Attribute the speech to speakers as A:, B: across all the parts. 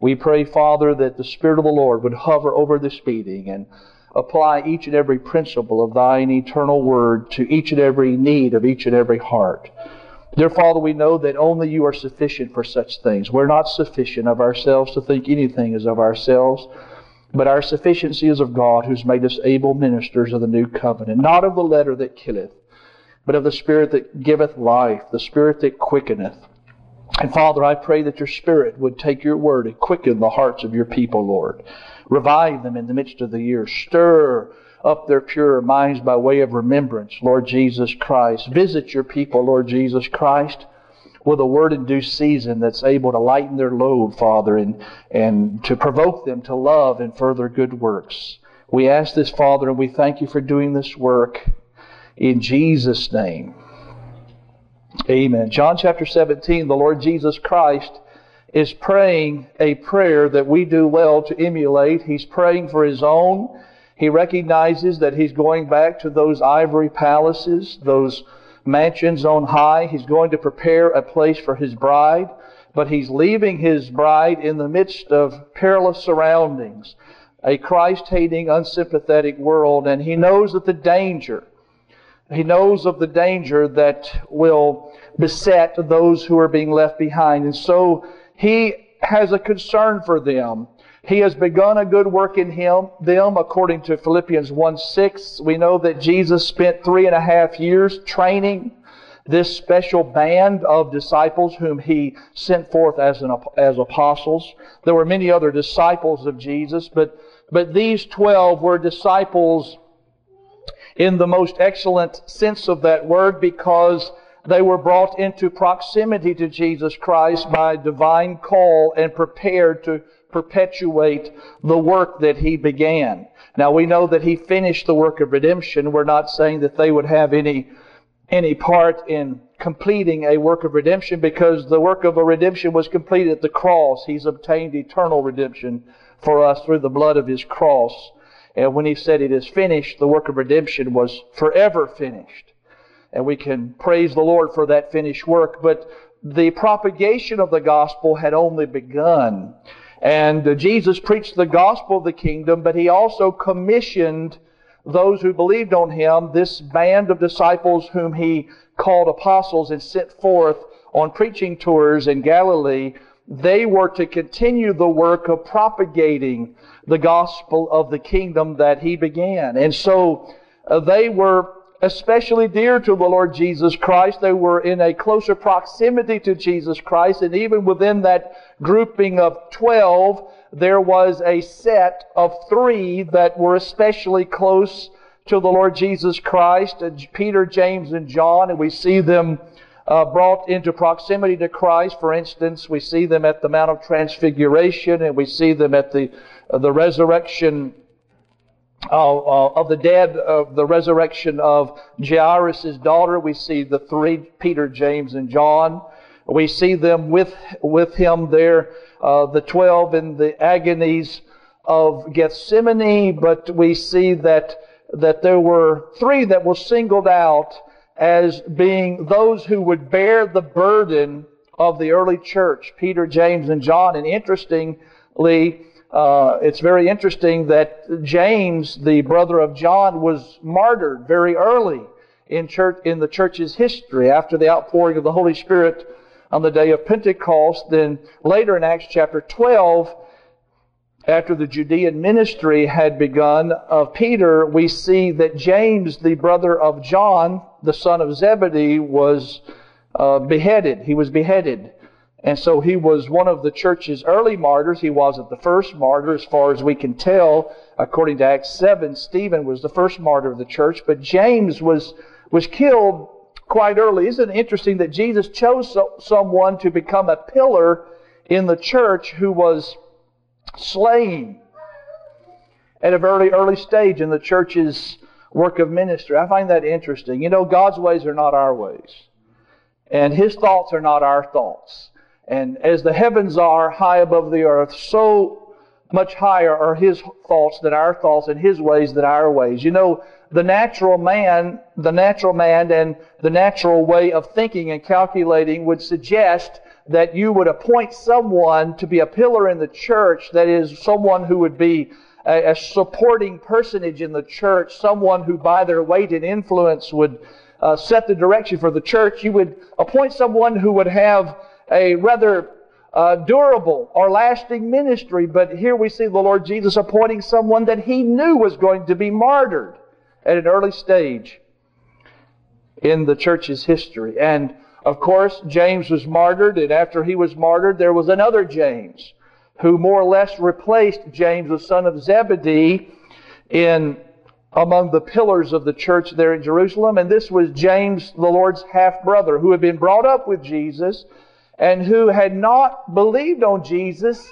A: We pray, Father, that the Spirit of the Lord would hover over this meeting and apply each and every principle of thine eternal word to each and every need of each and every heart. Dear Father, we know that only you are sufficient for such things. We're not sufficient of ourselves to think anything is of ourselves, but our sufficiency is of God who's made us able ministers of the new covenant, not of the letter that killeth, but of the Spirit that giveth life, the Spirit that quickeneth. And Father, I pray that your Spirit would take your word and quicken the hearts of your people, Lord. Revive them in the midst of the year. Stir up their pure minds by way of remembrance, Lord Jesus Christ. Visit your people, Lord Jesus Christ, with a word in due season that's able to lighten their load, Father, and, and to provoke them to love and further good works. We ask this, Father, and we thank you for doing this work in Jesus' name. Amen. John chapter 17, the Lord Jesus Christ is praying a prayer that we do well to emulate. He's praying for his own. He recognizes that he's going back to those ivory palaces, those mansions on high. He's going to prepare a place for his bride, but he's leaving his bride in the midst of perilous surroundings, a Christ hating, unsympathetic world, and he knows that the danger he knows of the danger that will beset those who are being left behind. And so he has a concern for them. He has begun a good work in him, them, according to Philippians 1 6. We know that Jesus spent three and a half years training this special band of disciples whom he sent forth as, an, as apostles. There were many other disciples of Jesus, but, but these 12 were disciples in the most excellent sense of that word because they were brought into proximity to Jesus Christ by divine call and prepared to perpetuate the work that he began. Now we know that he finished the work of redemption. We're not saying that they would have any any part in completing a work of redemption because the work of a redemption was completed at the cross. He's obtained eternal redemption for us through the blood of his cross. And when he said it is finished, the work of redemption was forever finished. And we can praise the Lord for that finished work. But the propagation of the gospel had only begun. And Jesus preached the gospel of the kingdom, but he also commissioned those who believed on him, this band of disciples whom he called apostles and sent forth on preaching tours in Galilee, they were to continue the work of propagating the gospel of the kingdom that he began. And so uh, they were especially dear to the Lord Jesus Christ. They were in a closer proximity to Jesus Christ. And even within that grouping of 12, there was a set of three that were especially close to the Lord Jesus Christ Peter, James, and John. And we see them uh, brought into proximity to Christ. For instance, we see them at the Mount of Transfiguration, and we see them at the the resurrection uh, uh, of the dead, of the resurrection of Jairus' daughter. We see the three, Peter, James, and John. We see them with, with him there, uh, the twelve in the agonies of Gethsemane, but we see that, that there were three that were singled out as being those who would bear the burden of the early church, Peter, James, and John. And interestingly, uh, it's very interesting that James, the brother of John, was martyred very early in church in the church's history after the outpouring of the Holy Spirit on the day of Pentecost. Then later in Acts chapter 12, after the Judean ministry had begun of Peter, we see that James, the brother of John, the son of Zebedee, was uh, beheaded. He was beheaded. And so he was one of the church's early martyrs. He wasn't the first martyr, as far as we can tell. According to Acts 7, Stephen was the first martyr of the church, but James was, was killed quite early. Isn't it interesting that Jesus chose so, someone to become a pillar in the church who was slain at a very early stage in the church's work of ministry? I find that interesting. You know, God's ways are not our ways, and His thoughts are not our thoughts. And as the heavens are high above the earth, so much higher are his thoughts than our thoughts and his ways than our ways. You know, the natural man, the natural man and the natural way of thinking and calculating would suggest that you would appoint someone to be a pillar in the church, that is, someone who would be a, a supporting personage in the church, someone who by their weight and influence would uh, set the direction for the church. You would appoint someone who would have a rather uh, durable or lasting ministry. But here we see the Lord Jesus appointing someone that he knew was going to be martyred at an early stage in the church's history. And of course, James was martyred, and after he was martyred, there was another James who more or less replaced James, the son of Zebedee, in among the pillars of the church there in Jerusalem. And this was James, the Lord's half brother, who had been brought up with Jesus and who had not believed on Jesus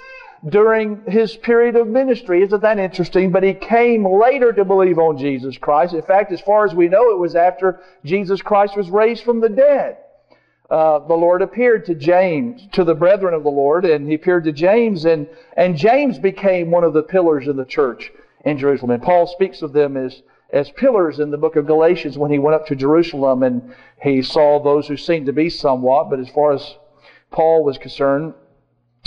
A: during his period of ministry. Isn't that interesting? But he came later to believe on Jesus Christ. In fact, as far as we know, it was after Jesus Christ was raised from the dead. Uh, the Lord appeared to James, to the brethren of the Lord, and he appeared to James, and, and James became one of the pillars of the church in Jerusalem. And Paul speaks of them as, as pillars in the book of Galatians when he went up to Jerusalem and he saw those who seemed to be somewhat, but as far as Paul was concerned,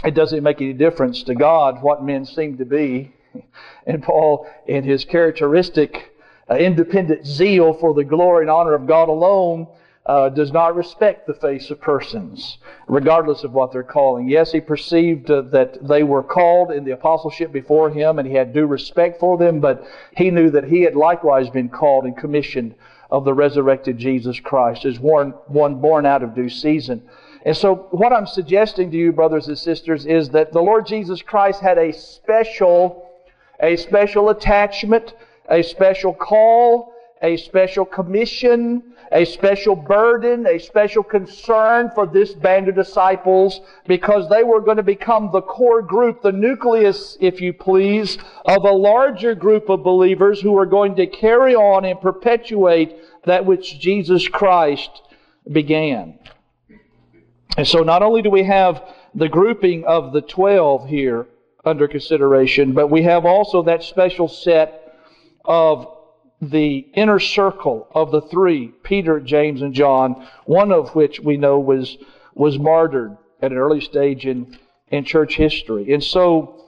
A: it doesn't make any difference to God what men seem to be. And Paul, in his characteristic uh, independent zeal for the glory and honor of God alone, uh, does not respect the face of persons, regardless of what they're calling. Yes, he perceived uh, that they were called in the apostleship before him, and he had due respect for them, but he knew that he had likewise been called and commissioned of the resurrected Jesus Christ as one, one born out of due season. And so, what I'm suggesting to you, brothers and sisters, is that the Lord Jesus Christ had a special, a special attachment, a special call, a special commission, a special burden, a special concern for this band of disciples because they were going to become the core group, the nucleus, if you please, of a larger group of believers who are going to carry on and perpetuate that which Jesus Christ began. And so not only do we have the grouping of the 12 here under consideration, but we have also that special set of the inner circle of the three, Peter, James, and John, one of which we know was, was martyred at an early stage in, in church history. And so,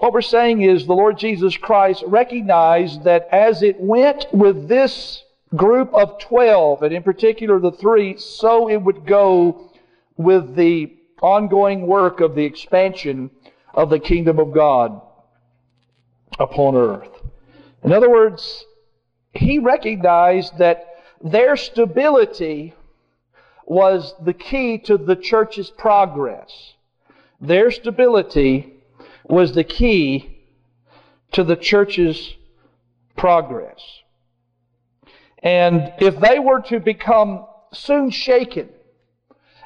A: what we're saying is the Lord Jesus Christ recognized that as it went with this group of 12, and in particular the three, so it would go with the ongoing work of the expansion of the kingdom of God upon earth. In other words, he recognized that their stability was the key to the church's progress. Their stability was the key to the church's progress. And if they were to become soon shaken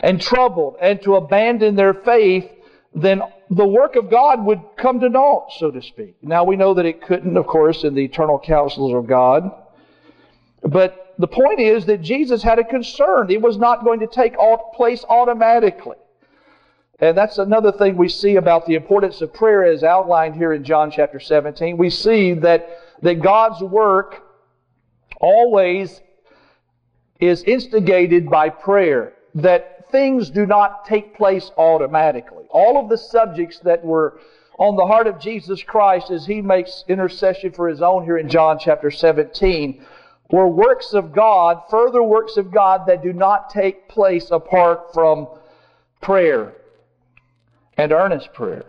A: and troubled and to abandon their faith, then the work of God would come to naught, so to speak. Now we know that it couldn't, of course, in the eternal counsels of God. But the point is that Jesus had a concern. It was not going to take place automatically. And that's another thing we see about the importance of prayer as outlined here in John chapter 17. We see that, that God's work always is instigated by prayer, that things do not take place automatically. All of the subjects that were on the heart of Jesus Christ as he makes intercession for his own here in John chapter 17 were works of God, further works of God that do not take place apart from prayer and earnest prayer.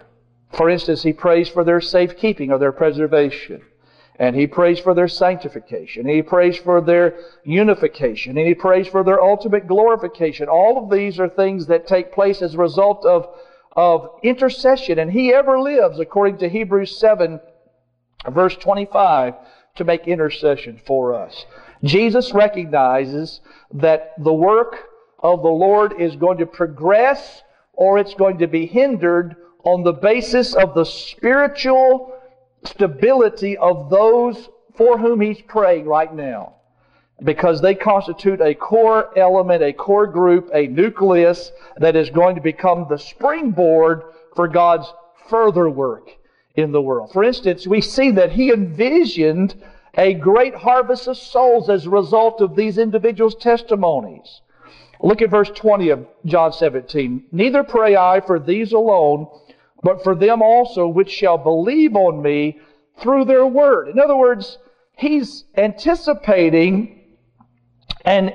A: For instance, he prays for their safekeeping or their preservation. And he prays for their sanctification. He prays for their unification. And he prays for their ultimate glorification. All of these are things that take place as a result of, of intercession. And he ever lives, according to Hebrews 7, verse 25, to make intercession for us. Jesus recognizes that the work of the Lord is going to progress or it's going to be hindered on the basis of the spiritual stability of those for whom he's praying right now. Because they constitute a core element, a core group, a nucleus that is going to become the springboard for God's further work in the world. For instance, we see that he envisioned a great harvest of souls as a result of these individuals' testimonies. Look at verse 20 of John 17. Neither pray I for these alone, but for them also which shall believe on me through their word. In other words, he's anticipating an,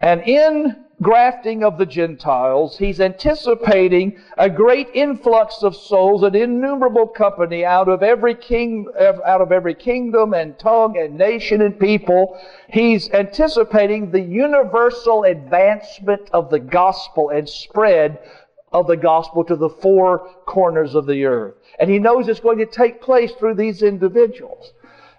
A: an ingrafting of the Gentiles. He's anticipating a great influx of souls, an innumerable company out of every king, out of every kingdom and tongue and nation and people. He's anticipating the universal advancement of the gospel and spread of the gospel to the four corners of the earth. And he knows it's going to take place through these individuals.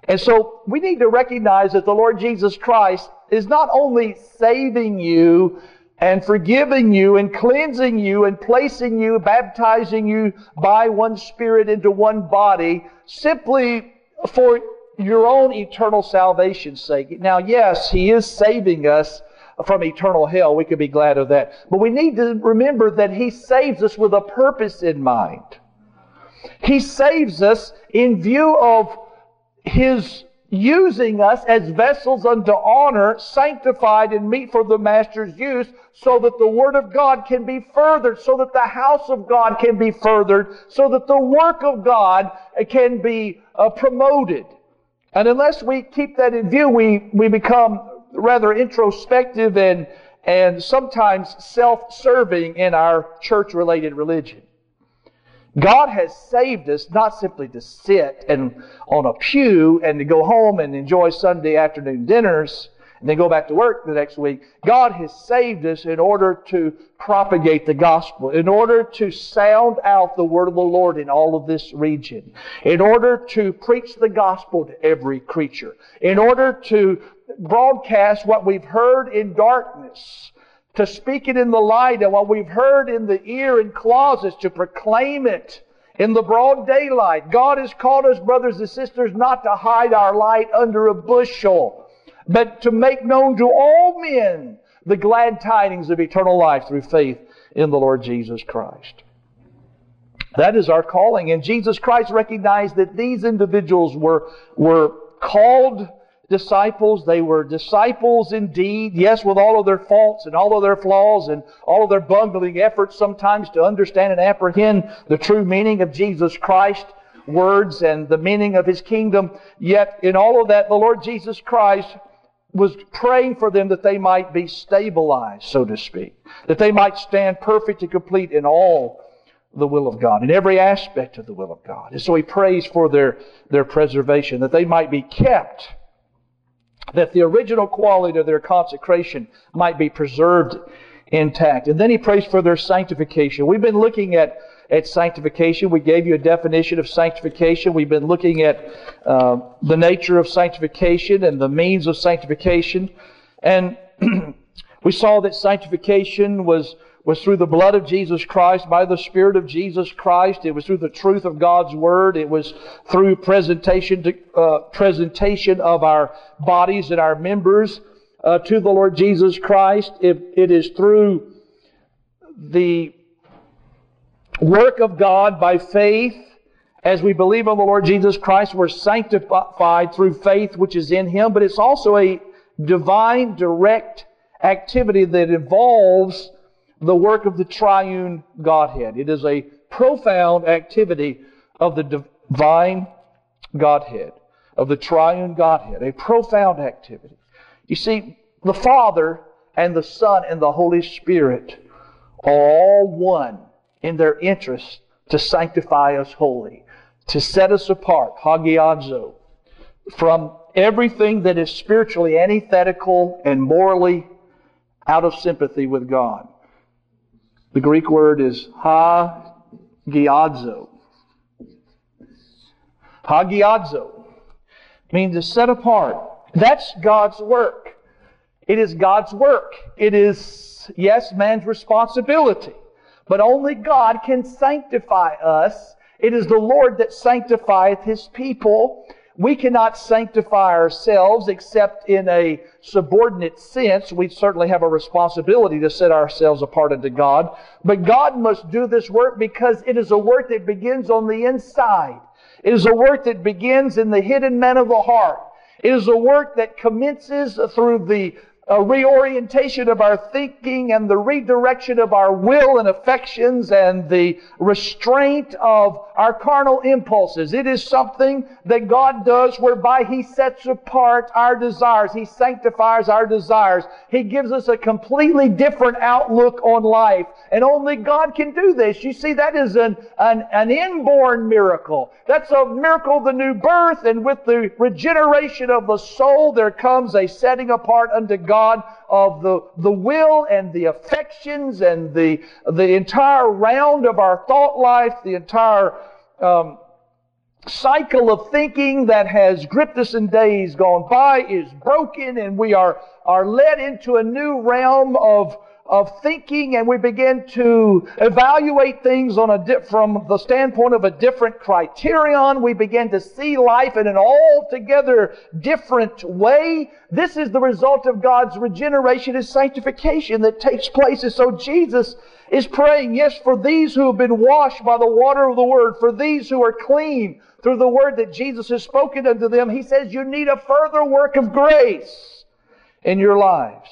A: And so we need to recognize that the Lord Jesus Christ is not only saving you and forgiving you and cleansing you and placing you, baptizing you by one Spirit into one body simply for your own eternal salvation's sake. Now, yes, He is saving us from eternal hell. We could be glad of that. But we need to remember that He saves us with a purpose in mind. He saves us in view of His using us as vessels unto honor, sanctified and meet for the Master's use, so that the Word of God can be furthered, so that the house of God can be furthered, so that the work of God can be uh, promoted. And unless we keep that in view, we, we become rather introspective and, and sometimes self-serving in our church-related religion. God has saved us not simply to sit and on a pew and to go home and enjoy Sunday afternoon dinners and then go back to work the next week. God has saved us in order to propagate the gospel, in order to sound out the word of the Lord in all of this region, in order to preach the gospel to every creature, in order to broadcast what we've heard in darkness to speak it in the light and what we've heard in the ear and closets to proclaim it in the broad daylight. God has called us, brothers and sisters, not to hide our light under a bushel, but to make known to all men the glad tidings of eternal life through faith in the Lord Jesus Christ. That is our calling. And Jesus Christ recognized that these individuals were, were called disciples. They were disciples indeed, yes, with all of their faults and all of their flaws and all of their bungling efforts sometimes to understand and apprehend the true meaning of Jesus Christ words and the meaning of His kingdom. Yet in all of that, the Lord Jesus Christ was praying for them that they might be stabilized, so to speak, that they might stand perfect and complete in all the will of God, in every aspect of the will of God. And so he prays for their, their preservation, that they might be kept that the original quality of their consecration might be preserved intact. And then he prays for their sanctification. We've been looking at, at sanctification. We gave you a definition of sanctification. We've been looking at uh, the nature of sanctification and the means of sanctification. And we saw that sanctification was was through the blood of Jesus Christ, by the Spirit of Jesus Christ. It was through the truth of God's Word. It was through presentation, to, uh, presentation of our bodies and our members uh, to the Lord Jesus Christ. It, it is through the work of God by faith. As we believe on the Lord Jesus Christ, we're sanctified through faith which is in Him, but it's also a divine, direct activity that involves the work of the triune Godhead. It is a profound activity of the divine Godhead, of the triune Godhead, a profound activity. You see, the Father and the Son and the Holy Spirit are all one in their interest to sanctify us holy, to set us apart, hagiadzo, from everything that is spiritually antithetical and morally out of sympathy with God. The Greek word is hagiadzo. Hagiadzo means to set apart. That's God's work. It is God's work. It is, yes, man's responsibility. But only God can sanctify us. It is the Lord that sanctifieth His people we cannot sanctify ourselves except in a subordinate sense. We certainly have a responsibility to set ourselves apart unto God. But God must do this work because it is a work that begins on the inside. It is a work that begins in the hidden man of the heart. It is a work that commences through the a reorientation of our thinking and the redirection of our will and affections and the restraint of our carnal impulses. It is something that God does whereby He sets apart our desires. He sanctifies our desires. He gives us a completely different outlook on life. And only God can do this. You see, that is an, an, an inborn miracle. That's a miracle of the new birth. And with the regeneration of the soul, there comes a setting apart unto God God of the, the will and the affections and the, the entire round of our thought life, the entire um, cycle of thinking that has gripped us in days gone by is broken and we are, are led into a new realm of of thinking and we begin to evaluate things on a di- from the standpoint of a different criterion. We begin to see life in an altogether different way. This is the result of God's regeneration and sanctification that takes place. And so Jesus is praying, yes, for these who have been washed by the water of the Word, for these who are clean through the Word that Jesus has spoken unto them. He says, you need a further work of grace in your lives.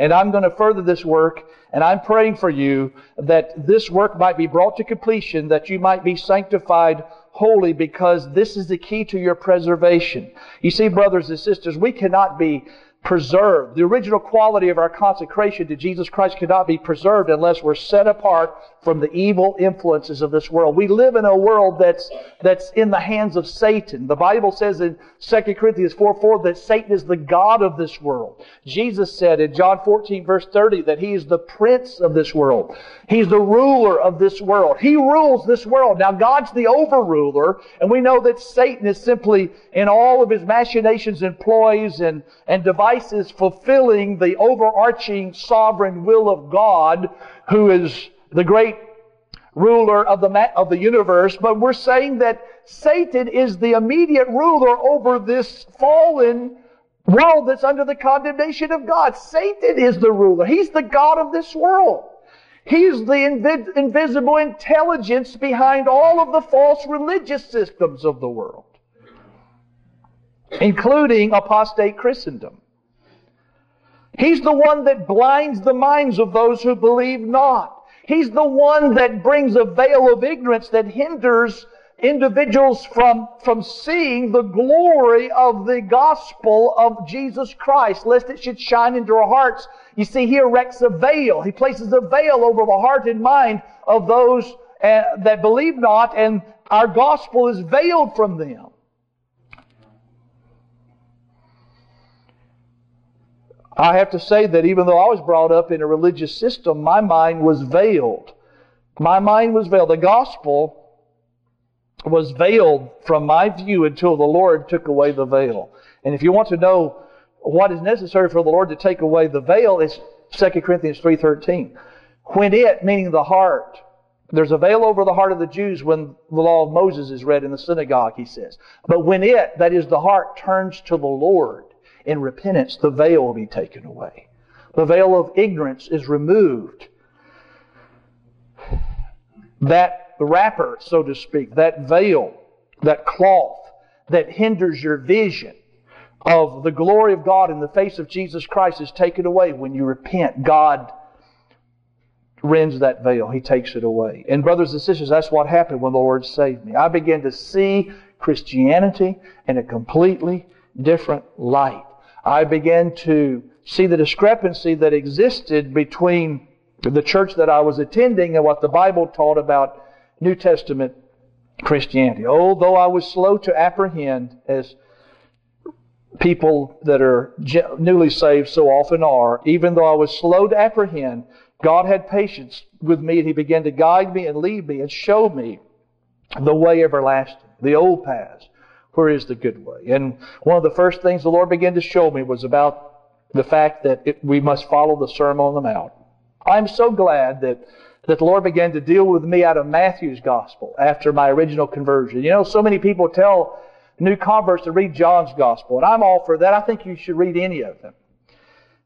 A: And I'm going to further this work, and I'm praying for you that this work might be brought to completion, that you might be sanctified holy, because this is the key to your preservation. You see, brothers and sisters, we cannot be preserved. The original quality of our consecration to Jesus Christ cannot be preserved unless we're set apart from the evil influences of this world. We live in a world that's, that's in the hands of Satan. The Bible says in 2 Corinthians 4 4 that Satan is the God of this world. Jesus said in John 14 verse 30 that he is the prince of this world. He's the ruler of this world. He rules this world. Now God's the overruler, and we know that Satan is simply in all of his machinations and ploys and, and devices fulfilling the overarching sovereign will of God who is the great ruler of the, of the universe, but we're saying that Satan is the immediate ruler over this fallen world that's under the condemnation of God. Satan is the ruler. He's the God of this world. He's the invi- invisible intelligence behind all of the false religious systems of the world, including apostate Christendom. He's the one that blinds the minds of those who believe not. He's the one that brings a veil of ignorance that hinders individuals from, from seeing the glory of the gospel of Jesus Christ, lest it should shine into our hearts. You see, he erects a veil. He places a veil over the heart and mind of those uh, that believe not, and our gospel is veiled from them. I have to say that even though I was brought up in a religious system, my mind was veiled. My mind was veiled. The gospel was veiled from my view until the Lord took away the veil. And if you want to know what is necessary for the Lord to take away the veil, it's 2 Corinthians 3.13. When it, meaning the heart, there's a veil over the heart of the Jews when the law of Moses is read in the synagogue, he says. But when it, that is the heart, turns to the Lord, in repentance, the veil will be taken away. The veil of ignorance is removed. That wrapper, so to speak, that veil, that cloth that hinders your vision of the glory of God in the face of Jesus Christ is taken away when you repent. God rends that veil. He takes it away. And brothers and sisters, that's what happened when the Lord saved me. I began to see Christianity in a completely different light. I began to see the discrepancy that existed between the church that I was attending and what the Bible taught about New Testament Christianity. Although I was slow to apprehend, as people that are newly saved so often are, even though I was slow to apprehend, God had patience with me and He began to guide me and lead me and show me the way everlasting, the old paths where is the good way? And one of the first things the Lord began to show me was about the fact that it, we must follow the Sermon on the Mount. I'm so glad that that the Lord began to deal with me out of Matthew's gospel after my original conversion. You know, so many people tell new converts to read John's gospel, and I'm all for that. I think you should read any of them.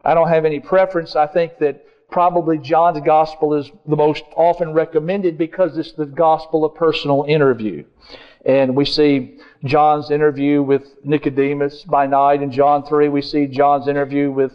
A: I don't have any preference. I think that probably John's gospel is the most often recommended because it's the gospel of personal interview. And we see John's interview with Nicodemus by night. In John 3, we see John's interview with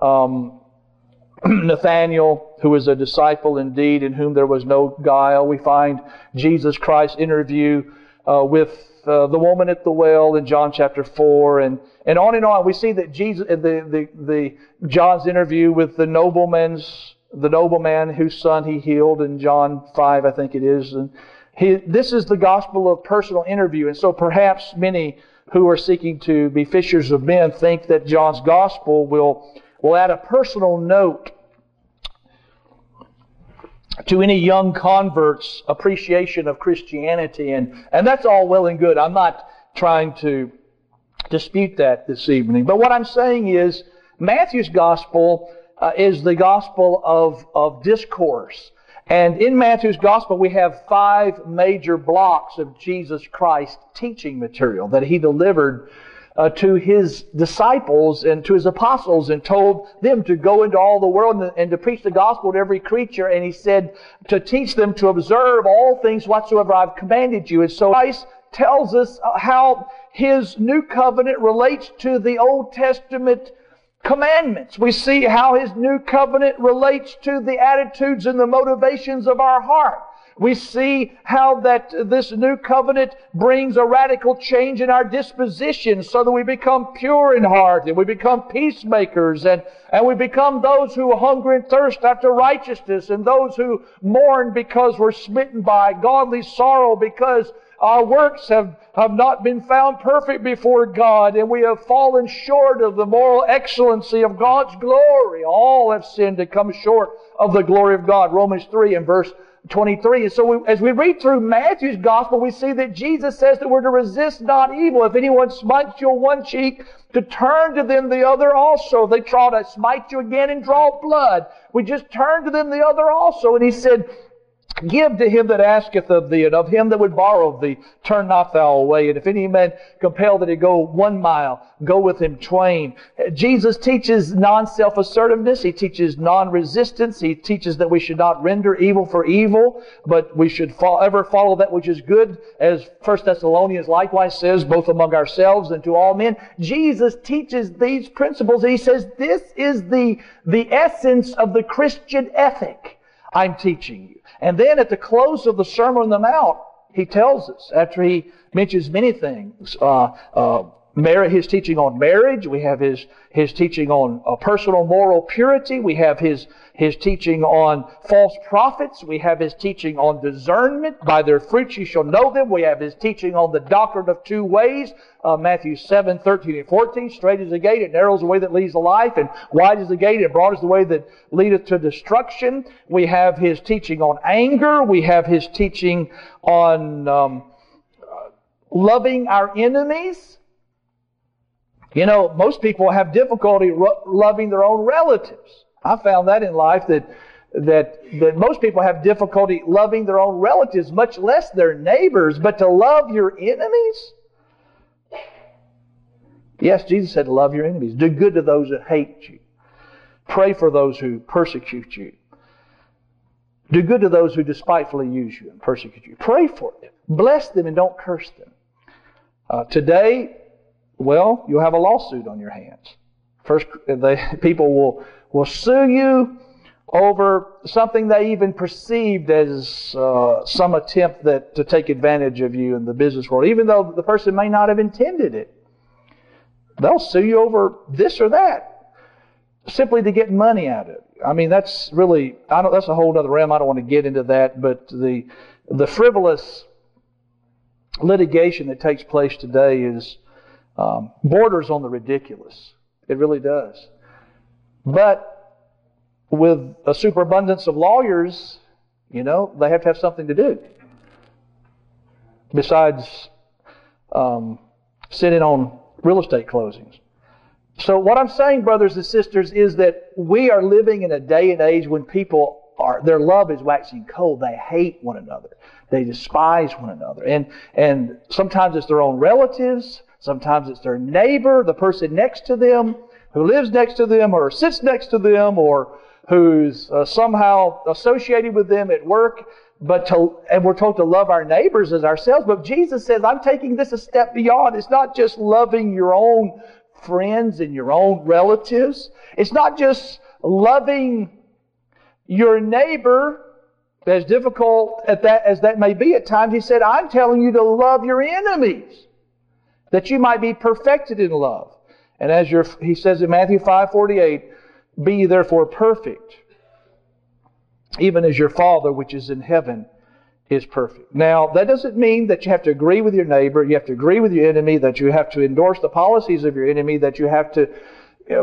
A: um, Nathanael, who was a disciple indeed, in whom there was no guile. We find Jesus Christ's interview uh, with uh, the woman at the well in John chapter 4, and, and on and on. We see that Jesus, the, the, the John's interview with the nobleman's, the nobleman whose son he healed in John 5, I think it is. And he, this is the gospel of personal interview. And so perhaps many who are seeking to be fishers of men think that John's gospel will, will add a personal note to any young convert's appreciation of Christianity. And, and that's all well and good. I'm not trying to dispute that this evening. But what I'm saying is Matthew's gospel uh, is the gospel of, of discourse. And in Matthew's gospel, we have five major blocks of Jesus Christ teaching material that he delivered uh, to his disciples and to his apostles and told them to go into all the world and, and, to preach the gospel to every creature. And he said to teach them to observe all things whatsoever I've commanded you. And so Christ tells us how his new covenant relates to the Old Testament commandments. We see how his new covenant relates to the attitudes and the motivations of our heart. We see how that this new covenant brings a radical change in our disposition so that we become pure in heart and we become peacemakers and, and we become those who hunger and thirst after righteousness and those who mourn because we're smitten by godly sorrow because our works have, have not been found perfect before God, and we have fallen short of the moral excellency of God's glory. All have sinned to come short of the glory of God. Romans 3 and verse 23. And so we, as we read through Matthew's gospel, we see that Jesus says that we're to resist not evil. If anyone smites you on one cheek, to turn to them the other also. If they try to smite you again and draw blood, we just turn to them the other also. And he said, Give to him that asketh of thee, and of him that would borrow of thee, turn not thou away. And if any man compel that he go one mile, go with him twain. Jesus teaches non-self-assertiveness. He teaches non-resistance. He teaches that we should not render evil for evil, but we should ever follow that which is good, as 1 Thessalonians likewise says, both among ourselves and to all men. Jesus teaches these principles, he says this is the, the essence of the Christian ethic I'm teaching you. And then at the close of the Sermon on the Mount, he tells us, after he mentions many things, uh, uh, his teaching on marriage, we have his, his teaching on uh, personal moral purity, we have his his teaching on false prophets. We have his teaching on discernment. By their fruits you shall know them. We have his teaching on the doctrine of two ways. Uh, Matthew 7, 13 and 14. Strait is the gate, and narrow is the way that leads to life, and wide is the gate, and broad is the way that leadeth to destruction. We have his teaching on anger. We have his teaching on um, loving our enemies. You know, most people have difficulty ro- loving their own relatives. I found that in life that that that most people have difficulty loving their own relatives, much less their neighbors, but to love your enemies. Yes, Jesus said, Love your enemies. Do good to those that hate you. Pray for those who persecute you. Do good to those who despitefully use you and persecute you. Pray for them. Bless them and don't curse them. Uh, today, well, you'll have a lawsuit on your hands. First, the people will will sue you over something they even perceived as uh, some attempt that to take advantage of you in the business world, even though the person may not have intended it. They'll sue you over this or that, simply to get money out of it. I mean, that's really I don't. That's a whole other realm. I don't want to get into that, but the the frivolous litigation that takes place today is um, borders on the ridiculous. It really does. But with a superabundance of lawyers, you know, they have to have something to do. Besides um, sitting on real estate closings. So, what I'm saying, brothers and sisters, is that we are living in a day and age when people are, their love is waxing cold. They hate one another. They despise one another. And, and sometimes it's their own relatives. Sometimes it's their neighbor, the person next to them, who lives next to them or sits next to them or who's uh, somehow associated with them at work. But to, and we're told to love our neighbors as ourselves. But Jesus says, I'm taking this a step beyond. It's not just loving your own friends and your own relatives. It's not just loving your neighbor, as difficult at that, as that may be at times. He said, I'm telling you to love your enemies, that you might be perfected in love. And as your, he says in Matthew 5 48, be therefore perfect, even as your Father which is in heaven is perfect. Now, that doesn't mean that you have to agree with your neighbor, you have to agree with your enemy, that you have to endorse the policies of your enemy, that you have to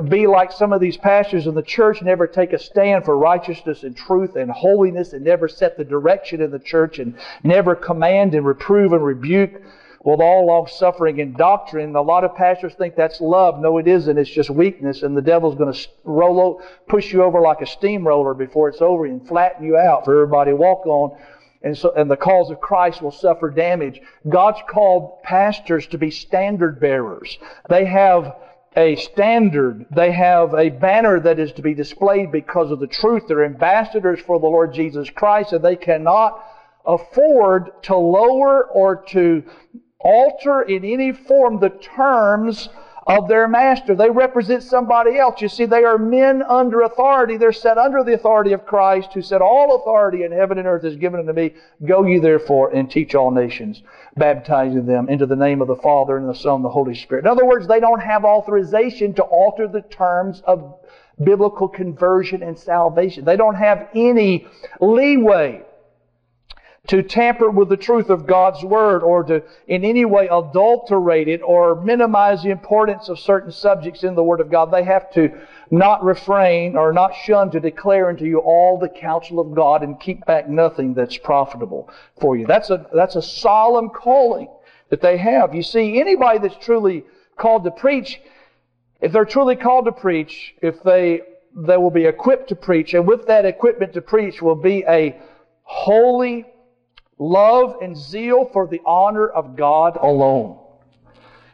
A: be like some of these pastors in the church, never take a stand for righteousness and truth and holiness, and never set the direction in the church, and never command and reprove and rebuke with all long suffering and doctrine. A lot of pastors think that's love. No, it isn't. It's just weakness, and the devil's going to roll, over, push you over like a steamroller before it's over and flatten you out for everybody to walk on. And so, and the cause of Christ will suffer damage. God's called pastors to be standard bearers. They have a standard. They have a banner that is to be displayed because of the truth. They're ambassadors for the Lord Jesus Christ, and they cannot afford to lower or to alter in any form the terms of their master. They represent somebody else. You see, they are men under authority. They're set under the authority of Christ, who said, All authority in heaven and earth is given unto me. Go ye therefore and teach all nations, baptizing them into the name of the Father and the Son and the Holy Spirit. In other words, they don't have authorization to alter the terms of biblical conversion and salvation. They don't have any leeway to tamper with the truth of God's Word or to in any way adulterate it or minimize the importance of certain subjects in the Word of God. They have to not refrain or not shun to declare unto you all the counsel of God and keep back nothing that's profitable for you. That's a, that's a solemn calling that they have. You see, anybody that's truly called to preach, if they're truly called to preach, if they, they will be equipped to preach, and with that equipment to preach will be a holy, love and zeal for the honor of God alone.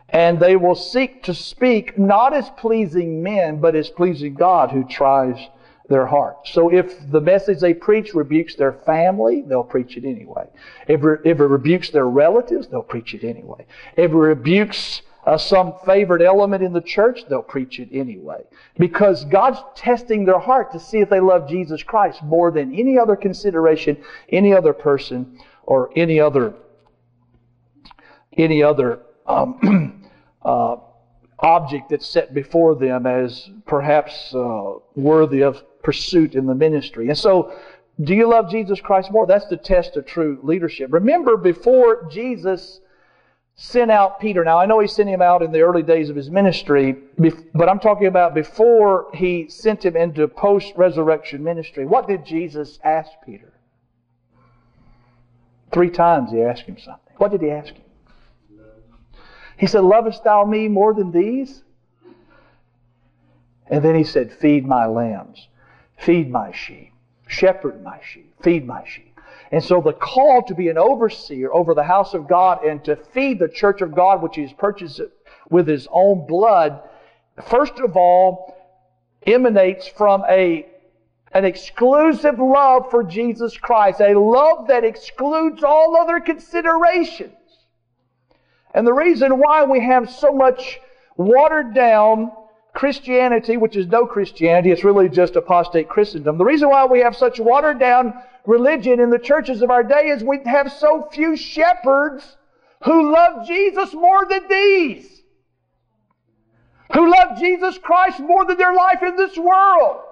A: And they will seek to speak not as pleasing men, but as pleasing God who tries their heart. So if the message they preach rebukes their family, they'll preach it anyway. If, if it rebukes their relatives, they'll preach it anyway. If it rebukes uh, some favored element in the church, they'll preach it anyway. Because God's testing their heart to see if they love Jesus Christ more than any other consideration, any other person, or any other any other um, uh, object that's set before them as perhaps uh, worthy of pursuit in the ministry. And so, do you love Jesus Christ more? That's the test of true leadership. Remember, before Jesus sent out Peter, now I know he sent him out in the early days of his ministry, but I'm talking about before he sent him into post resurrection ministry. What did Jesus ask Peter? Three times he asked him something. What did he ask him? He said, Lovest thou me more than these? And then he said, Feed my lambs, feed my sheep, shepherd my sheep, feed my sheep. And so the call to be an overseer over the house of God and to feed the church of God, which he's purchased with his own blood, first of all, emanates from a an exclusive love for Jesus Christ, a love that excludes all other considerations. And the reason why we have so much watered down Christianity, which is no Christianity, it's really just apostate Christendom. The reason why we have such watered down religion in the churches of our day is we have so few shepherds who love Jesus more than these. Who love Jesus Christ more than their life in this world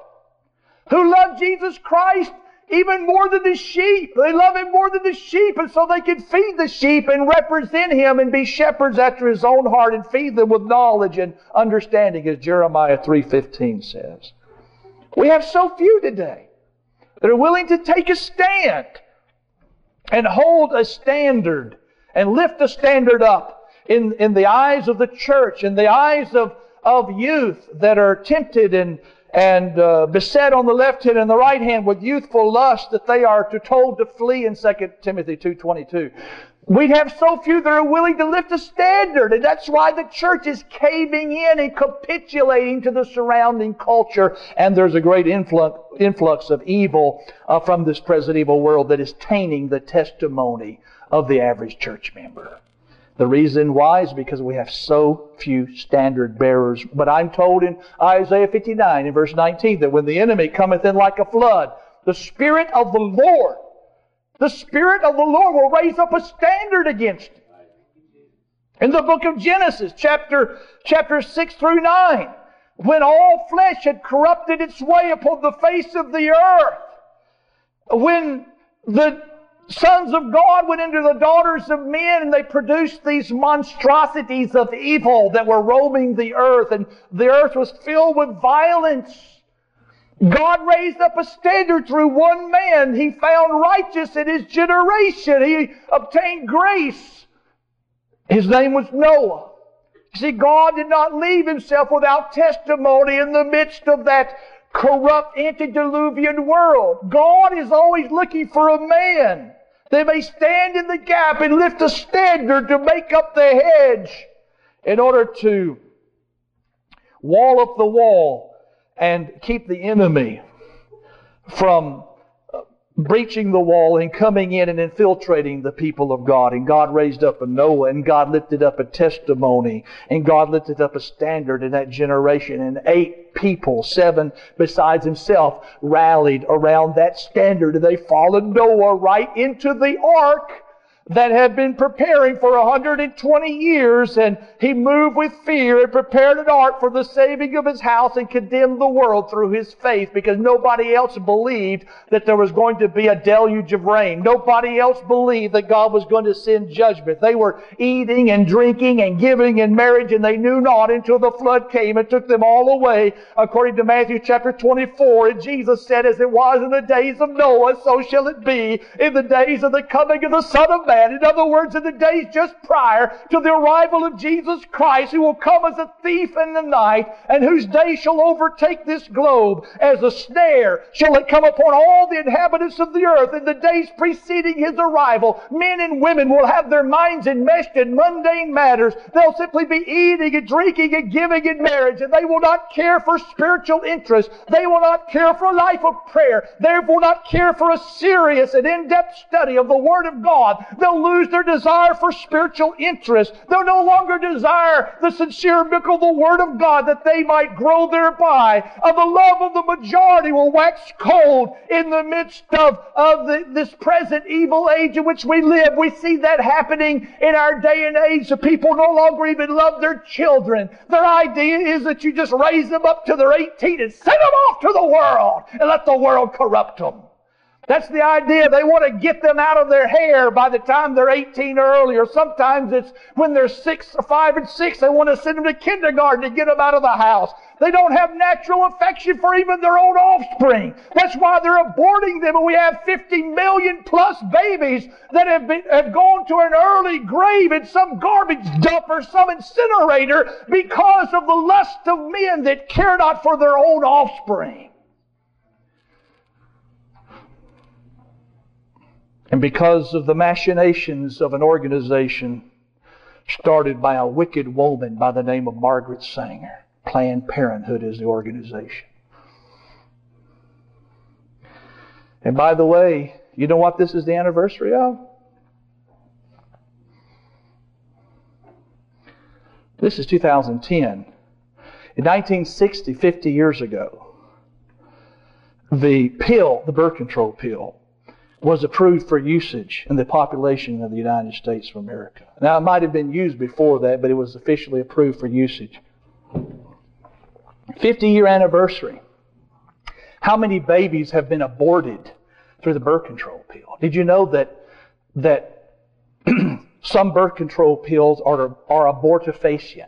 A: who love Jesus Christ even more than the sheep. They love Him more than the sheep, and so they can feed the sheep and represent Him and be shepherds after His own heart and feed them with knowledge and understanding, as Jeremiah 3.15 says. We have so few today that are willing to take a stand and hold a standard and lift the standard up in, in the eyes of the church, in the eyes of, of youth that are tempted and and uh, beset on the left hand and the right hand with youthful lust that they are to told to flee in 2 Timothy 2.22. We'd have so few that are willing to lift a standard, and that's why the church is caving in and capitulating to the surrounding culture, and there's a great influx, influx of evil uh, from this present evil world that is tainting the testimony of the average church member. The reason why is because we have so few standard bearers. But I'm told in Isaiah 59 in verse 19 that when the enemy cometh in like a flood, the Spirit of the Lord, the Spirit of the Lord will raise up a standard against it. In the book of Genesis, chapter, chapter 6 through 9, when all flesh had corrupted its way upon the face of the earth, when the sons of God went into the daughters of men and they produced these monstrosities of evil that were roaming the earth and the earth was filled with violence. God raised up a standard through one man. He found righteous in his generation. He obtained grace. His name was Noah. See, God did not leave himself without testimony in the midst of that corrupt antediluvian world. God is always looking for a man that may stand in the gap and lift a standard to make up the hedge in order to wall up the wall and keep the enemy from breaching the wall and coming in and infiltrating the people of God. And God raised up a Noah and God lifted up a testimony and God lifted up a standard in that generation. And eight people, seven besides himself, rallied around that standard and they followed Noah right into the ark that had been preparing for 120 years, and he moved with fear and prepared an ark for the saving of his house and condemned the world through his faith because nobody else believed that there was going to be a deluge of rain. Nobody else believed that God was going to send judgment. They were eating and drinking and giving in marriage, and they knew not until the flood came and took them all away, according to Matthew chapter 24. And Jesus said, As it was in the days of Noah, so shall it be in the days of the coming of the Son of Man In other words, in the days just prior to the arrival of Jesus Christ, who will come as a thief in the night, and whose day shall overtake this globe as a snare, shall it come upon all the inhabitants of the earth. In the days preceding his arrival, men and women will have their minds enmeshed in mundane matters. They'll simply be eating and drinking and giving in marriage, and they will not care for spiritual interests. They will not care for a life of prayer. They will not care for a serious and in-depth study of the Word of God. They'll lose their desire for spiritual interest. They'll no longer desire the sincere milk of the Word of God that they might grow thereby. And the love of the majority will wax cold in the midst of, of the, this present evil age in which we live. We see that happening in our day and age. The people no longer even love their children. Their idea is that you just raise them up to their 18 and send them off to the world and let the world corrupt them. That's the idea. They want to get them out of their hair by the time they're 18 or earlier. Sometimes it's when they're six, or five and six, they want to send them to kindergarten to get them out of the house. They don't have natural affection for even their own offspring. That's why they're aborting them and we have 50 million plus babies that have, been, have gone to an early grave in some garbage dump or some incinerator because of the lust of men that care not for their own offspring. And because of the machinations of an organization started by a wicked woman by the name of Margaret Sanger, Planned Parenthood is the organization. And by the way, you know what this is the anniversary of? This is 2010. In 1960, 50 years ago, the pill, the birth control pill, was approved for usage in the population of the United States of America. Now, it might have been used before that, but it was officially approved for usage. 50 year anniversary. How many babies have been aborted through the birth control pill? Did you know that, that some birth control pills are, are abortifacient?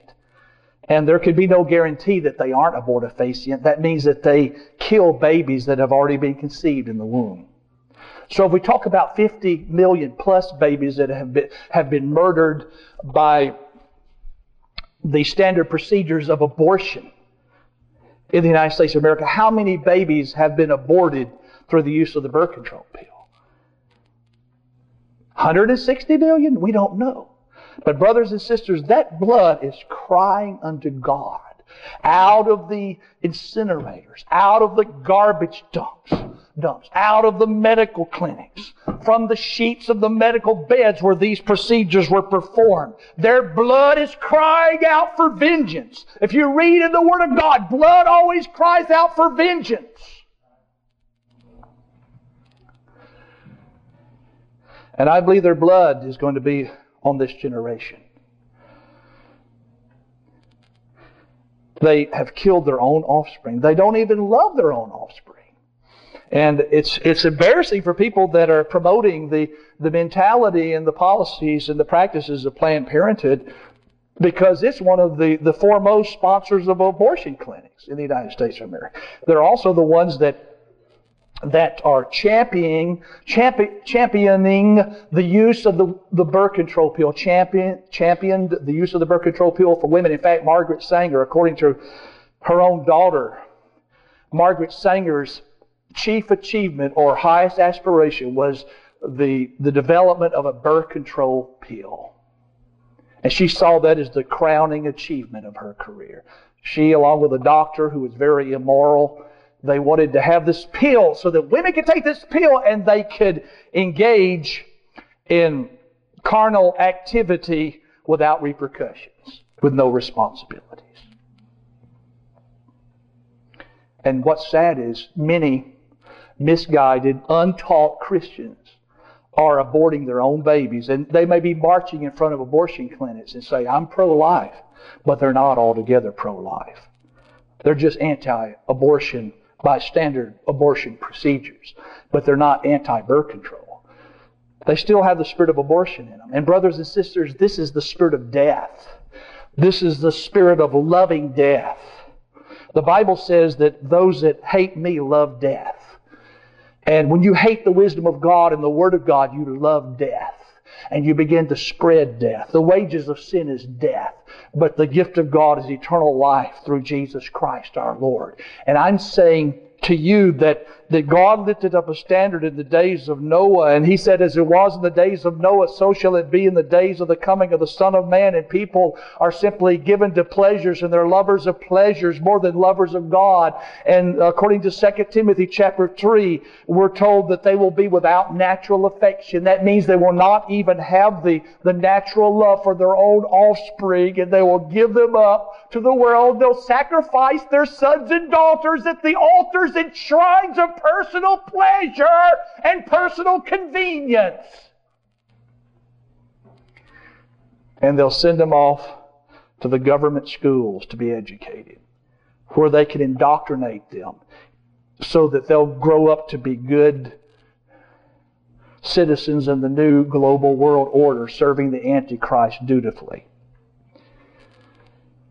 A: And there could be no guarantee that they aren't abortifacient. That means that they kill babies that have already been conceived in the womb. So if we talk about 50 million plus babies that have been, have been murdered by the standard procedures of abortion, in the United States of America, how many babies have been aborted through the use of the birth control pill? 160 million? We don't know. But, brothers and sisters, that blood is crying unto God out of the incinerators, out of the garbage dumps, dumps, out of the medical clinics, from the sheets of the medical beds where these procedures were performed. Their blood is crying out for vengeance. If you read in the Word of God, blood always cries out for vengeance. And I believe their blood is going to be on this generation. They have killed their own offspring. They don't even love their own offspring. And it's, it's embarrassing for people that are promoting the, the mentality and the policies and the practices of Planned Parenthood because it's one of the, the foremost sponsors of abortion clinics in the United States of America. They're also the ones that that are championing, champion, championing the use of the, the birth control pill, champion, championed the use of the birth control pill for women. In fact, Margaret Sanger, according to her own daughter, Margaret Sanger's chief achievement or highest aspiration was the, the development of a birth control pill. And she saw that as the crowning achievement of her career. She, along with a doctor who was very immoral, they wanted to have this pill so that women could take this pill and they could engage in carnal activity without repercussions, with no responsibilities. And what's sad is many misguided, untaught Christians are aborting their own babies. And they may be marching in front of abortion clinics and say, I'm pro life, but they're not altogether pro life. They're just anti abortion by standard abortion procedures, but they're not anti birth control. They still have the spirit of abortion in them. And, brothers and sisters, this is the spirit of death. This is the spirit of loving death. The Bible says that those that hate me love death. And when you hate the wisdom of God and the Word of God, you love death. And you begin to spread death. The wages of sin is death. But the gift of God is eternal life through Jesus Christ our Lord. And I'm saying to you that that God lifted up a standard in the days of Noah. And he said, as it was in the days of Noah, so shall it be in the days of the coming of the Son of Man. And people are simply given to pleasures and they're lovers of pleasures more than lovers of God. And according to 2 Timothy chapter 3, we're told that they will be without natural affection. That means they will not even have the, the natural love for their own offspring and they will give them up to the world. They'll sacrifice their sons and daughters at the altars and shrines of personal pleasure and personal convenience. And they'll send them off to the government schools to be educated, where they can indoctrinate them so that they'll grow up to be good citizens in the new global world order, serving the Antichrist dutifully.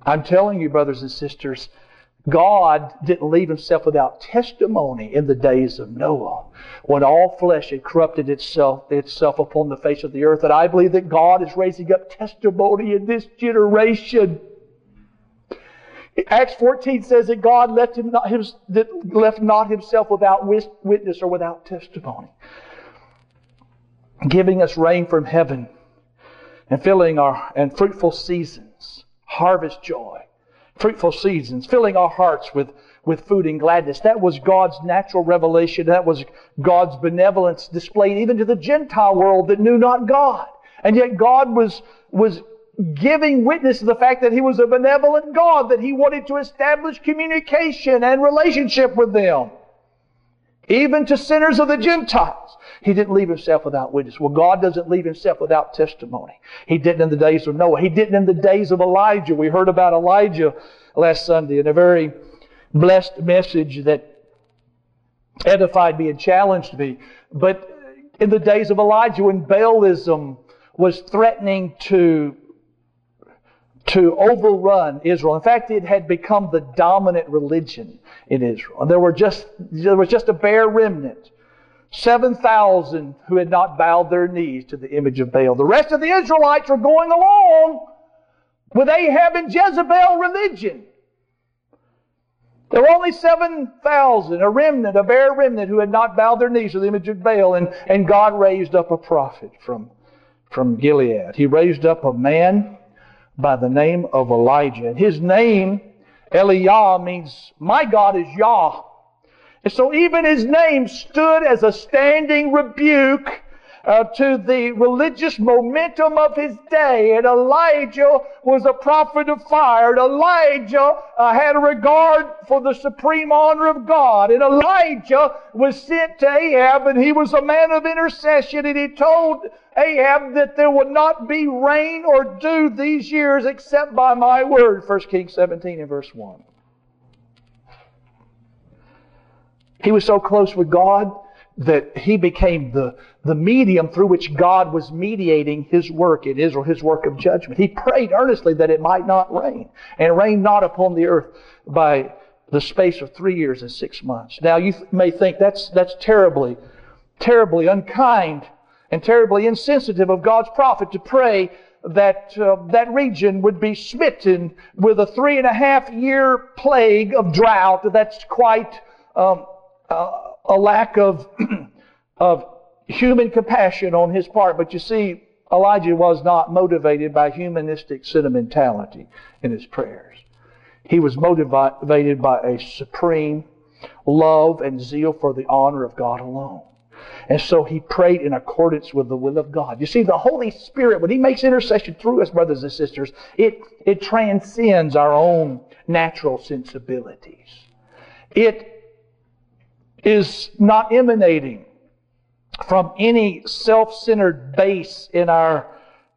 A: I'm telling you, brothers and sisters, God didn't leave himself without testimony in the days of Noah, when all flesh had corrupted itself, itself upon the face of the earth. And I believe that God is raising up testimony in this generation. Acts 14 says that God left, him not, his, left not himself without witness or without testimony, giving us rain from heaven and filling our and fruitful seasons, harvest joy fruitful seasons, filling our hearts with, with food and gladness. That was God's natural revelation. That was God's benevolence displayed even to the Gentile world that knew not God. And yet God was, was giving witness to the fact that He was a benevolent God, that He wanted to establish communication and relationship with them. Even to sinners of the Gentiles. He didn't leave himself without witness. Well, God doesn't leave himself without testimony. He didn't in the days of Noah. He didn't in the days of Elijah. We heard about Elijah last Sunday in a very blessed message that edified me and challenged me. But in the days of Elijah, when Baalism was threatening to to overrun Israel. In fact, it had become the dominant religion in Israel. And there were just there was just a bare remnant 7,000 who had not bowed their knees to the image of Baal. The rest of the Israelites were going along with Ahab and Jezebel religion. There were only 7,000, a remnant, a bare remnant who had not bowed their knees to the image of Baal, and, and God raised up a prophet from, from Gilead. He raised up a man by the name of Elijah. His name, Eliyah, means, My God is Yah. And so even his name stood as a standing rebuke uh, to the religious momentum of his day. And Elijah was a prophet of fire. And Elijah uh, had a regard for the supreme honor of God. And Elijah was sent to Ahab, and he was a man of intercession. And he told Ahab that there would not be rain or dew these years except by my word. 1 Kings 17 and verse 1. He was so close with God that he became the, the medium through which God was mediating his work in Israel, his work of judgment. He prayed earnestly that it might not rain, and rain not upon the earth by the space of three years and six months. Now you may think that's, that's terribly, terribly unkind and terribly insensitive of God's prophet to pray that uh, that region would be smitten with a three and a half year plague of drought. That's quite um, uh, a lack of, of human compassion on his part. But you see, Elijah was not motivated by humanistic sentimentality in his prayers. He was motivated by a supreme love and zeal for the honor of God alone. And so he prayed in accordance with the will of God. You see, the Holy Spirit, when he makes intercession through us, brothers and sisters, it, it transcends our own natural sensibilities. It is not emanating from any self centered base in our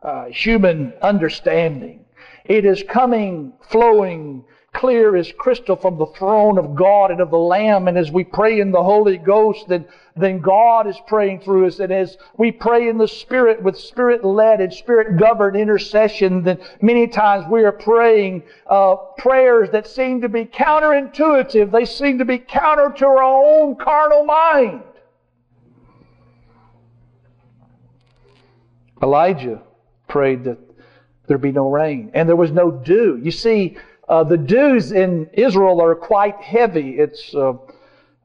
A: uh, human understanding. It is coming, flowing clear as crystal from the throne of God and of the Lamb. And as we pray in the Holy Ghost, then, then God is praying through us. And as we pray in the Spirit with Spirit led and Spirit governed intercession, then many times we are praying uh, prayers that seem to be counterintuitive. They seem to be counter to our own carnal mind. Elijah prayed that there be no rain, and there was no dew. You see, uh, the dews in Israel are quite heavy. It's uh,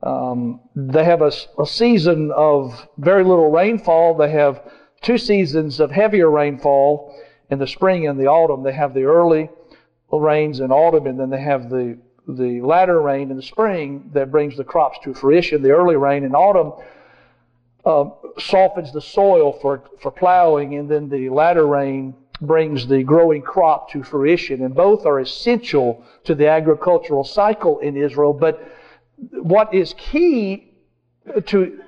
A: um, they have a, a, season of very little rainfall. They have two seasons of heavier rainfall in the spring and the autumn. They have the early rains in autumn, and then they have the the latter rain in the spring that brings the crops to fruition. The early rain in autumn uh, softens the soil for for plowing, and then the latter rain brings the growing crop to fruition. And both are essential to the agricultural cycle in Israel. But what is key to,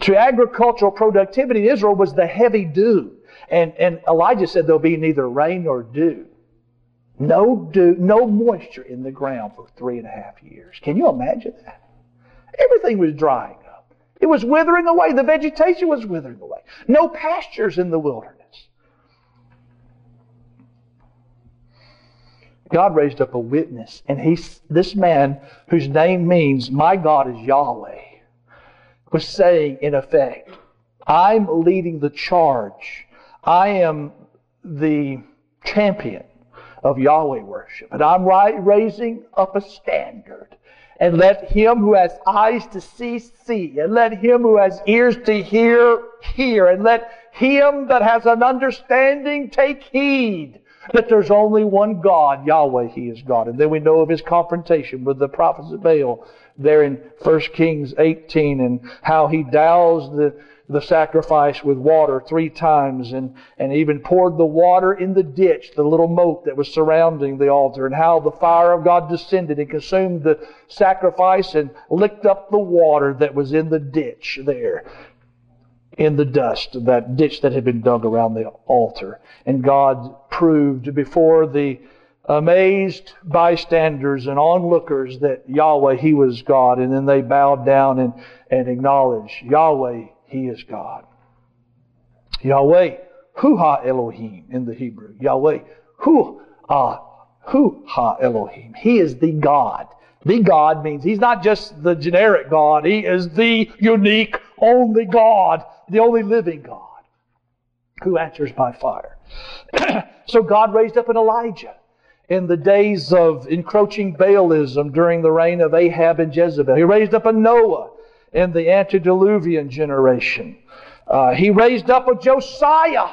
A: to agricultural productivity in Israel was the heavy dew. And, and Elijah said there'll be neither rain nor dew. No dew, no moisture in the ground for three and a half years. Can you imagine that? Everything was drying up. It was withering away. The vegetation was withering away. No pastures in the wilderness. God raised up a witness, and he's, this man, whose name means, My God is Yahweh, was saying, in effect, I'm leading the charge. I am the champion of Yahweh worship. And I'm right, raising up a standard. And let him who has eyes to see, see. And let him who has ears to hear, hear. And let him that has an understanding take heed that there's only one God, Yahweh, He is God. And then we know of His confrontation with the prophets of Baal there in 1 Kings 18 and how He doused the, the sacrifice with water three times and, and even poured the water in the ditch, the little moat that was surrounding the altar, and how the fire of God descended and consumed the sacrifice and licked up the water that was in the ditch there in the dust that ditch that had been dug around the altar. And God proved before the amazed bystanders and onlookers that Yahweh, He was God. And then they bowed down and, and acknowledged Yahweh, He is God. Yahweh, Hu Ha Elohim in the Hebrew. Yahweh, Hu Ha, Hu Ha Elohim. He is the God. The God means He's not just the generic God. He is the unique, only God the only living God who answers by fire. so God raised up an Elijah. in the days of encroaching Baalism during the reign of Ahab and Jezebel. He raised up a Noah in the antediluvian generation. Uh, he raised up a Josiah,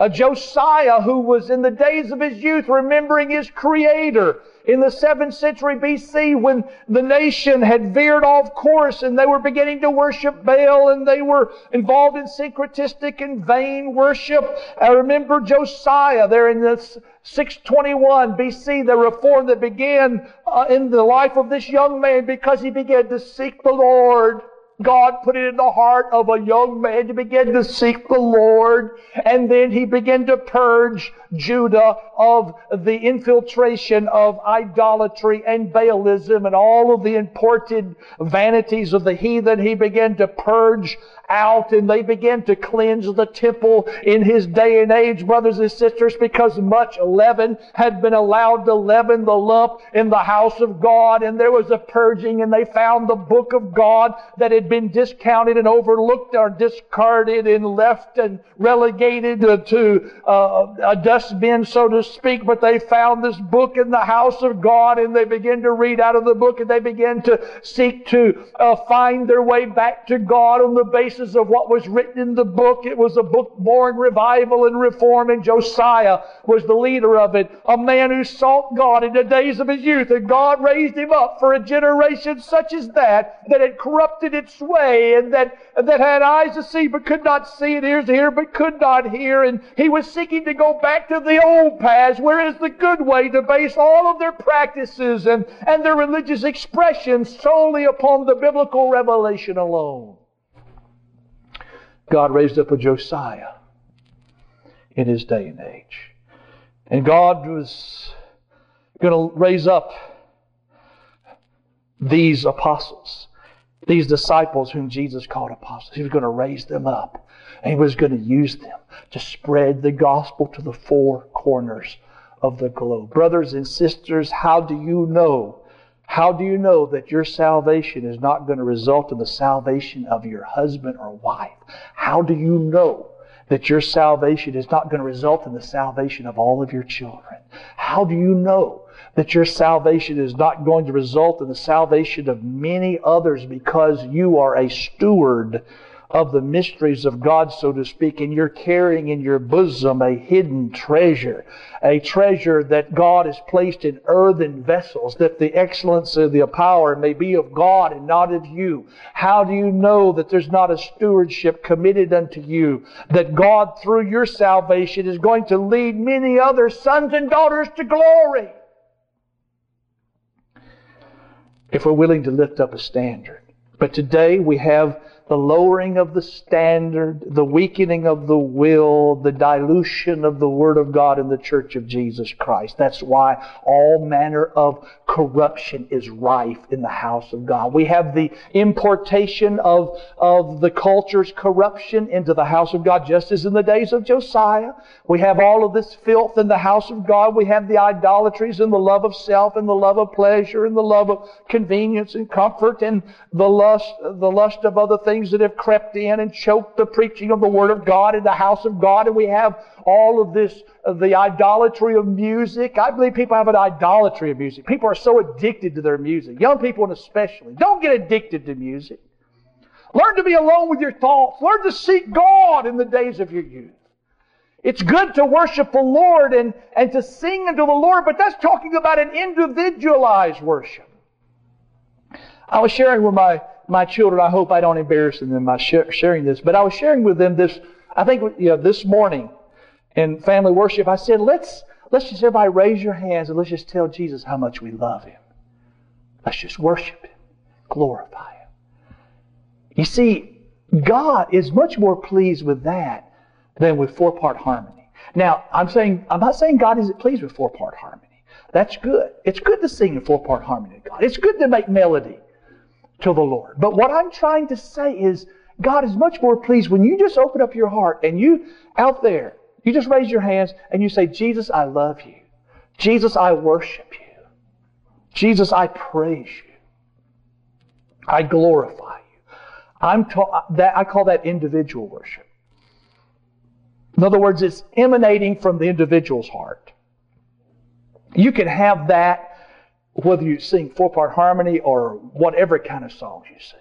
A: a Josiah who was in the days of his youth remembering his creator in the 7th century BC when the nation had veered off course and they were beginning to worship Baal and they were involved in syncretistic and vain worship. I remember Josiah there in the 621 BC, the reform that began uh, in the life of this young man because he began to seek the Lord. God put it in the heart of a young man to begin to seek the Lord. And then he began to purge Judah of the infiltration of idolatry and Baalism and all of the imported vanities of the heathen. He began to purge out and they began to cleanse the temple in his day and age, brothers and sisters, because much leaven had been allowed to leaven the lump in the house of God. And there was a purging and they found the book of God that had been discounted and overlooked or discarded and left and relegated to uh, a dustbin, so to speak, but they found this book in the house of God and they began to read out of the book and they began to seek to uh, find their way back to God on the basis basis of what was written in the book. It was a book born revival and reform, and Josiah was the leader of it. A man who sought God in the days of his youth, and God raised him up for a generation such as that, that had corrupted its way, and that, that had eyes to see but could not see, and ears to hear but could not hear. And he was seeking to go back to the old paths, where is the good way to base all of their practices and, and their religious expressions solely upon the biblical revelation alone. God raised up a Josiah in his day and age. And God was going to raise up these apostles, these disciples whom Jesus called apostles. He was going to raise them up. And he was going to use them to spread the gospel to the four corners of the globe. Brothers and sisters, how do you know how do you know that your salvation is not going to result in the salvation of your husband or wife? How do you know that your salvation is not going to result in the salvation of all of your children? How do you know that your salvation is not going to result in the salvation of many others because you are a steward of the mysteries of God, so to speak, and you're carrying in your bosom a hidden treasure, a treasure that God has placed in earthen vessels, that the excellence of the power may be of God and not of you. How do you know that there's not a stewardship committed unto you, that God, through your salvation, is going to lead many other sons and daughters to glory? If we're willing to lift up a standard. But today we have the lowering of the standard, the weakening of the will, the dilution of the Word of God in the Church of Jesus Christ. That's why all manner of corruption is rife in the house of God. We have the importation of, of the culture's corruption into the house of God, just as in the days of Josiah. We have all of this filth in the house of God. We have the idolatries and the love of self and the love of pleasure and the love of convenience and comfort and the lust, the lust of other things that have crept in and choked the preaching of the Word of God in the house of God. And we have all of this, uh, the idolatry of music. I believe people have an idolatry of music. People are so addicted to their music. Young people especially. Don't get addicted to music. Learn to be alone with your thoughts. Learn to seek God in the days of your youth. It's good to worship the Lord and, and to sing unto the Lord, but that's talking about an individualized worship. I was sharing with my my children, I hope I don't embarrass them by sharing this, but I was sharing with them this, I think, you know, this morning in family worship, I said, let's, let's just everybody raise your hands and let's just tell Jesus how much we love Him. Let's just worship Him, glorify Him. You see, God is much more pleased with that than with four part harmony. Now, I'm saying, I'm not saying God isn't pleased with four part harmony. That's good. It's good to sing in four part harmony to God. It's good to make melody to the Lord. But what I'm trying to say is God is much more pleased when you just open up your heart and you out there, you just raise your hands and you say, Jesus, I love you. Jesus, I worship you. Jesus, I praise you. I glorify you. I'm ta- uh, that I call that individual worship. In other words, it's emanating from the individual's heart. You can have that whether you sing four part harmony or whatever kind of songs you sing,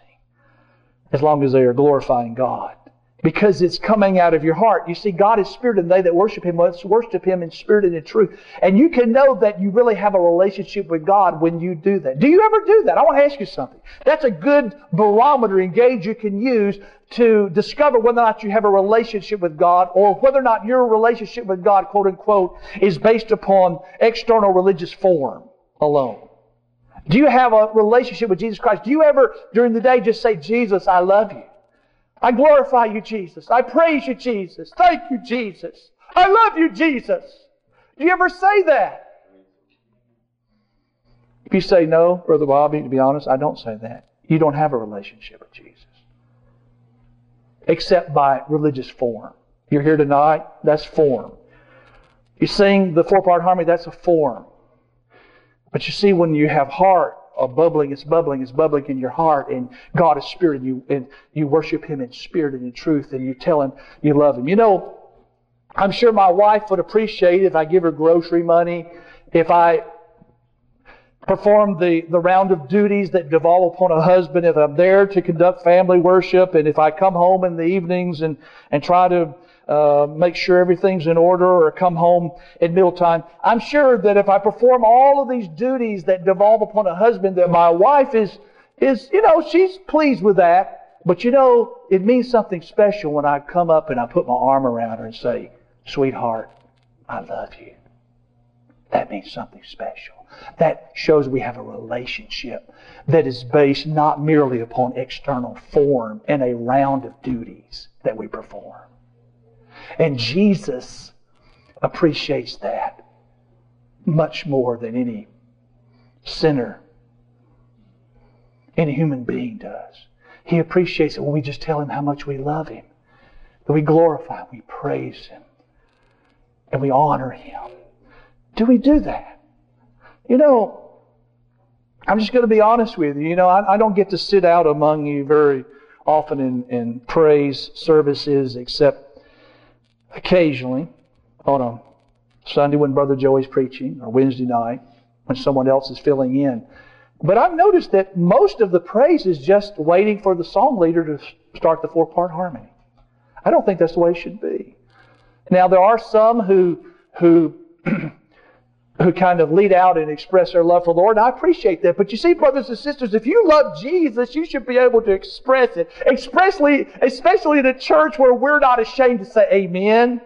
A: as long as they are glorifying God. Because it's coming out of your heart. You see, God is spirit, and they that worship Him must worship Him in spirit and in truth. And you can know that you really have a relationship with God when you do that. Do you ever do that? I want to ask you something. That's a good barometer and gauge you can use to discover whether or not you have a relationship with God or whether or not your relationship with God, quote unquote, is based upon external religious form alone. Do you have a relationship with Jesus Christ? Do you ever, during the day, just say, Jesus, I love you? I glorify you, Jesus. I praise you, Jesus. Thank you, Jesus. I love you, Jesus. Do you ever say that? If you say no, Brother Bobby, to be honest, I don't say that. You don't have a relationship with Jesus. Except by religious form. You're here tonight, that's form. You sing the four part harmony, that's a form. But you see, when you have heart, a bubbling, it's bubbling, it's bubbling in your heart, and God is spirit, and you and you worship Him in spirit and in truth, and you tell Him you love Him. You know, I'm sure my wife would appreciate if I give her grocery money, if I perform the, the round of duties that devolve upon a husband, if I'm there to conduct family worship, and if I come home in the evenings and, and try to uh, make sure everything's in order or come home at mealtime. I'm sure that if I perform all of these duties that devolve upon a husband, that my wife is, is, you know, she's pleased with that. But you know, it means something special when I come up and I put my arm around her and say, sweetheart, I love you. That means something special. That shows we have a relationship that is based not merely upon external form and a round of duties that we perform. And Jesus appreciates that much more than any sinner, any human being does. He appreciates it when we just tell him how much we love him, that we glorify him, we praise him, and we honor him. Do we do that? You know, I'm just going to be honest with you. You know, I, I don't get to sit out among you very often in, in praise services except occasionally on a Sunday when Brother Joey's preaching or Wednesday night when someone else is filling in. But I've noticed that most of the praise is just waiting for the song leader to start the four part harmony. I don't think that's the way it should be. Now, there are some who, who, who kind of lead out and express their love for the Lord, and I appreciate that. But you see, brothers and sisters, if you love Jesus, you should be able to express it, especially, especially in a church where we're not ashamed to say amen.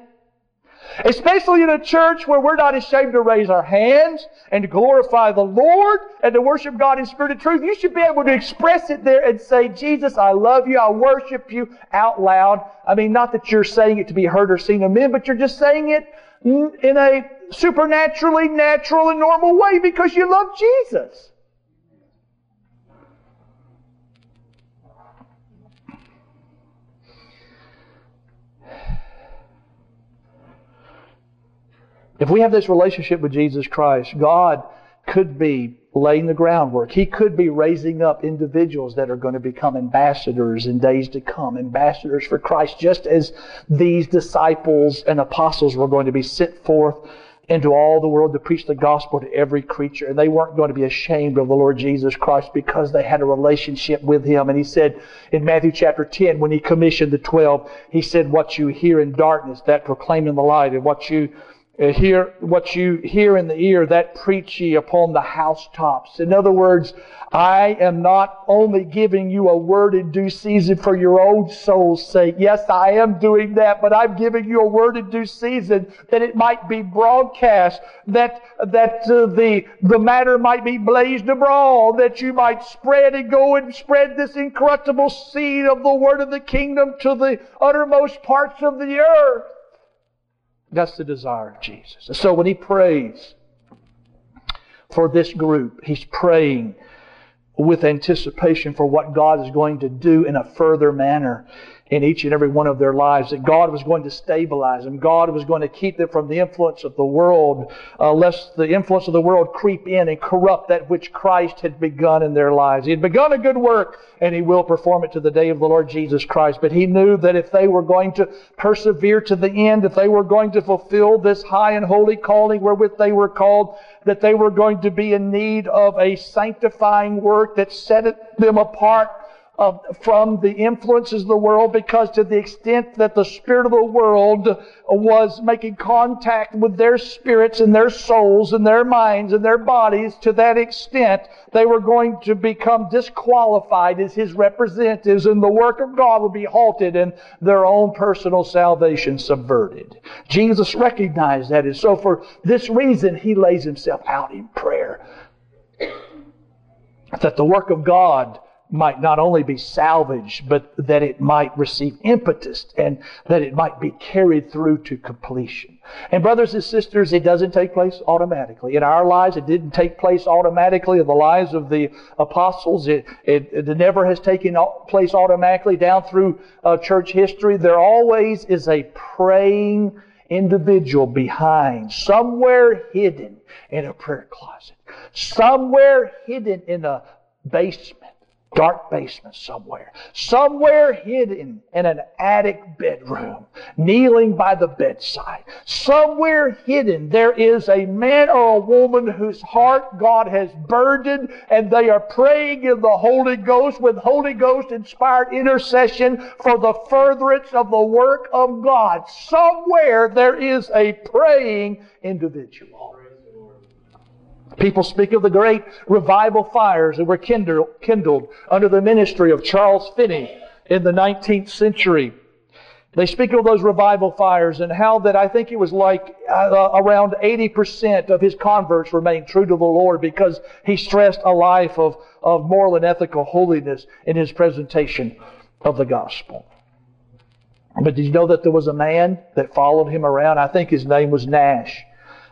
A: Especially in a church where we're not ashamed to raise our hands and to glorify the Lord and to worship God in spirit and truth. You should be able to express it there and say, Jesus, I love you. I worship you out loud. I mean, not that you're saying it to be heard or seen of men, but you're just saying it in a supernaturally natural and normal way because you love Jesus. If we have this relationship with Jesus Christ, God could be laying the groundwork. He could be raising up individuals that are going to become ambassadors in days to come, ambassadors for Christ, just as these disciples and apostles were going to be sent forth into all the world to preach the gospel to every creature. And they weren't going to be ashamed of the Lord Jesus Christ because they had a relationship with Him. And He said in Matthew chapter 10, when He commissioned the 12, He said, What you hear in darkness, that proclaim in the light, and what you hear what you hear in the ear, that preach ye upon the housetops. In other words, I am not only giving you a word in due season for your own soul's sake. Yes, I am doing that, but I'm giving you a word in due season that it might be broadcast, that that uh, the the matter might be blazed abroad, that you might spread and go and spread this incorruptible seed of the word of the kingdom to the uttermost parts of the earth. That's the desire of Jesus. So when he prays for this group, he's praying with anticipation for what God is going to do in a further manner in each and every one of their lives, that God was going to stabilize them. God was going to keep them from the influence of the world, uh, lest the influence of the world creep in and corrupt that which Christ had begun in their lives. He had begun a good work, and He will perform it to the day of the Lord Jesus Christ. But He knew that if they were going to persevere to the end, if they were going to fulfill this high and holy calling wherewith they were called, that they were going to be in need of a sanctifying work that set them apart of, from the influences of the world because to the extent that the spirit of the world was making contact with their spirits and their souls and their minds and their bodies, to that extent they were going to become disqualified as his representatives and the work of God would be halted and their own personal salvation subverted. Jesus recognized that and so for this reason he lays himself out in prayer. That the work of God might not only be salvaged, but that it might receive impetus and that it might be carried through to completion. And brothers and sisters, it doesn't take place automatically. In our lives, it didn't take place automatically. In the lives of the apostles, it, it, it never has taken place automatically down through uh, church history. There always is a praying individual behind, somewhere hidden in a prayer closet, somewhere hidden in a basement dark basement somewhere, somewhere hidden in an attic bedroom, kneeling by the bedside, somewhere hidden, there is a man or a woman whose heart God has burdened and they are praying in the Holy Ghost with Holy Ghost inspired intercession for the furtherance of the work of God. Somewhere there is a praying individual. People speak of the great revival fires that were kindled under the ministry of Charles Finney in the 19th century. They speak of those revival fires and how that I think it was like uh, around 80% of his converts remained true to the Lord because he stressed a life of, of moral and ethical holiness in his presentation of the gospel. But did you know that there was a man that followed him around? I think his name was Nash.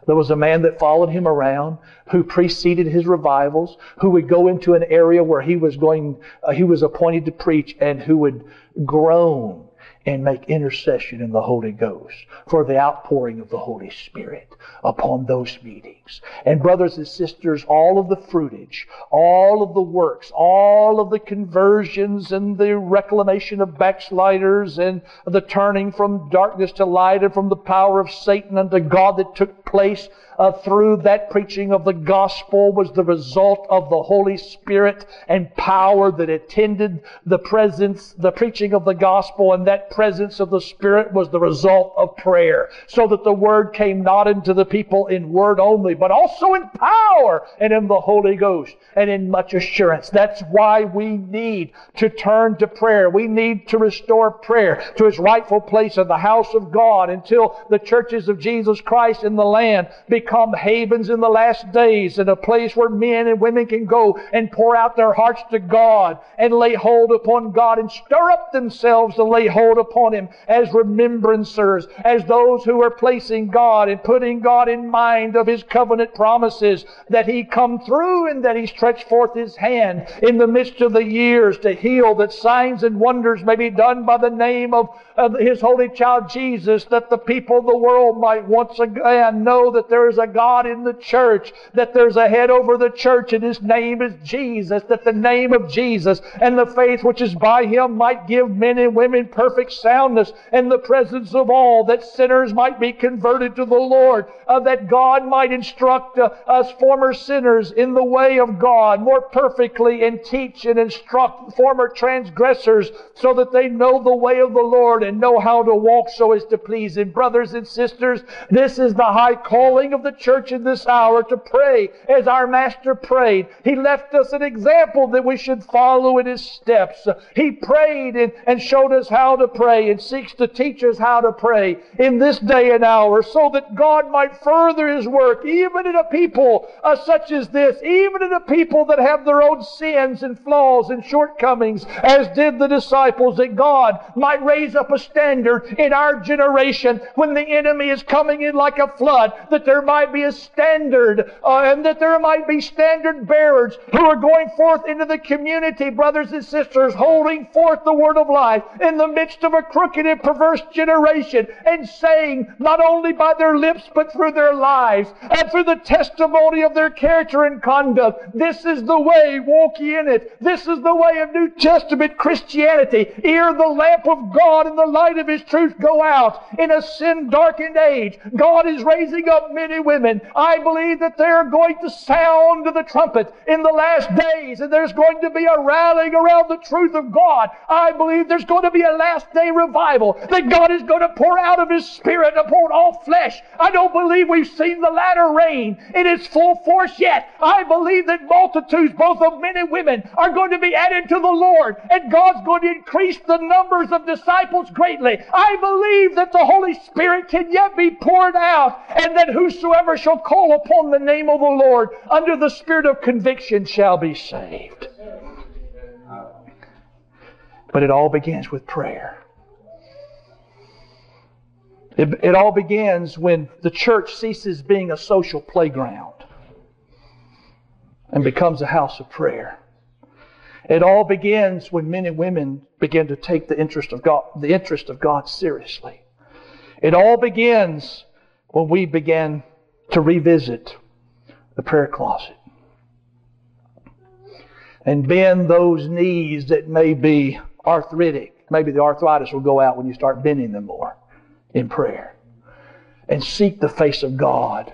A: There was a man that followed him around who preceded his revivals, who would go into an area where he was going, uh, he was appointed to preach and who would groan and make intercession in the Holy Ghost for the outpouring of the Holy Spirit upon those meetings. And brothers and sisters, all of the fruitage, all of the works, all of the conversions and the reclamation of backsliders and the turning from darkness to light and from the power of Satan unto God that took place uh, through that preaching of the gospel was the result of the Holy Spirit and power that attended the presence, the preaching of the gospel, and that presence of the Spirit was the result of prayer. So that the word came not into the people in word only, but also in power and in the Holy Ghost and in much assurance. That's why we need to turn to prayer. We need to restore prayer to its rightful place in the house of God until the churches of Jesus Christ in the land become become havens in the last days and a place where men and women can go and pour out their hearts to God and lay hold upon God and stir up themselves to lay hold upon Him as remembrancers, as those who are placing God and putting God in mind of His covenant promises that He come through and that He stretch forth His hand in the midst of the years to heal, that signs and wonders may be done by the name of, of His holy child Jesus, that the people of the world might once again know that there is a God in the church, that there's a head over the church and his name is Jesus, that the name of Jesus and the faith which is by him might give men and women perfect soundness and the presence of all, that sinners might be converted to the Lord, uh, that God might instruct uh, us former sinners in the way of God more perfectly and teach and instruct former transgressors so that they know the way of the Lord and know how to walk so as to please Him. Brothers and sisters, this is the high calling of the church in this hour to pray as our Master prayed. He left us an example that we should follow in His steps. He prayed and, and showed us how to pray and seeks to teach us how to pray in this day and hour so that God might further His work, even in a people uh, such as this, even in a people that have their own sins and flaws and shortcomings, as did the disciples, that God might raise up a standard in our generation when the enemy is coming in like a flood, that there might might be a standard uh, and that there might be standard bearers who are going forth into the community, brothers and sisters, holding forth the word of life in the midst of a crooked and perverse generation and saying, not only by their lips, but through their lives and through the testimony of their character and conduct, this is the way, walk ye in it. This is the way of New Testament Christianity. Ere the lamp of God and the light of His truth go out in a sin darkened age, God is raising up men women. I believe that they're going to sound the trumpet in the last days and there's going to be a rallying around the truth of God. I believe there's going to be a last day revival that God is going to pour out of His Spirit upon all flesh. I don't believe we've seen the latter rain in its full force yet. I believe that multitudes, both of men and women, are going to be added to the Lord and God's going to increase the numbers of disciples greatly. I believe that the Holy Spirit can yet be poured out and that whosoever shall call upon the name of the Lord under the spirit of conviction shall be saved. But it all begins with prayer. It, it, all begins when the church ceases being a social playground and becomes a house of prayer. It all begins when men and women begin to take the interest of God, the interest of God seriously. It all begins when we begin to revisit the prayer closet and bend those knees that may be arthritic. Maybe the arthritis will go out when you start bending them more in prayer. And seek the face of God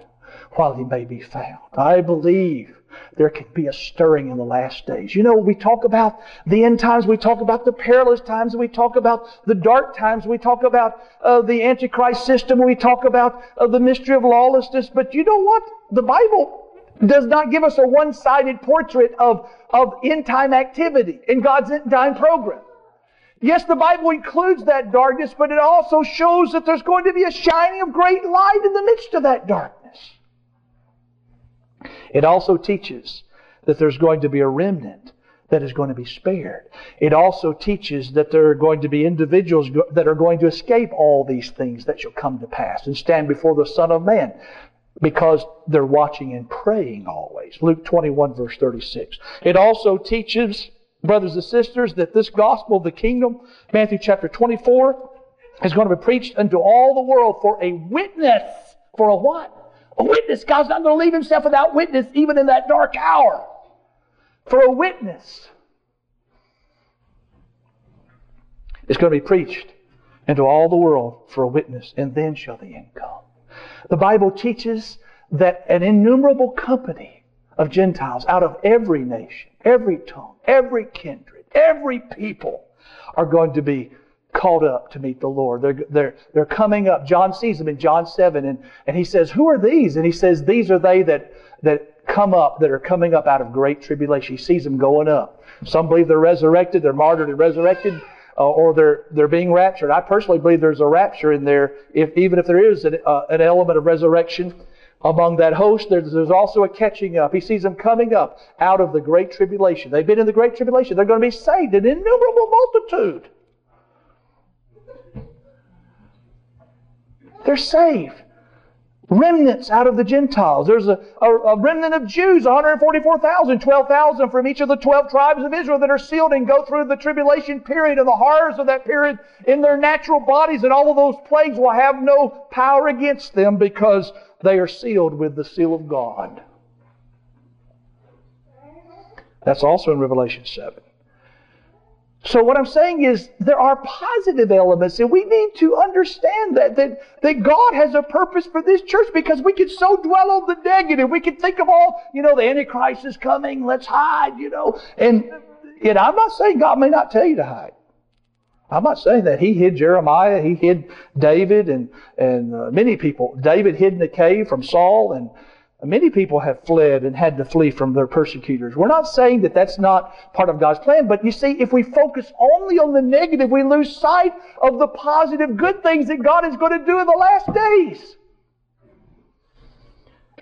A: while he may be found. I believe there can be a stirring in the last days. You know, we talk about the end times, we talk about the perilous times, we talk about the dark times, we talk about uh, the Antichrist system, we talk about uh, the mystery of lawlessness. But you know what? The Bible does not give us a one-sided portrait of, of end time activity in God's end time program. Yes, the Bible includes that darkness, but it also shows that there's going to be a shining of great light in the midst of that darkness. It also teaches that there's going to be a remnant that is going to be spared. It also teaches that there are going to be individuals that are going to escape all these things that shall come to pass and stand before the Son of Man because they're watching and praying always. Luke 21 verse 36. It also teaches, brothers and sisters, that this gospel of the kingdom, Matthew chapter 24, is going to be preached unto all the world for a witness. For a what? A witness. God's not going to leave himself without witness even in that dark hour. For a witness. It's going to be preached into all the world for a witness, and then shall the end come. The Bible teaches that an innumerable company of Gentiles out of every nation, every tongue, every kindred, every people are going to be called up to meet the Lord. They're, they're, they're coming up. John sees them in John 7 and, and he says, Who are these? And he says, These are they that, that come up, that are coming up out of great tribulation. He sees them going up. Some believe they're resurrected, they're martyred and resurrected, uh, or they're, they're being raptured. I personally believe there's a rapture in there, if, even if there is an, uh, an element of resurrection among that host, there's, there's, also a catching up. He sees them coming up out of the great tribulation. They've been in the great tribulation. They're going to be saved, an innumerable multitude. They're saved. Remnants out of the Gentiles. There's a, a, a remnant of Jews, 144,000, 12,000 from each of the 12 tribes of Israel that are sealed and go through the tribulation period and the horrors of that period in their natural bodies, and all of those plagues will have no power against them because they are sealed with the seal of God. That's also in Revelation 7. So what I'm saying is there are positive elements and we need to understand that, that, that God has a purpose for this church because we can so dwell on the negative. We can think of all, you know, the Antichrist is coming, let's hide, you know. And, and I'm not saying God may not tell you to hide. I'm not saying that he hid Jeremiah, he hid David and, and uh, many people. David hid in the cave from Saul and, Many people have fled and had to flee from their persecutors. We're not saying that that's not part of God's plan, but you see, if we focus only on the negative, we lose sight of the positive, good things that God is going to do in the last days.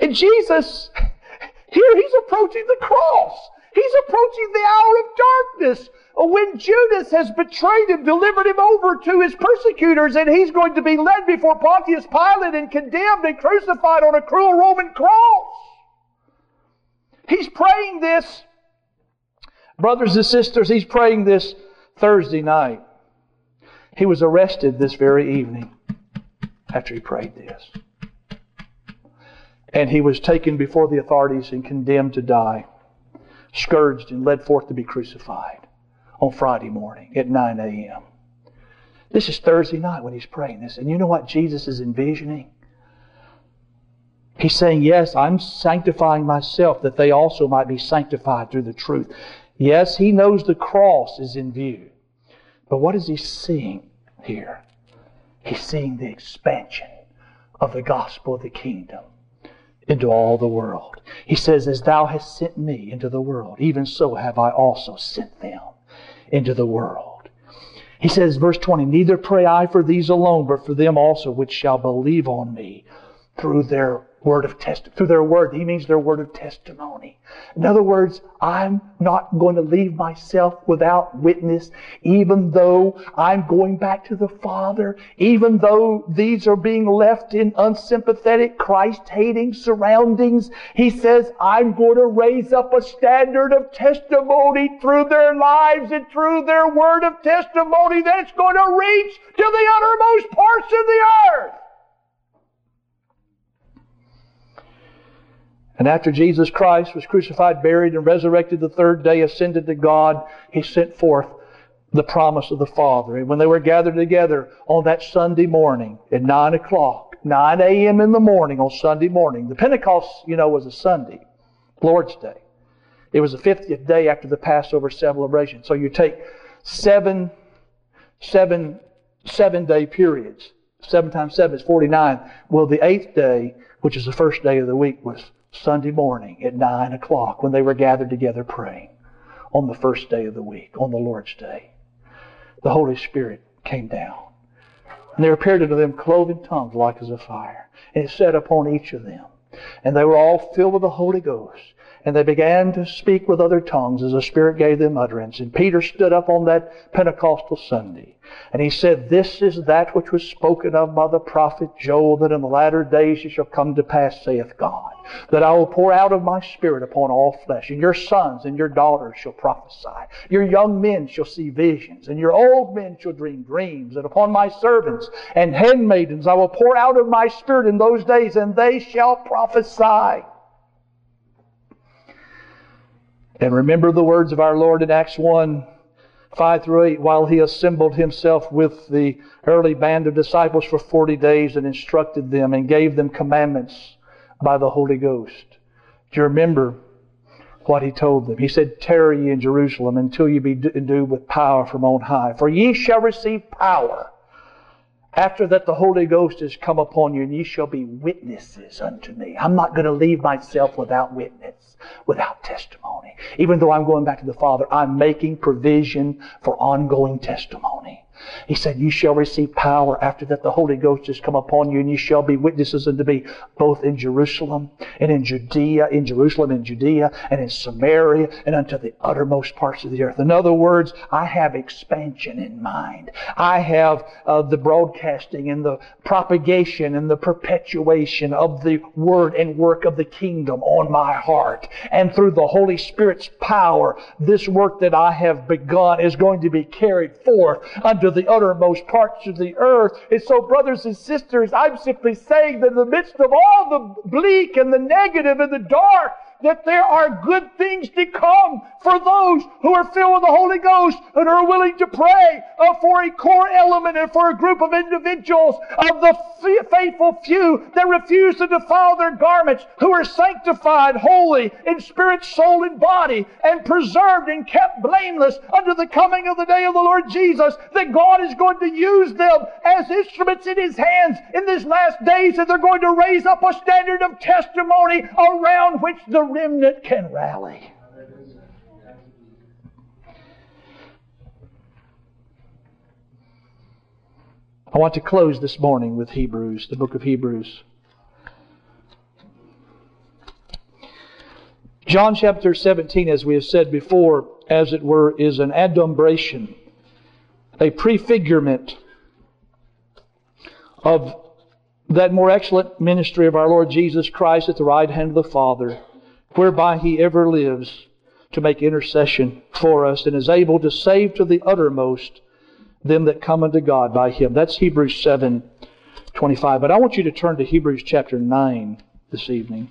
A: And Jesus, here he's approaching the cross. He's approaching the hour of darkness Uh, when Judas has betrayed him, delivered him over to his persecutors, and he's going to be led before Pontius Pilate and condemned and crucified on a cruel Roman cross. He's praying this, brothers and sisters, he's praying this Thursday night. He was arrested this very evening after he prayed this. And he was taken before the authorities and condemned to die, scourged and led forth to be crucified on Friday morning at 9 a.m. This is Thursday night when he's praying this. And you know what Jesus is envisioning? He's saying, Yes, I'm sanctifying myself that they also might be sanctified through the truth. Yes, he knows the cross is in view. But what is he seeing here? He's seeing the expansion of the gospel of the kingdom into all the world. He says, As thou hast sent me into the world, even so have I also sent them into the world. He says, verse 20, Neither pray I for these alone, but for them also which shall believe on me through their word of test through their word. He means their word of testimony. In other words, I'm not going to leave myself without witness, even though I'm going back to the Father, even though these are being left in unsympathetic, Christ-hating surroundings. He says, I'm going to raise up a standard of testimony through their lives and through their word of testimony that's going to reach to the uttermost parts of the earth. And after Jesus Christ was crucified, buried, and resurrected the third day, ascended to God, He sent forth the promise of the Father. And when they were gathered together on that Sunday morning at 9 o'clock, 9 a.m. in the morning on Sunday morning, the Pentecost, you know, was a Sunday, Lord's Day. It was the 50th day after the Passover celebration. So you take seven, seven, seven day periods. Seven times seven is 49. Well, the eighth day, which is the first day of the week, was Sunday morning at 9 o'clock when they were gathered together praying on the first day of the week, on the Lord's Day. The Holy Spirit came down. And there appeared unto them cloven tongues like as a fire. And it set upon each of them. And they were all filled with the Holy Ghost. And they began to speak with other tongues as the Spirit gave them utterance. And Peter stood up on that Pentecostal Sunday. And he said, This is that which was spoken of by the prophet Joel, that in the latter days it shall come to pass, saith God that I will pour out of my spirit upon all flesh, and your sons and your daughters shall prophesy. Your young men shall see visions, and your old men shall dream dreams. And upon my servants and handmaidens I will pour out of my spirit in those days, and they shall prophesy. And remember the words of our Lord in Acts 1 5 through 8, while he assembled himself with the early band of disciples for 40 days and instructed them and gave them commandments by the Holy Ghost. Do you remember what he told them? He said, Tarry ye in Jerusalem until ye be endued with power from on high. For ye shall receive power. After that, the Holy Ghost has come upon you, and ye shall be witnesses unto me. I'm not going to leave myself without witness, without testimony. Even though I'm going back to the Father, I'm making provision for ongoing testimony. He said, You shall receive power after that the Holy Ghost has come upon you, and you shall be witnesses unto me both in Jerusalem and in Judea, in Jerusalem and Judea, and in Samaria, and unto the uttermost parts of the earth. In other words, I have expansion in mind. I have uh, the broadcasting and the propagation and the perpetuation of the word and work of the kingdom on my heart. And through the Holy Spirit's power, this work that I have begun is going to be carried forth unto the uttermost parts of the earth. And so, brothers and sisters, I'm simply saying that in the midst of all the bleak and the negative and the dark, that there are good things to come for those who are filled with the Holy Ghost and are willing to pray uh, for a core element and for a group of individuals of the faithful few that refuse to defile their garments, who are sanctified, holy in spirit, soul, and body, and preserved and kept blameless unto the coming of the day of the Lord Jesus, that God is going to use them as instruments in His hands in these last days, and they're going to raise up a standard of testimony around which the remnant can rally. I want to close this morning with Hebrews, the book of Hebrews. John chapter 17, as we have said before, as it were, is an adumbration, a prefigurement of that more excellent ministry of our Lord Jesus Christ at the right hand of the Father, whereby He ever lives to make intercession for us and is able to save to the uttermost them that come unto God by Him. That's Hebrews 7 25. But I want you to turn to Hebrews chapter 9 this evening.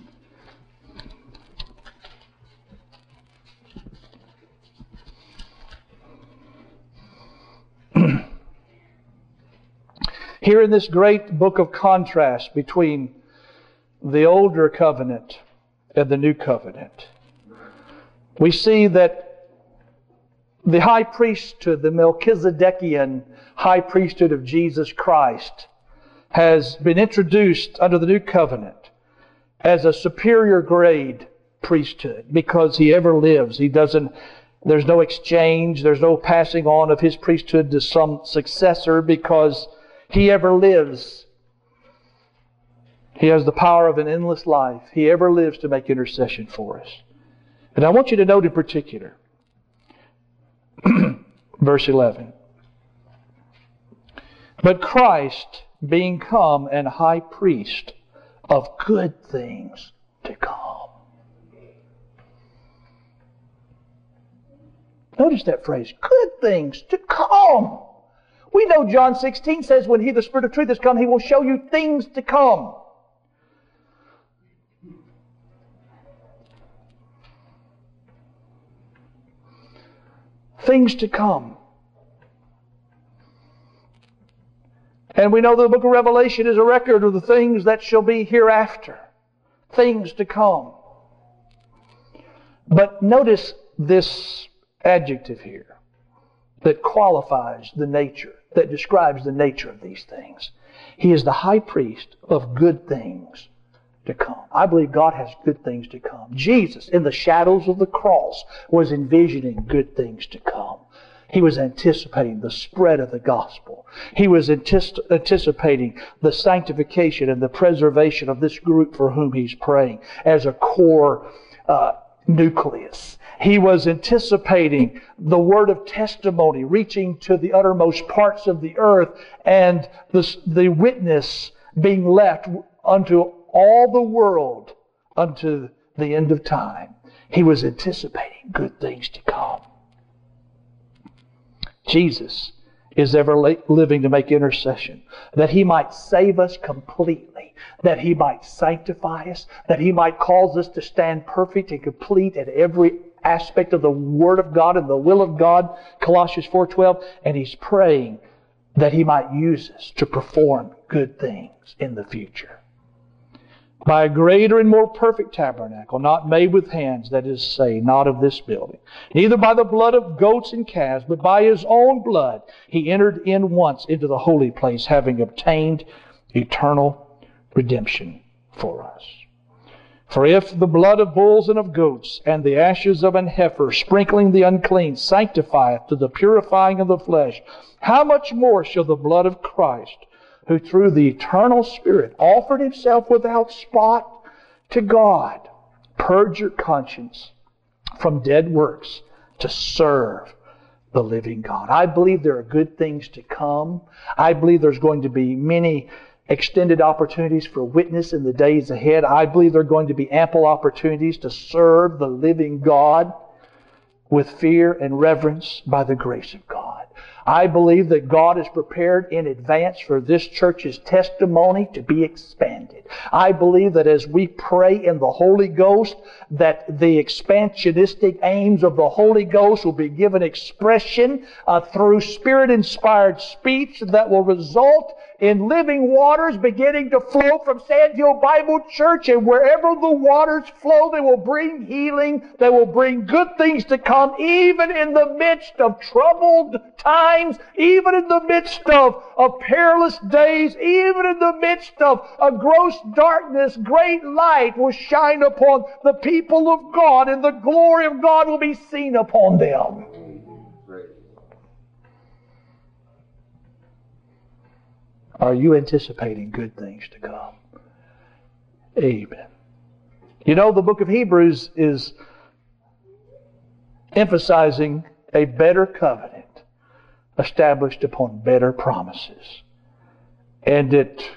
A: Here in this great book of contrast between the older covenant and the new covenant, we see that the high priesthood, the Melchizedekian high priesthood of Jesus Christ, has been introduced under the new covenant as a superior grade priesthood because he ever lives. He doesn't, there's no exchange, there's no passing on of his priesthood to some successor because he ever lives. He has the power of an endless life. He ever lives to make intercession for us. And I want you to note in particular, verse 11. But Christ, being come and high priest of good things to come. Notice that phrase, good things to come. We know John 16 says, when He, the Spirit of truth, has come, He will show you things to come. Things to come. And we know the book of Revelation is a record of the things that shall be hereafter. Things to come. But notice this adjective here that qualifies the nature, that describes the nature of these things. He is the high priest of good things to come. I believe God has good things to come. Jesus, in the shadows of the cross, was envisioning good things to come. He was anticipating the spread of the gospel. He was anticipating the sanctification and the preservation of this group for whom he's praying as a core uh, nucleus. He was anticipating the word of testimony reaching to the uttermost parts of the earth and the, the witness being left unto all the world unto the end of time. He was anticipating good things to come. Jesus is ever living to make intercession, that he might save us completely, that he might sanctify us, that he might cause us to stand perfect and complete at every aspect of the Word of God and the will of God, Colossians 4.12, and he's praying that he might use us to perform good things in the future by a greater and more perfect tabernacle, not made with hands, that is to say, not of this building. Neither by the blood of goats and calves, but by his own blood, he entered in once into the holy place, having obtained eternal redemption for us. For if the blood of bulls and of goats, and the ashes of an heifer, sprinkling the unclean, sanctifieth to the purifying of the flesh, how much more shall the blood of Christ, who through the eternal Spirit offered himself without spot to God. Purge your conscience from dead works to serve the living God. I believe there are good things to come. I believe there's going to be many extended opportunities for witness in the days ahead. I believe there are going to be ample opportunities to serve the living God with fear and reverence by the grace of God. I believe that God is prepared in advance for this church's testimony to be expanded. I believe that as we pray in the Holy Ghost, that the expansionistic aims of the Holy Ghost will be given expression uh, through Spirit-inspired speech that will result in living waters beginning to flow from Sand Hill Bible Church, and wherever the waters flow, they will bring healing, they will bring good things to come, even in the midst of troubled times, even in the midst of, of perilous days, even in the midst of a gross darkness, great light will shine upon the people of God, and the glory of God will be seen upon them. Are you anticipating good things to come? Amen. You know, the book of Hebrews is emphasizing a better covenant established upon better promises. And it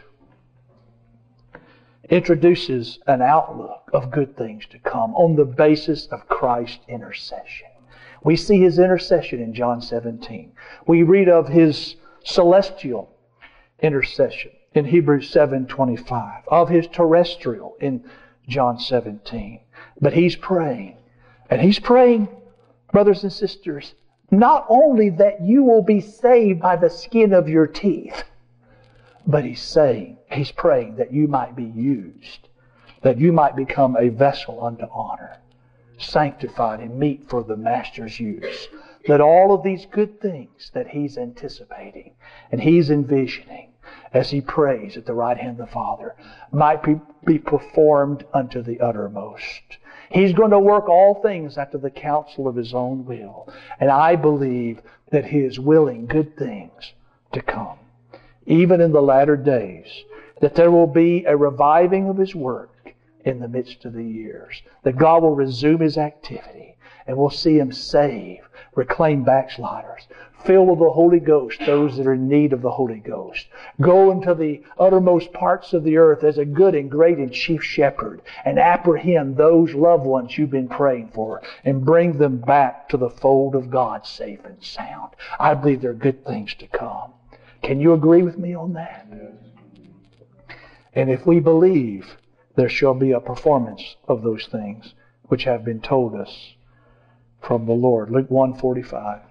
A: introduces an outlook of good things to come on the basis of Christ's intercession. We see his intercession in John 17. We read of his celestial intercession in Hebrews 7:25, of his terrestrial in John 17. But he's praying, and he's praying, brothers and sisters, not only that you will be saved by the skin of your teeth, but he's saying, he's praying that you might be used, that you might become a vessel unto honor, sanctified and meet for the Master's use. That all of these good things that he's anticipating and he's envisioning as he prays at the right hand of the Father might be, be performed unto the uttermost. He's going to work all things after the counsel of his own will. And I believe that he is willing good things to come even in the latter days, that there will be a reviving of His work in the midst of the years, that God will resume His activity, and we'll see Him save, reclaim backsliders, fill with the Holy Ghost those that are in need of the Holy Ghost, go into the uttermost parts of the earth as a good and great and chief shepherd, and apprehend those loved ones you've been praying for, and bring them back to the fold of God safe and sound. I believe there are good things to come. Can you agree with me on that? And if we believe, there shall be a performance of those things which have been told us from the Lord. Luke 145.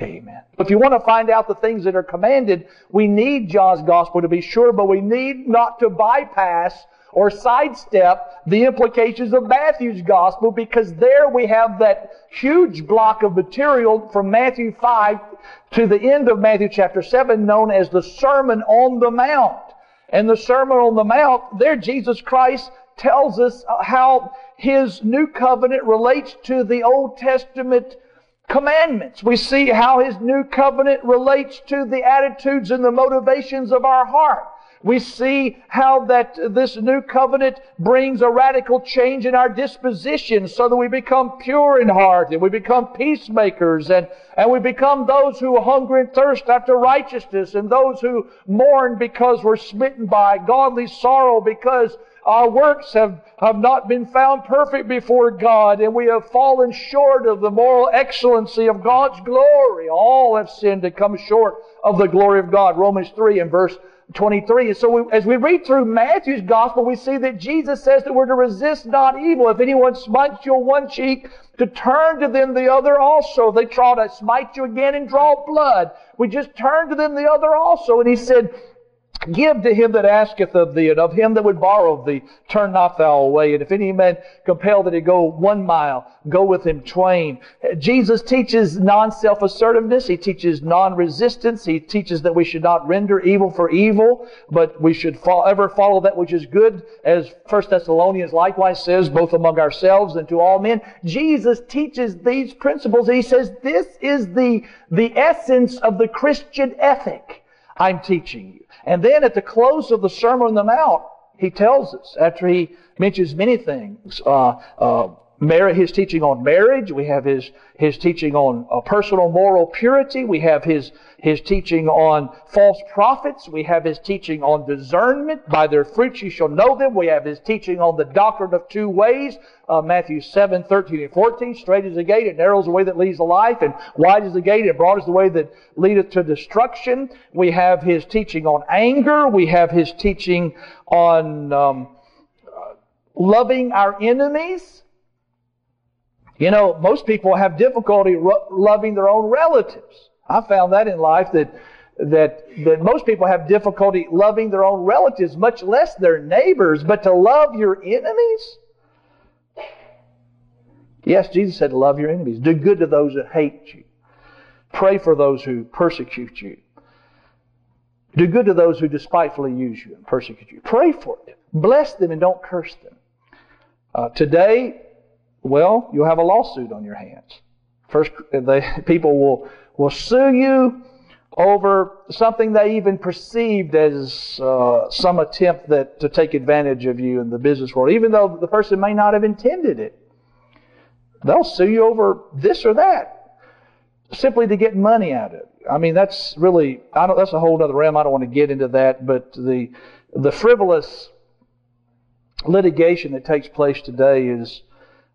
A: Amen. If you want to find out the things that are commanded, we need John's gospel to be sure, but we need not to bypass or sidestep the implications of Matthew's gospel because there we have that huge block of material from Matthew 5 to the end of Matthew chapter 7 known as the Sermon on the Mount. And the Sermon on the Mount, there Jesus Christ tells us how his new covenant relates to the Old Testament commandments. We see how his new covenant relates to the attitudes and the motivations of our heart. We see how that this new covenant brings a radical change in our disposition so that we become pure in heart and we become peacemakers and, and we become those who hunger and thirst after righteousness and those who mourn because we're smitten by godly sorrow because our works have, have not been found perfect before God, and we have fallen short of the moral excellency of God's glory. All have sinned and come short of the glory of God. Romans 3 and verse 23. And So we, as we read through Matthew's gospel, we see that Jesus says that we're to resist not evil. If anyone smites you on one cheek, to turn to them the other also. If they try to smite you again and draw blood, we just turn to them the other also. And he said, Give to him that asketh of thee, and of him that would borrow of thee, turn not thou away. And if any man compel thee to go one mile, go with him twain. Jesus teaches non-self-assertiveness. He teaches non-resistance. He teaches that we should not render evil for evil, but we should ever follow that which is good, as 1 Thessalonians likewise says, both among ourselves and to all men. Jesus teaches these principles, he says this is the, the essence of the Christian ethic I'm teaching you. And then at the close of the Sermon on the Mount, he tells us, after he mentions many things, uh, uh, his teaching on marriage, we have his, his teaching on uh, personal moral purity, we have his his teaching on false prophets. We have his teaching on discernment. By their fruits you shall know them. We have his teaching on the doctrine of two ways. Uh, Matthew 7, 13 and 14. Strait is the gate, and narrow is the way that leads to life, and wide is the gate, and broad is the way that leadeth to destruction. We have his teaching on anger. We have his teaching on um, uh, loving our enemies. You know, most people have difficulty ro- loving their own relatives. I found that in life that that that most people have difficulty loving their own relatives, much less their neighbors, but to love your enemies. Yes, Jesus said, Love your enemies. Do good to those that hate you. Pray for those who persecute you. Do good to those who despitefully use you and persecute you. Pray for them. Bless them and don't curse them. Uh, today, well, you'll have a lawsuit on your hands. First, the people will will sue you over something they even perceived as uh, some attempt that to take advantage of you in the business world, even though the person may not have intended it. They'll sue you over this or that simply to get money out of it. I mean, that's really I don't. That's a whole other realm. I don't want to get into that, but the the frivolous litigation that takes place today is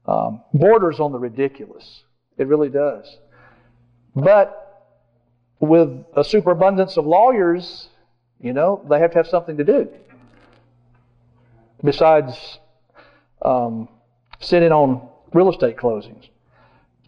A: um, borders on the ridiculous. It really does. But with a superabundance of lawyers, you know, they have to have something to do besides um, sitting on real estate closings.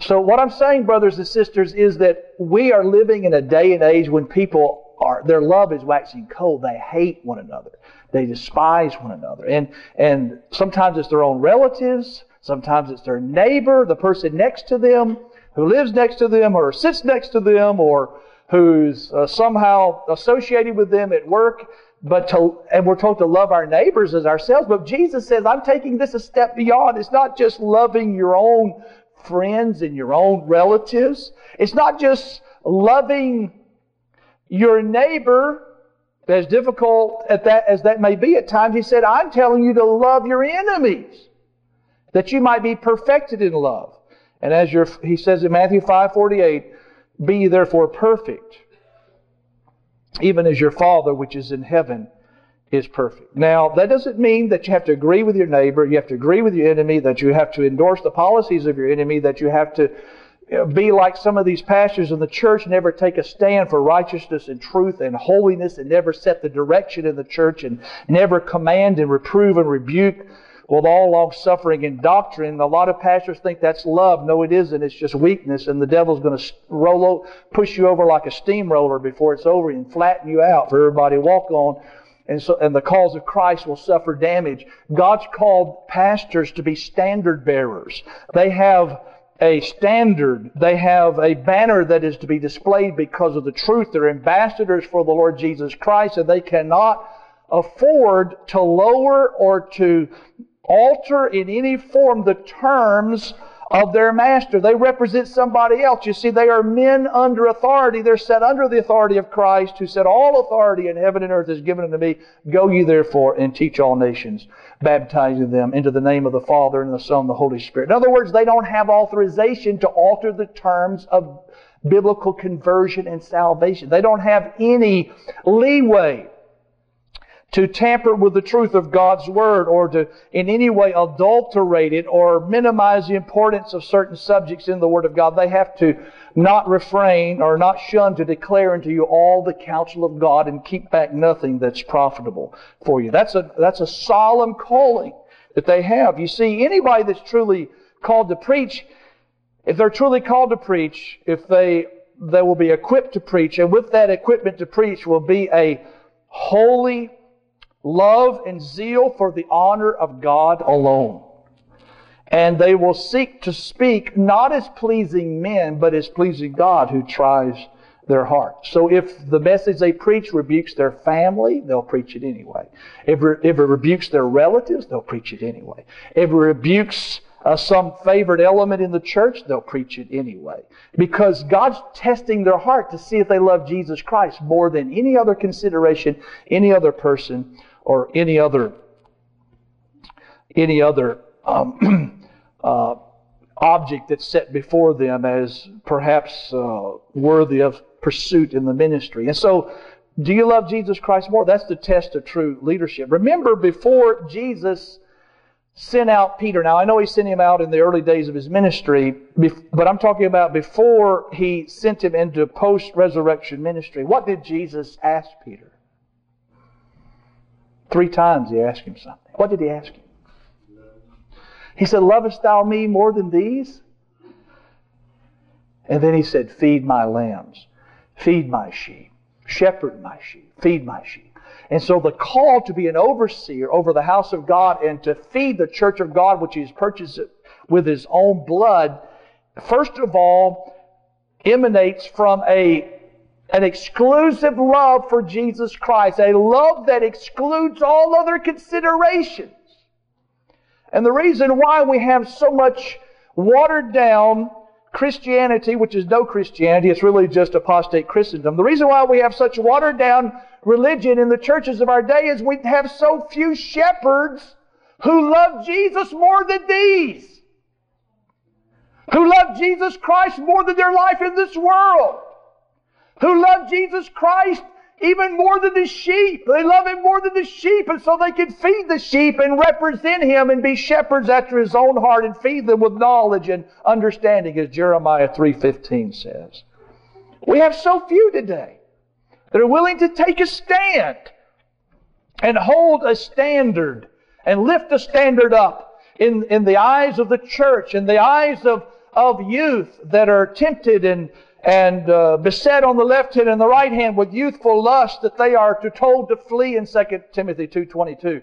A: So, what I'm saying, brothers and sisters, is that we are living in a day and age when people are, their love is waxing cold. They hate one another. They despise one another. And, and sometimes it's their own relatives. Sometimes it's their neighbor, the person next to them, who lives next to them, or sits next to them, or who's uh, somehow associated with them at work. But to, and we're told to love our neighbors as ourselves. But Jesus says, I'm taking this a step beyond. It's not just loving your own friends and your own relatives. It's not just loving your neighbor, as difficult at that, as that may be at times. He said, I'm telling you to love your enemies, that you might be perfected in love. And as your, he says in Matthew 5 48, be therefore perfect, even as your Father which is in heaven is perfect. Now, that doesn't mean that you have to agree with your neighbor, you have to agree with your enemy, that you have to endorse the policies of your enemy, that you have to be like some of these pastors in the church, never take a stand for righteousness and truth and holiness, and never set the direction in the church, and never command and reprove and rebuke with all long suffering and doctrine. A lot of pastors think that's love. No, it isn't. It's just weakness, and the devil's going to roll, over, push you over like a steamroller before it's over and flatten you out for everybody to walk on. And so, and the cause of Christ will suffer damage. God's called pastors to be standard bearers. They have a standard. They have a banner that is to be displayed because of the truth. They're ambassadors for the Lord Jesus Christ, and they cannot afford to lower or to alter in any form the terms of their master. They represent somebody else. You see, they are men under authority. They're set under the authority of Christ, who said, All authority in heaven and earth is given unto me. Go ye therefore and teach all nations, baptizing them into the name of the Father and the Son and the Holy Spirit. In other words, they don't have authorization to alter the terms of biblical conversion and salvation. They don't have any leeway to tamper with the truth of God's Word or to in any way adulterate it or minimize the importance of certain subjects in the Word of God. They have to not refrain or not shun to declare unto you all the counsel of God and keep back nothing that's profitable for you. That's a, that's a solemn calling that they have. You see, anybody that's truly called to preach, if they're truly called to preach, if they, they will be equipped to preach, and with that equipment to preach will be a holy, love and zeal for the honor of God alone. And they will seek to speak not as pleasing men, but as pleasing God who tries their heart. So if the message they preach rebukes their family, they'll preach it anyway. If, if it rebukes their relatives, they'll preach it anyway. If it rebukes uh, some favored element in the church, they'll preach it anyway. Because God's testing their heart to see if they love Jesus Christ more than any other consideration, any other person, or any other any other um, uh, object that's set before them as perhaps uh, worthy of pursuit in the ministry. And so, do you love Jesus Christ more? That's the test of true leadership. Remember, before Jesus sent out Peter, now I know he sent him out in the early days of his ministry, but I'm talking about before he sent him into post resurrection ministry. What did Jesus ask Peter? Three times he asked him something. What did he ask him? He said, Lovest thou me more than these? And then he said, Feed my lambs, feed my sheep, shepherd my sheep, feed my sheep. And so the call to be an overseer over the house of God and to feed the church of God, which he's purchased with his own blood, first of all, emanates from a an exclusive love for Jesus Christ, a love that excludes all other considerations. And the reason why we have so much watered down Christianity, which is no Christianity, it's really just apostate Christendom. The reason why we have such watered down religion in the churches of our day is we have so few shepherds who love Jesus more than these. Who love Jesus Christ more than their life in this world. Who love Jesus Christ even more than the sheep. They love him more than the sheep, and so they can feed the sheep and represent him and be shepherds after his own heart and feed them with knowledge and understanding, as Jeremiah 3.15 says. We have so few today that are willing to take a stand and hold a standard and lift a standard up in, in the eyes of the church, in the eyes of, of youth that are tempted and and uh, beset on the left hand and the right hand with youthful lust that they are to told to flee in 2 Timothy 2.22.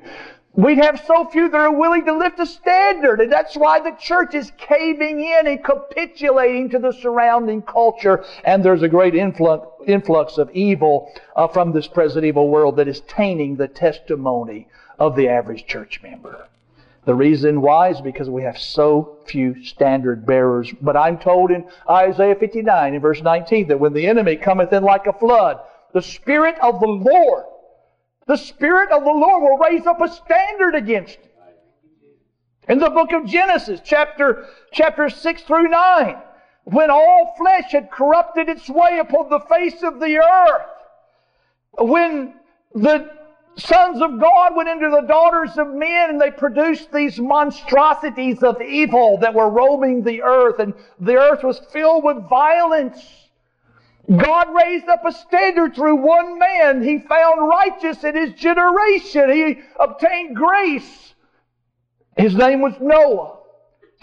A: We have so few that are willing to lift a standard, and that's why the church is caving in and capitulating to the surrounding culture, and there's a great influx, influx of evil uh, from this present evil world that is tainting the testimony of the average church member. The reason why is because we have so few standard bearers. But I'm told in Isaiah 59 in verse 19 that when the enemy cometh in like a flood, the Spirit of the Lord, the Spirit of the Lord will raise up a standard against him. In the book of Genesis, chapter, chapter 6 through 9, when all flesh had corrupted its way upon the face of the earth, when the sons of God went into the daughters of men and they produced these monstrosities of evil that were roaming the earth and the earth was filled with violence. God raised up a standard through one man. He found righteous in his generation. He obtained grace. His name was Noah.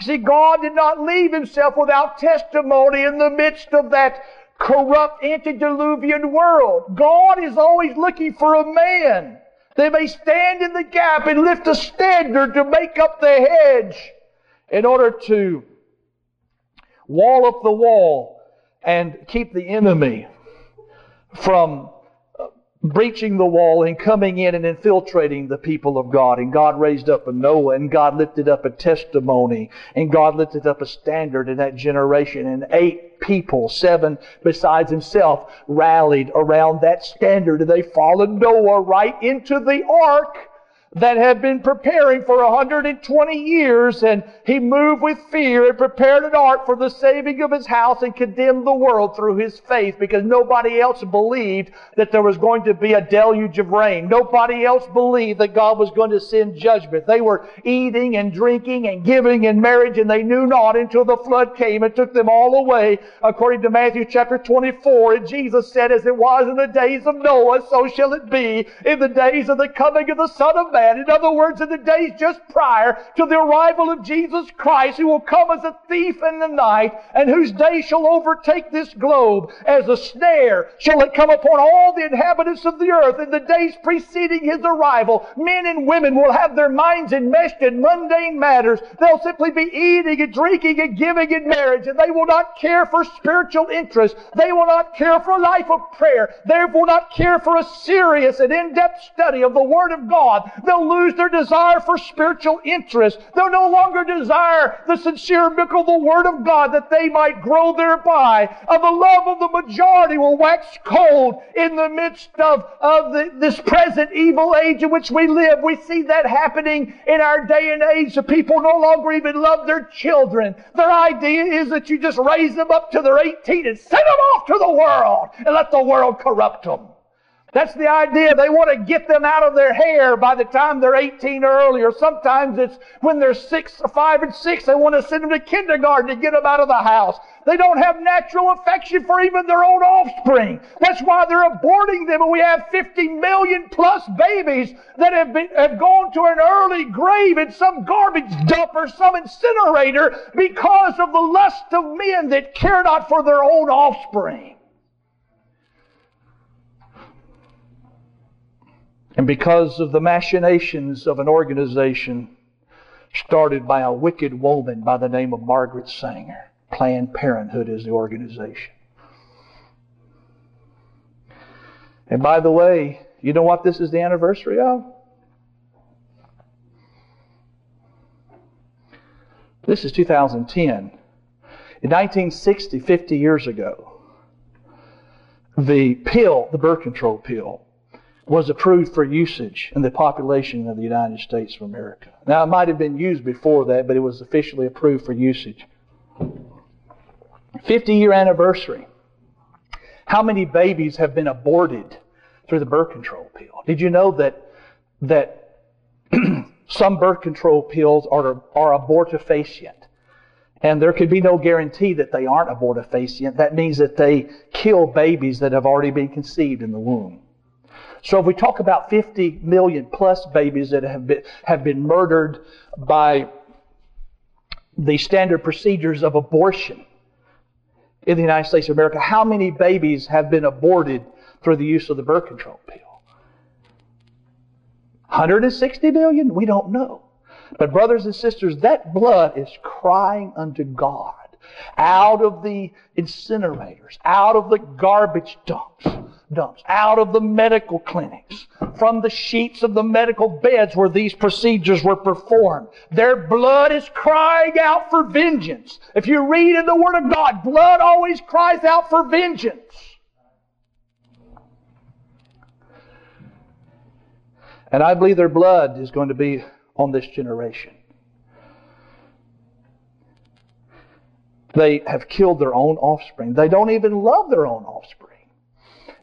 A: See, God did not leave himself without testimony in the midst of that corrupt antediluvian world. God is always looking for a man they may stand in the gap and lift a standard to make up the hedge in order to wall up the wall and keep the enemy from breaching the wall and coming in and infiltrating the people of God. And God raised up a Noah and God lifted up a testimony and God lifted up a standard in that generation. And eight people, seven besides himself, rallied around that standard and they followed Noah right into the ark that had been preparing for 120 years, and he moved with fear and prepared an ark for the saving of his house and condemned the world through his faith because nobody else believed that there was going to be a deluge of rain. Nobody else believed that God was going to send judgment. They were eating and drinking and giving in marriage, and they knew not until the flood came and took them all away, according to Matthew chapter 24. And Jesus said, As it was in the days of Noah, so shall it be in the days of the coming of the Son of Man that. In other words, in the days just prior to the arrival of Jesus Christ, who will come as a thief in the night, and whose day shall overtake this globe as a snare, shall it come upon all the inhabitants of the earth. In the days preceding his arrival, men and women will have their minds enmeshed in mundane matters. They'll simply be eating and drinking and giving in marriage, and they will not care for spiritual interests. They will not care for a life of prayer. They will not care for a serious and in-depth study of the Word of God. They'll lose their desire for spiritual interest. They'll no longer desire the sincere milk of the Word of God that they might grow thereby. And the love of the majority will wax cold in the midst of, of the, this present evil age in which we live. We see that happening in our day and age. The people no longer even love their children. Their idea is that you just raise them up to their 18 and send them off to the world and let the world corrupt them. That's the idea. They want to get them out of their hair by the time they're 18 or earlier. Sometimes it's when they're six, five and six, they want to send them to kindergarten to get them out of the house. They don't have natural affection for even their own offspring. That's why they're aborting them and we have 50 million plus babies that have, been, have gone to an early grave in some garbage dump or some incinerator because of the lust of men that care not for their own offspring. And because of the machinations of an organization started by a wicked woman by the name of Margaret Sanger, Planned Parenthood is the organization. And by the way, you know what this is the anniversary of? This is 2010. In 1960, 50 years ago, the pill, the birth control pill, was approved for usage in the population of the United States of America. Now, it might have been used before that, but it was officially approved for usage. 50 year anniversary. How many babies have been aborted through the birth control pill? Did you know that, that some birth control pills are, are abortifacient? And there could be no guarantee that they aren't abortifacient. That means that they kill babies that have already been conceived in the womb. So if we talk about 50 million plus babies that have been, have been murdered by the standard procedures of abortion in the United States of America, how many babies have been aborted through the use of the birth control pill? 160 million? We don't know. But brothers and sisters, that blood is crying unto God out of the incinerators, out of the garbage dumps dumps, out of the medical clinics, from the sheets of the medical beds where these procedures were performed. Their blood is crying out for vengeance. If you read in the Word of God, blood always cries out for vengeance. And I believe their blood is going to be on this generation. They have killed their own offspring. They don't even love their own offspring.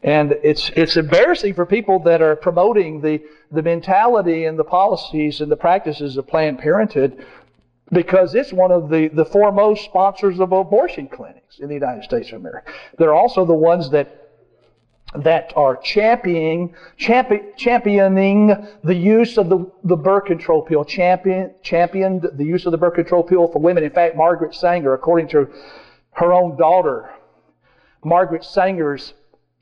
A: And it's, it's embarrassing for people that are promoting the, the mentality and the policies and the practices of Planned Parenthood because it's one of the, the foremost sponsors of abortion clinics in the United States of America. They're also the ones that that are championing, champion, championing the use of the, the birth control pill, champion, championed the use of the birth control pill for women. In fact, Margaret Sanger, according to her own daughter, Margaret Sanger's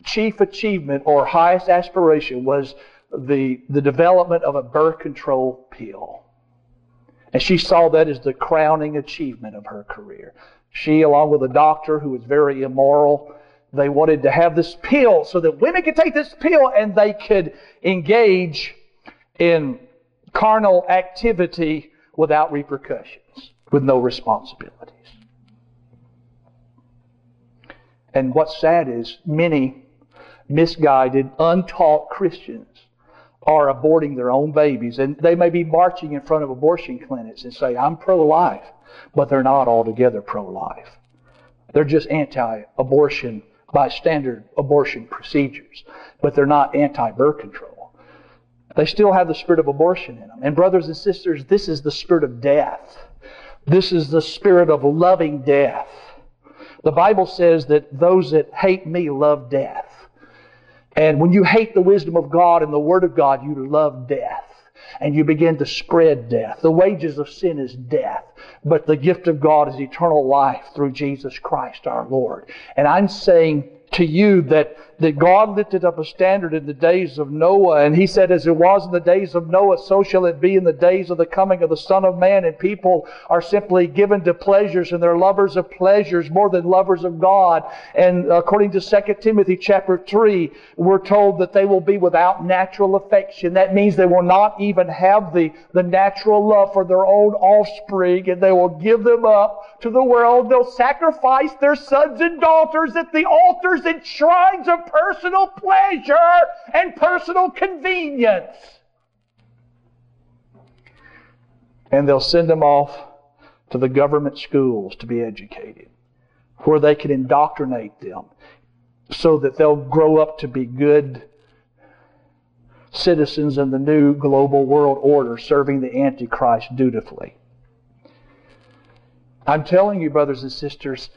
A: chief achievement or highest aspiration was the, the development of a birth control pill. And she saw that as the crowning achievement of her career. She, along with a doctor who was very immoral, they wanted to have this pill so that women could take this pill and they could engage in carnal activity without repercussions, with no responsibilities. And what's sad is many misguided, untaught Christians are aborting their own babies. And they may be marching in front of abortion clinics and say, I'm pro life, but they're not altogether pro life. They're just anti abortion by standard abortion procedures, but they're not anti birth control. They still have the spirit of abortion in them. And, brothers and sisters, this is the spirit of death. This is the spirit of loving death. The Bible says that those that hate me love death. And when you hate the wisdom of God and the Word of God, you love death. And you begin to spread death. The wages of sin is death, but the gift of God is eternal life through Jesus Christ our Lord. And I'm saying to you that, that God lifted up a standard in the days of Noah, and he said, As it was in the days of Noah, so shall it be in the days of the coming of the Son of Man. And people are simply given to pleasures, and they're lovers of pleasures more than lovers of God. And according to 2 Timothy chapter 3, we're told that they will be without natural affection. That means they will not even have the, the natural love for their own offspring, and they will give them up to the world. They'll sacrifice their sons and daughters at the altars and shrines of personal pleasure and personal convenience. And they'll send them off to the government schools to be educated, where they can indoctrinate them so that they'll grow up to be good citizens in the new global world order, serving the Antichrist dutifully. I'm telling you, brothers and sisters,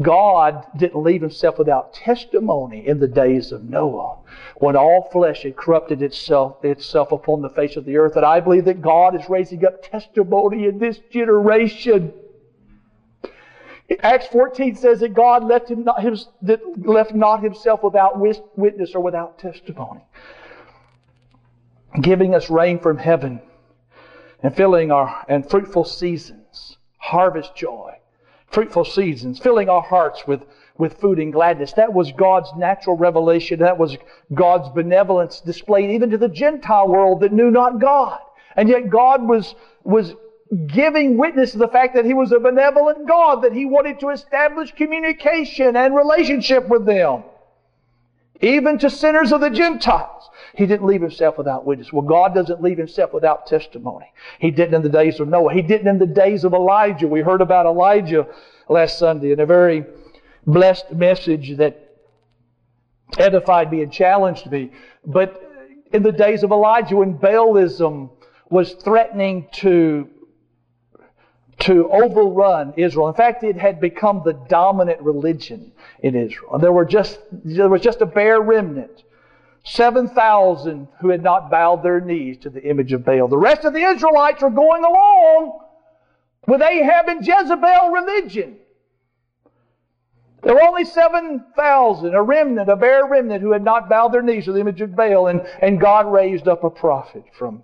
A: God didn't leave himself without testimony in the days of Noah, when all flesh had corrupted itself, itself upon the face of the earth. And I believe that God is raising up testimony in this generation. Acts 14 says that God left, him not, his, left not himself without witness or without testimony, giving us rain from heaven and filling our and fruitful seasons, harvest joy fruitful seasons, filling our hearts with, with food and gladness. That was God's natural revelation. That was God's benevolence displayed even to the Gentile world that knew not God. And yet God was, was giving witness to the fact that he was a benevolent God, that he wanted to establish communication and relationship with them, even to sinners of the Gentiles. He didn't leave himself without witness. Well, God doesn't leave himself without testimony. He didn't in the days of Noah. He didn't in the days of Elijah. We heard about Elijah last Sunday in a very blessed message that edified me and challenged me. But in the days of Elijah, when Baalism was threatening to to overrun Israel. In fact, it had become the dominant religion in Israel. And there were just there was just a bare remnant. 7,000 who had not bowed their knees to the image of Baal. The rest of the Israelites were going along with Ahab and Jezebel religion. There were only 7,000, a remnant, a bare remnant, who had not bowed their knees to the image of Baal, and, and God raised up a prophet from,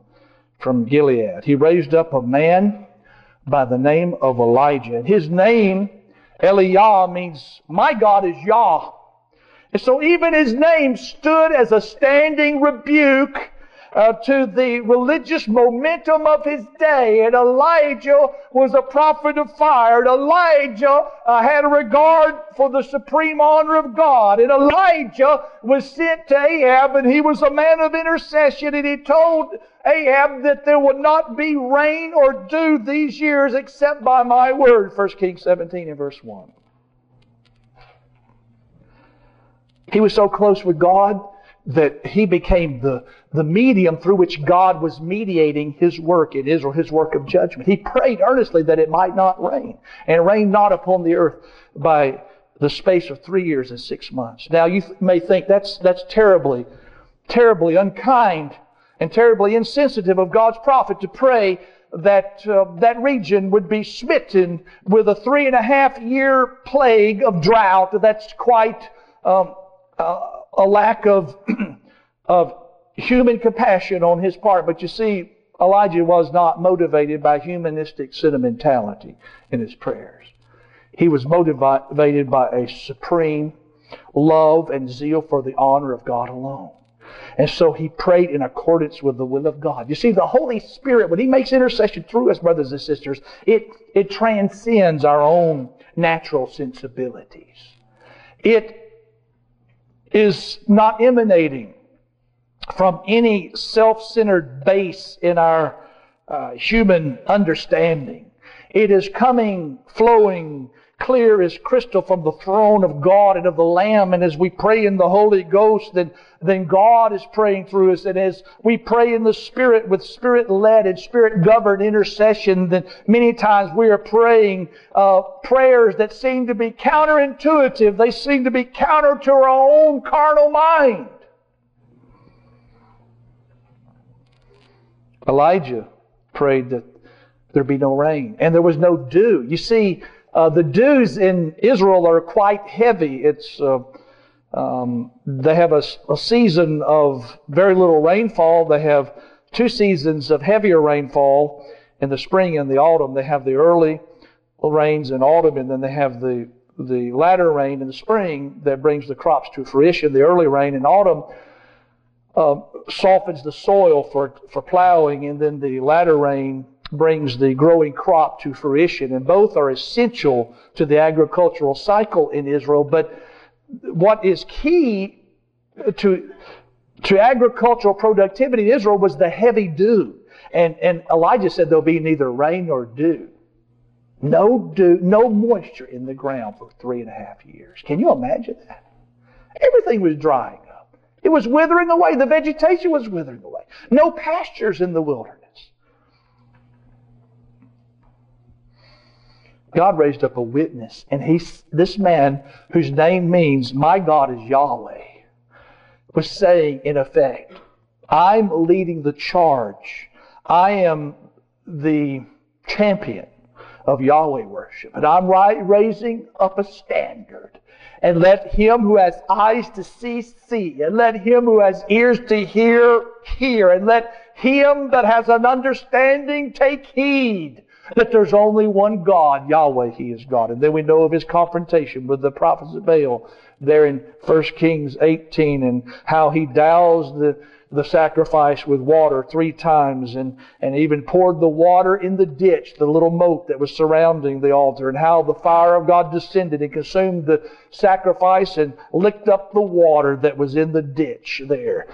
A: from Gilead. He raised up a man by the name of Elijah. His name, Eliah, means, My God is Yah. And so even his name stood as a standing rebuke uh, to the religious momentum of his day. And Elijah was a prophet of fire. And Elijah uh, had a regard for the supreme honor of God. And Elijah was sent to Ahab, and he was a man of intercession. And he told Ahab that there would not be rain or dew these years except by my word. 1 Kings 17 and verse 1. He was so close with God that he became the, the medium through which God was mediating his work in Israel, his work of judgment. He prayed earnestly that it might not rain, and rain not upon the earth by the space of three years and six months. Now you may think that's, that's terribly, terribly unkind and terribly insensitive of God's prophet to pray that uh, that region would be smitten with a three and a half year plague of drought. That's quite um, uh, a lack of, of human compassion on his part. But you see, Elijah was not motivated by humanistic sentimentality in his prayers. He was motivated by a supreme love and zeal for the honor of God alone. And so he prayed in accordance with the will of God. You see, the Holy Spirit, when he makes intercession through us, brothers and sisters, it, it transcends our own natural sensibilities. It is not emanating from any self centered base in our uh, human understanding. It is coming, flowing clear as crystal from the throne of God and of the Lamb. And as we pray in the Holy Ghost, then, then God is praying through us. And as we pray in the Spirit with Spirit led and Spirit governed intercession, then many times we are praying uh, prayers that seem to be counterintuitive. They seem to be counter to our own carnal mind. Elijah prayed that there be no rain, and there was no dew. You see, uh, the dews in Israel are quite heavy. It's uh, um, they have a, a, season of very little rainfall. They have two seasons of heavier rainfall in the spring and the autumn. They have the early rains in autumn, and then they have the the latter rain in the spring that brings the crops to fruition. The early rain in autumn uh, softens the soil for for plowing, and then the latter rain brings the growing crop to fruition. And both are essential to the agricultural cycle in Israel. But what is key to, to agricultural productivity in Israel was the heavy dew. And, and Elijah said there'll be neither rain nor dew. No dew, no moisture in the ground for three and a half years. Can you imagine that? Everything was drying up. It was withering away. The vegetation was withering away. No pastures in the wilderness. God raised up a witness, and he's, this man, whose name means, My God is Yahweh, was saying, in effect, I'm leading the charge. I am the champion of Yahweh worship. And I'm raising up a standard. And let him who has eyes to see, see. And let him who has ears to hear, hear. And let him that has an understanding take heed that there's only one God, Yahweh, He is God. And then we know of His confrontation with the prophets of Baal there in 1 Kings 18 and how He doused the, the sacrifice with water three times and, and even poured the water in the ditch, the little moat that was surrounding the altar, and how the fire of God descended and consumed the sacrifice and licked up the water that was in the ditch there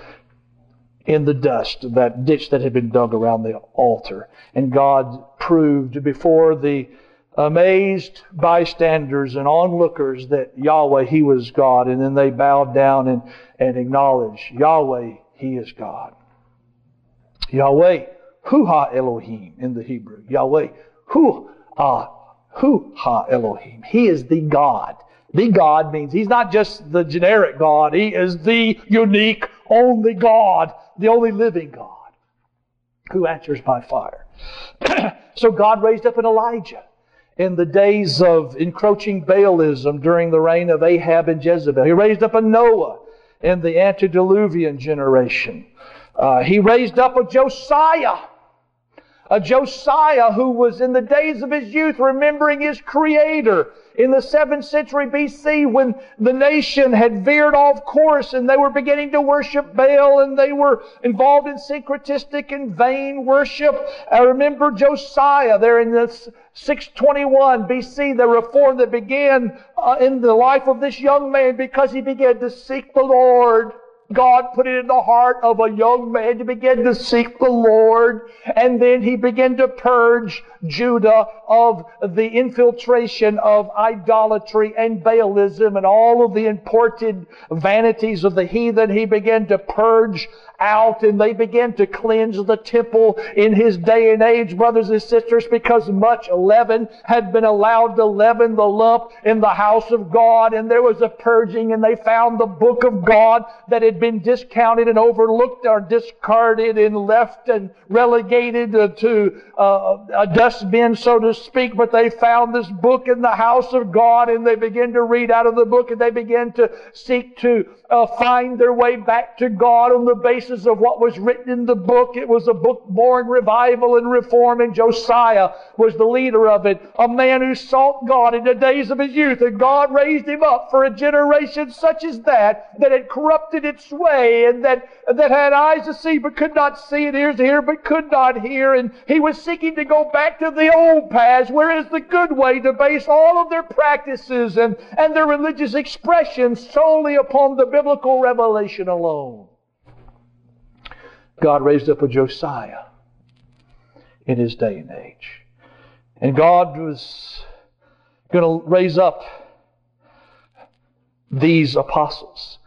A: in the dust, that ditch that had been dug around the altar. And God proved before the amazed bystanders and onlookers that Yahweh, He was God. And then they bowed down and, and acknowledged, Yahweh, He is God. Yahweh, Hu Ha Elohim in the Hebrew. Yahweh, Hu Ha, Hu Ha Elohim. He is the God. The God means He's not just the generic God. He is the unique, only God the only living God who answers by fire. so God raised up an Elijah in the days of encroaching Baalism during the reign of Ahab and Jezebel. He raised up a Noah in the antediluvian generation. Uh, he raised up a Josiah, a Josiah who was in the days of his youth remembering his creator in the 7th century BC when the nation had veered off course and they were beginning to worship Baal and they were involved in syncretistic and vain worship. I remember Josiah there in the 621 BC, the reform that began uh, in the life of this young man because he began to seek the Lord. God put it in the heart of a young man to begin to seek the Lord. And then he began to purge Judah of the infiltration of idolatry and Baalism and all of the imported vanities of the heathen. He began to purge out and they began to cleanse the temple in his day and age, brothers and sisters, because much leaven had been allowed to leaven the lump in the house of God. And there was a purging and they found the book of God that had been discounted and overlooked or discarded and left and relegated to uh, a dustbin, so to speak, but they found this book in the house of God and they began to read out of the book and they began to seek to uh, find their way back to God on the basis of what was written in the book. It was a book born revival and reform, and Josiah was the leader of it. A man who sought God in the days of his youth, and God raised him up for a generation such as that, that had corrupted its way, and that, that had eyes to see but could not see, and ears to hear but could not hear. And he was seeking to go back to the old paths, where is the good way to base all of their practices and, and their religious expressions solely upon the biblical revelation alone. God raised up a Josiah in his day and age. And God was going to raise up these apostles,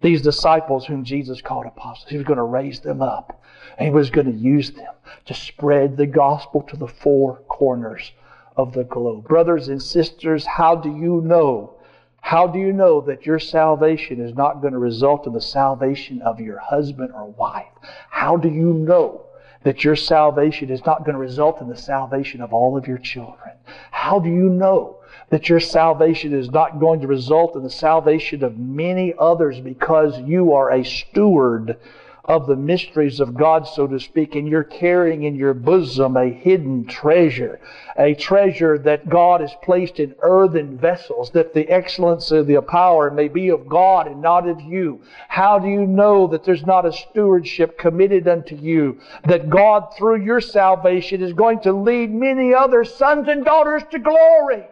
A: these disciples whom Jesus called apostles. He was going to raise them up. And he was going to use them to spread the gospel to the four corners of the globe. Brothers and sisters, how do you know how do you know that your salvation is not going to result in the salvation of your husband or wife? How do you know that your salvation is not going to result in the salvation of all of your children? How do you know that your salvation is not going to result in the salvation of many others because you are a steward of the mysteries of God, so to speak, and you're carrying in your bosom a hidden treasure, a treasure that God has placed in earthen vessels, that the excellence of the power may be of God and not of you. How do you know that there's not a stewardship committed unto you, that God, through your salvation, is going to lead many other sons and daughters to glory?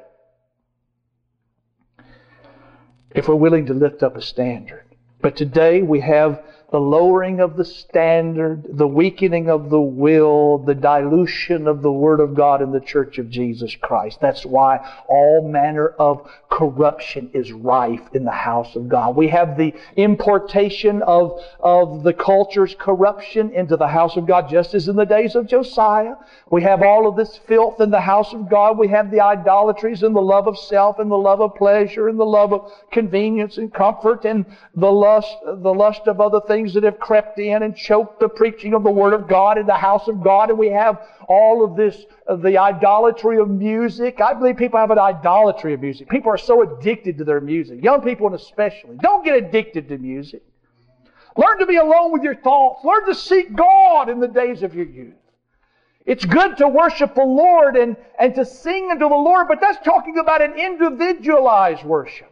A: If we're willing to lift up a standard. But today we have the lowering of the standard, the weakening of the will, the dilution of the Word of God in the Church of Jesus Christ. That's why all manner of corruption is rife in the house of God. We have the importation of, of the culture's corruption into the house of God, just as in the days of Josiah. We have all of this filth in the house of God. We have the idolatries and the love of self and the love of pleasure and the love of convenience and comfort and the lust, the lust of other things things that have crept in and choked the preaching of the Word of God in the house of God. And we have all of this, uh, the idolatry of music. I believe people have an idolatry of music. People are so addicted to their music. Young people especially. Don't get addicted to music. Learn to be alone with your thoughts. Learn to seek God in the days of your youth. It's good to worship the Lord and, and to sing unto the Lord, but that's talking about an individualized worship.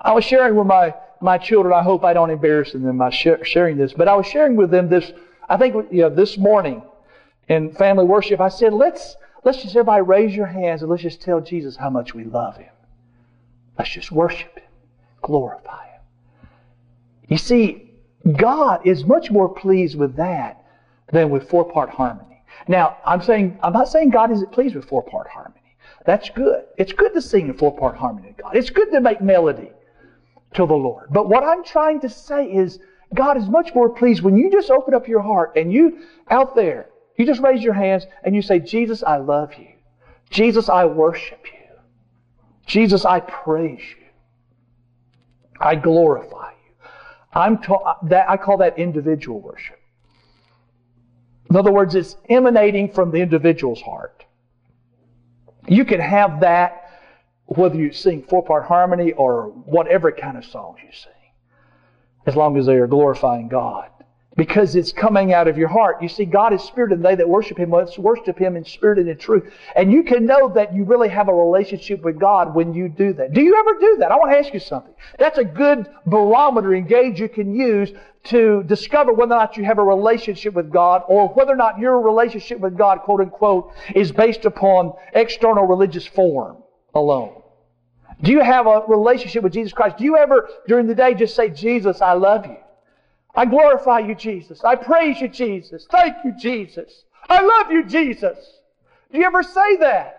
A: I was sharing with my, my children, I hope I don't embarrass them by sharing this, but I was sharing with them this, I think you know, this morning in family worship, I said, let's, let's just everybody raise your hands and let's just tell Jesus how much we love Him. Let's just worship Him, glorify Him. You see, God is much more pleased with that than with four part harmony. Now, I'm saying, I'm not saying God isn't pleased with four part harmony. That's good. It's good to sing in four part harmony to God. It's good to make melody to the Lord. But what I'm trying to say is, God is much more pleased when you just open up your heart and you, out there, you just raise your hands and you say, Jesus, I love you. Jesus, I worship you. Jesus, I praise you. I glorify you. I'm ta- that I call that individual worship. In other words, it's emanating from the individual's heart. You can have that whether you sing four part harmony or whatever kind of songs you sing, as long as they are glorifying God because it's coming out of your heart. You see, God is spirit, and they that worship Him must worship Him in spirit and in truth. And you can know that you really have a relationship with God when you do that. Do you ever do that? I want to ask you something. That's a good barometer and gauge you can use to discover whether or not you have a relationship with God or whether or not your relationship with God, quote unquote, is based upon external religious form alone. Do you have a relationship with Jesus Christ? Do you ever, during the day, just say, Jesus, I love you? I glorify you, Jesus. I praise you, Jesus. Thank you, Jesus. I love you, Jesus. Do you ever say that?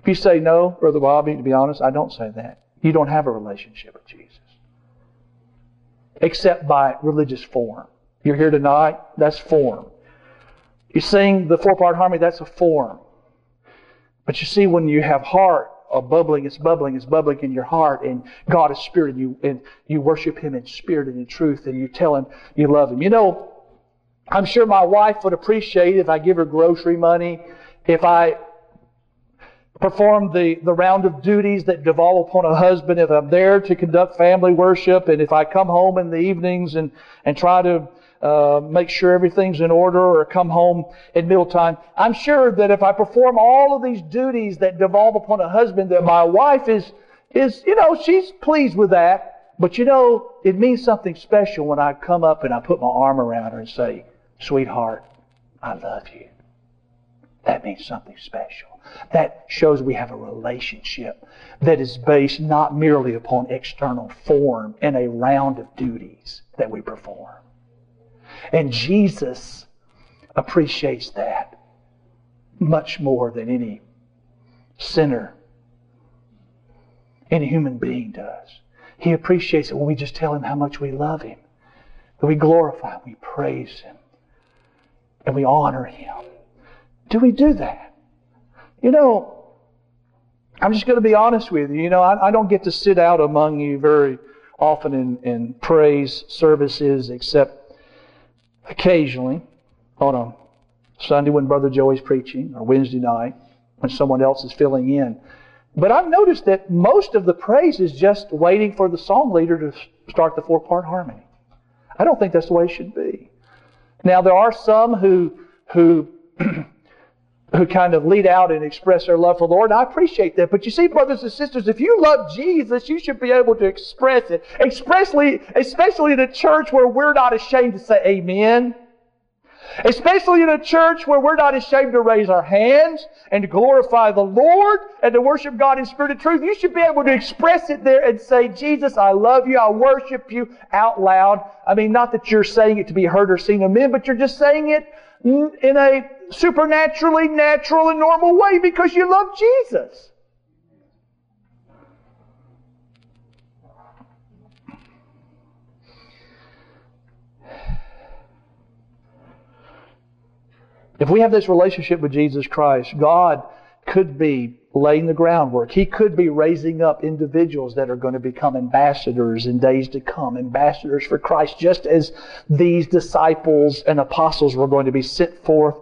A: If you say no, Brother Bobby, to be honest, I don't say that. You don't have a relationship with Jesus. Except by religious form. You're here tonight, that's form. You sing the four part harmony, that's a form. But you see, when you have heart, are bubbling, it's bubbling, it's bubbling in your heart, and God is spirit, and you and you worship Him in spirit and in truth, and you tell Him you love Him. You know, I'm sure my wife would appreciate if I give her grocery money, if I perform the, the round of duties that devolve upon a husband, if I'm there to conduct family worship, and if I come home in the evenings and, and try to uh, make sure everything's in order or come home at mealtime. I'm sure that if I perform all of these duties that devolve upon a husband, that my wife is, is, you know, she's pleased with that. But you know, it means something special when I come up and I put my arm around her and say, sweetheart, I love you. That means something special. That shows we have a relationship that is based not merely upon external form and a round of duties that we perform. And Jesus appreciates that much more than any sinner, any human being does. He appreciates it when we just tell him how much we love him, that we glorify him, we praise him, and we honor him. Do we do that? You know, I'm just going to be honest with you. You know, I, I don't get to sit out among you very often in, in praise services except occasionally on a Sunday when Brother Joey's preaching or Wednesday night when someone else is filling in. But I've noticed that most of the praise is just waiting for the song leader to start the four part harmony. I don't think that's the way it should be. Now, there are some who, who, who kind of lead out and express their love for the Lord, and I appreciate that. But you see, brothers and sisters, if you love Jesus, you should be able to express it, especially, especially in a church where we're not ashamed to say amen. Especially in a church where we're not ashamed to raise our hands and to glorify the Lord and to worship God in spirit and truth. You should be able to express it there and say, Jesus, I love you. I worship you out loud. I mean, not that you're saying it to be heard or seen of men, but you're just saying it in a supernaturally natural and normal way because you love Jesus. If we have this relationship with Jesus Christ, God could be laying the groundwork. He could be raising up individuals that are going to become ambassadors in days to come, ambassadors for Christ, just as these disciples and apostles were going to be sent forth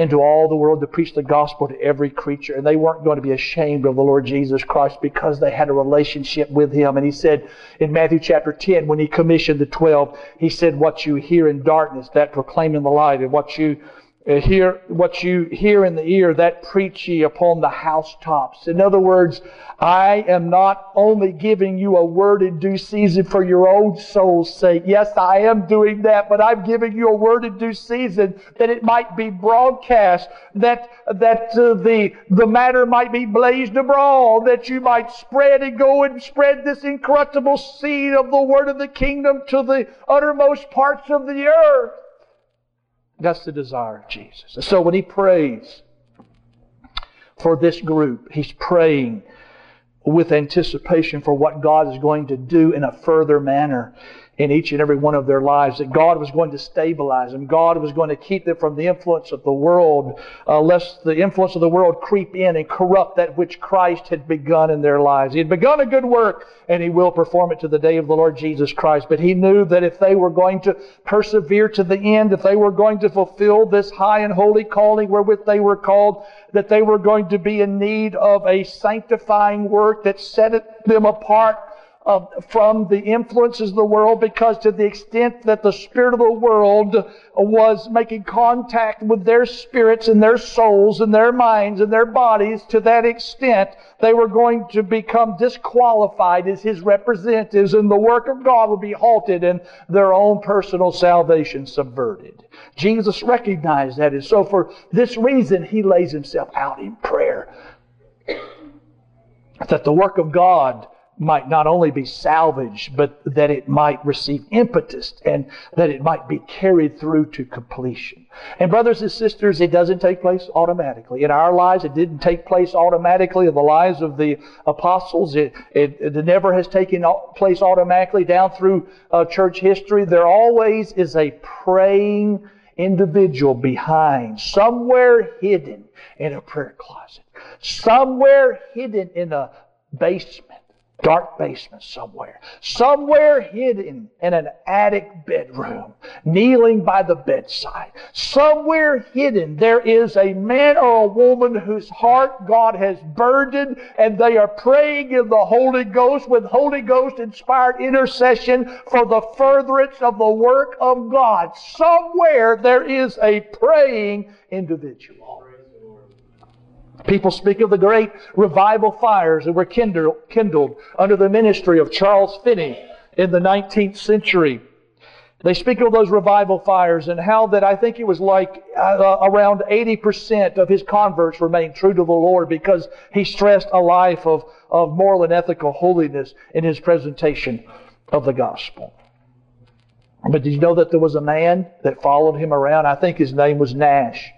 A: into all the world to preach the gospel to every creature. And they weren't going to be ashamed of the Lord Jesus Christ because they had a relationship with Him. And He said in Matthew chapter 10, when He commissioned the 12, He said, What you hear in darkness, that proclaim in the light, and what you hear what you hear in the ear, that preach ye upon the housetops. In other words, I am not only giving you a word in due season for your own soul's sake. Yes, I am doing that, but I'm giving you a word in due season that it might be broadcast, that that uh, the the matter might be blazed abroad, that you might spread and go and spread this incorruptible seed of the word of the kingdom to the uttermost parts of the earth. That's the desire of Jesus. so when he prays for this group, he's praying with anticipation for what God is going to do in a further manner in each and every one of their lives, that God was going to stabilize them. God was going to keep them from the influence of the world, uh, lest the influence of the world creep in and corrupt that which Christ had begun in their lives. He had begun a good work, and He will perform it to the day of the Lord Jesus Christ. But He knew that if they were going to persevere to the end, if they were going to fulfill this high and holy calling wherewith they were called, that they were going to be in need of a sanctifying work that set them apart uh, from the influences of the world because to the extent that the spirit of the world was making contact with their spirits and their souls and their minds and their bodies, to that extent they were going to become disqualified as his representatives and the work of God would be halted and their own personal salvation subverted. Jesus recognized that and so for this reason he lays himself out in prayer. That the work of God might not only be salvaged, but that it might receive impetus and that it might be carried through to completion. And brothers and sisters, it doesn't take place automatically. In our lives, it didn't take place automatically. In the lives of the apostles, it, it, it never has taken place automatically down through uh, church history. There always is a praying individual behind, somewhere hidden in a prayer closet, somewhere hidden in a basement dark basement somewhere, somewhere hidden in an attic bedroom, kneeling by the bedside, somewhere hidden, there is a man or a woman whose heart God has burdened and they are praying in the Holy Ghost with Holy Ghost inspired intercession for the furtherance of the work of God. Somewhere there is a praying individual. People speak of the great revival fires that were kindled, under the ministry of Charles Finney in the 19th century. They speak of those revival fires and how that I think it was like uh, around 80% of his converts remained true to the Lord because he stressed a life of, of moral and ethical holiness in his presentation of the gospel. But did you know that there was a man that followed him around? I think his name was Nash.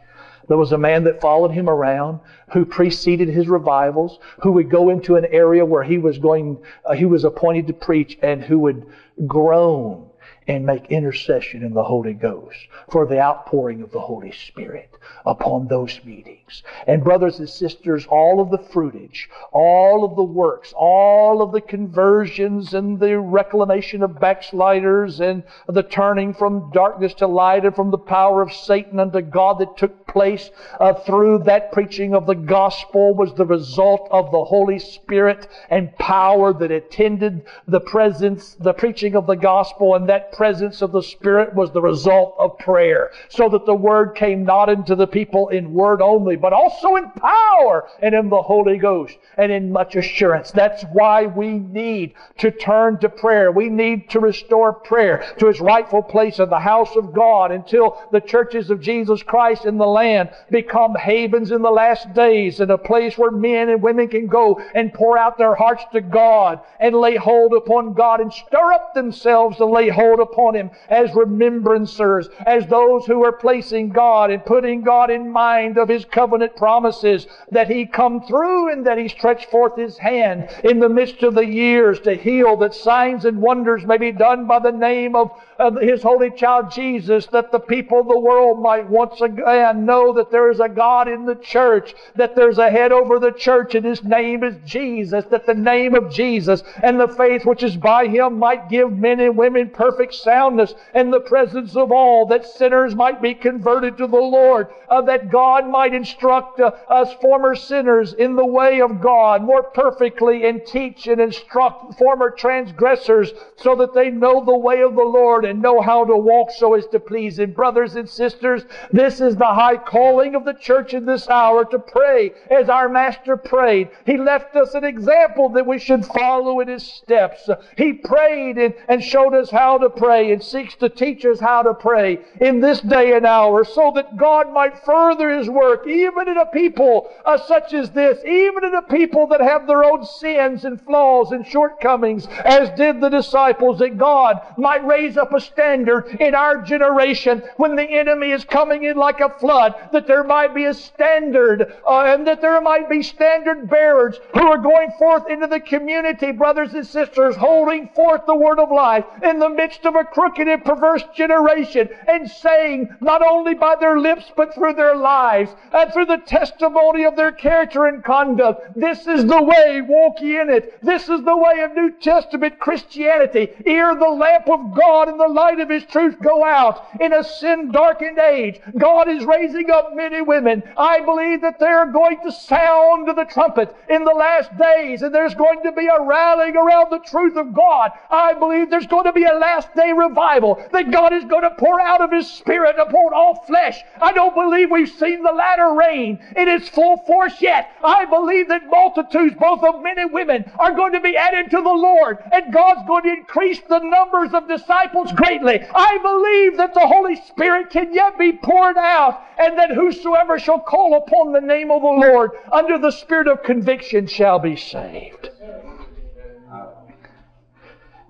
A: There was a man that followed him around who preceded his revivals, who would go into an area where he was going, uh, he was appointed to preach and who would groan and make intercession in the Holy Ghost for the outpouring of the Holy Spirit upon those meetings. And brothers and sisters, all of the fruitage, all of the works, all of the conversions and the reclamation of backsliders and the turning from darkness to light and from the power of Satan unto God that took place uh, through that preaching of the gospel was the result of the Holy Spirit and power that attended the presence, the preaching of the gospel and that presence of the Spirit was the result of prayer. So that the Word came not into the people in word only, but also in power and in the Holy Ghost and in much assurance. That's why we need to turn to prayer. We need to restore prayer to its rightful place in the house of God until the churches of Jesus Christ in the land become havens in the last days and a place where men and women can go and pour out their hearts to God and lay hold upon God and stir up themselves to lay hold upon Him as remembrancers, as those who are placing God and putting God in mind of His covenant promises, that He come through and that He stretch forth His hand in the midst of the years to heal, that signs and wonders may be done by the name of uh, His holy child Jesus, that the people of the world might once again know that there is a God in the church, that there's a head over the church, and His name is Jesus, that the name of Jesus and the faith which is by Him might give men and women perfect soundness and the presence of all, that sinners might be converted to the Lord, uh, that God might instruct uh, us former sinners in the way of God more perfectly and teach and instruct former transgressors so that they know the way of the Lord and know how to walk so as to please Him. Brothers and sisters, this is the high calling of the church in this hour to pray as our Master prayed. He left us an example that we should follow in His steps. He prayed and, and showed us how to pray and seeks to teach us how to pray in this day and hour so that God might further His work even in a people uh, such as this, even in a people that have their own sins and flaws and shortcomings, as did the disciples, that God might raise up a standard in our generation when the enemy is coming in like a flood, that there might be a standard uh, and that there might be standard bearers who are going forth into the community, brothers and sisters, holding forth the word of life in the midst of a crooked and perverse generation and saying, not only by their lips, but through their lives and through the testimony of their character and conduct, this is the way, walk ye in it. This is the way of New Testament Christianity. Ere the lamp of God and the light of His truth go out in a sin darkened age, God is raising up men and women. I believe that they're going to sound the trumpet in the last days and there's going to be a rallying around the truth of God. I believe there's going to be a last day revival that God is going to pour out of His Spirit upon all flesh. I don't believe we've seen the latter rain in its full force yet. I believe that multitudes, both of men and women, are going to be added to the Lord, and God's going to increase the numbers of disciples greatly. I believe that the Holy Spirit can yet be poured out, and that whosoever shall call upon the name of the Lord under the spirit of conviction shall be saved.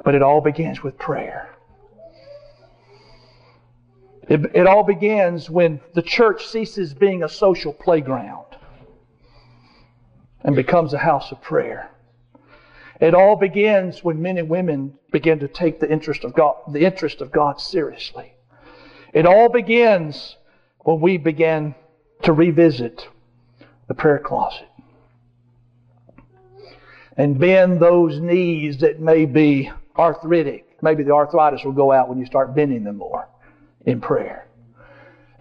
A: But it all begins with prayer. It, it, all begins when the church ceases being a social playground and becomes a house of prayer. It all begins when men and women begin to take the interest of God, the interest of God seriously. It all begins when we begin to revisit the prayer closet and bend those knees that may be arthritic. Maybe the arthritis will go out when you start bending them more in prayer.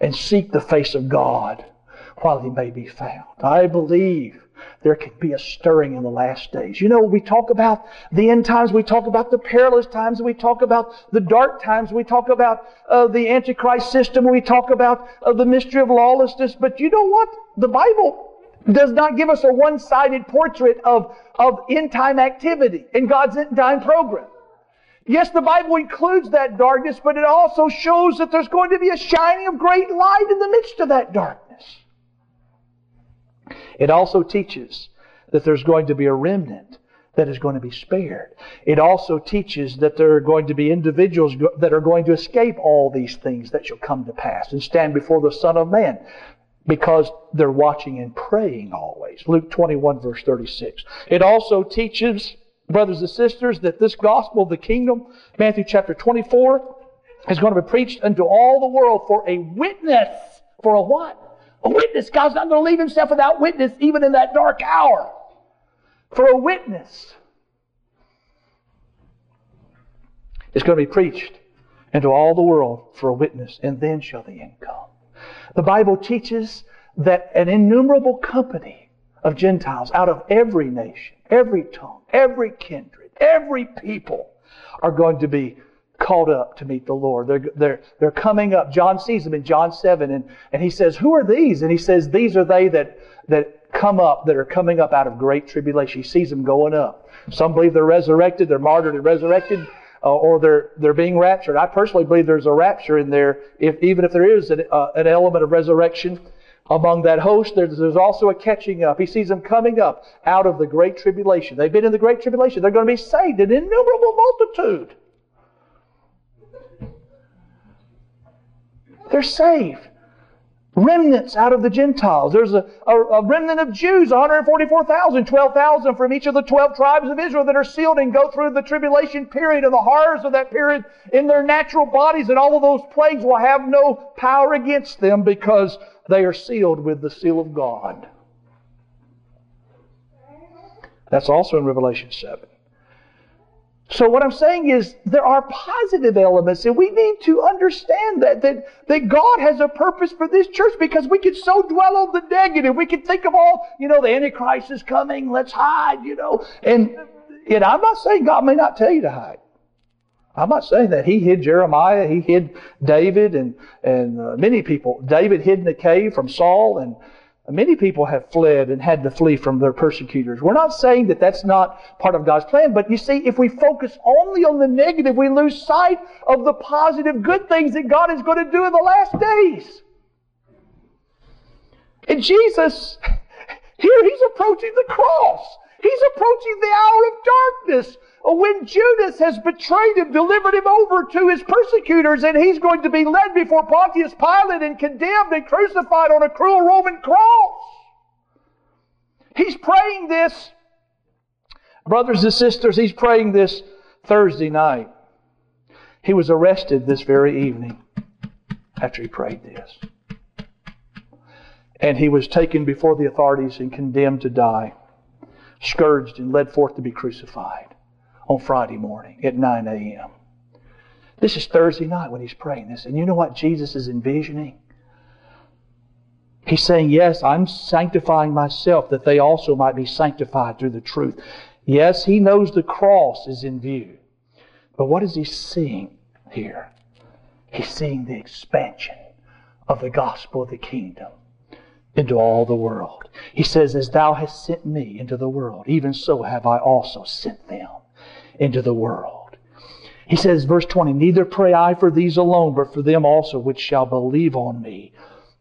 A: And seek the face of God while he may be found. I believe there can be a stirring in the last days. You know, we talk about the end times, we talk about the perilous times, we talk about the dark times, we talk about uh, the Antichrist system, we talk about uh, the mystery of lawlessness. But you know what? The Bible does not give us a one-sided portrait of, of end-time activity in God's end-time program. Yes, the Bible includes that darkness, but it also shows that there's going to be a shining of great light in the midst of that darkness. It also teaches that there's going to be a remnant that is going to be spared. It also teaches that there are going to be individuals that are going to escape all these things that shall come to pass and stand before the Son of Man because they're watching and praying always. Luke 21 verse 36. It also teaches, brothers and sisters, that this gospel of the kingdom, Matthew chapter 24, is going to be preached unto all the world for a witness. For a what? A witness. God's not going to leave himself without witness even in that dark hour. For a witness. It's going to be preached into all the world for a witness, and then shall the end come. The Bible teaches that an innumerable company of Gentiles out of every nation, every tongue, every kindred, every people are going to be called up to meet the Lord. They're, they're, they're coming up. John sees them in John 7 and, and he says, Who are these? And he says, These are they that, that come up, that are coming up out of great tribulation. He sees them going up. Some believe they're resurrected, they're martyred and resurrected uh, or they're they're being raptured. I personally believe there's a rapture in there, if even if there is an, uh, an element of resurrection among that host. There's, there's also a catching up. He sees them coming up out of the great tribulation. They've been in the great tribulation. They're going to be saved, an innumerable multitude. They're saved. remnants out of the Gentiles. There's a, a, a, remnant of Jews, 144,000, 12,000 from each of the 12 tribes of Israel that are sealed and go through the tribulation period and the horrors of that period in their natural bodies, and all of those plagues will have no power against them because they are sealed with the seal of God. That's also in Revelation 7. So what I'm saying is there are positive elements and we need to understand that, that, that God has a purpose for this church because we can so dwell on the negative. We can think of all, you know, the Antichrist is coming, let's hide, you know. And, and I'm not saying God may not tell you to hide. I'm not saying that. He hid Jeremiah, he hid David and, and uh, many people. David hid in the cave from Saul and, Many people have fled and had to flee from their persecutors. We're not saying that that's not part of God's plan, but you see, if we focus only on the negative, we lose sight of the positive, good things that God is going to do in the last days. And Jesus, here he's approaching the cross. He's approaching the hour of darkness when Judas has betrayed him, delivered him over to his persecutors, and he's going to be led before Pontius Pilate and condemned and crucified on a cruel Roman cross. He's praying this, brothers and sisters, he's praying this Thursday night. He was arrested this very evening after he prayed this. And he was taken before the authorities and condemned to die, scourged and led forth to be crucified on Friday morning at 9 a.m. This is Thursday night when he's praying this. And you know what Jesus is envisioning? He's saying, Yes, I'm sanctifying myself that they also might be sanctified through the truth. Yes, he knows the cross is in view. But what is he seeing here? He's seeing the expansion of the gospel of the kingdom into all the world. He says, As thou hast sent me into the world, even so have I also sent them into the world. He says, verse 20, Neither pray I for these alone, but for them also which shall believe on me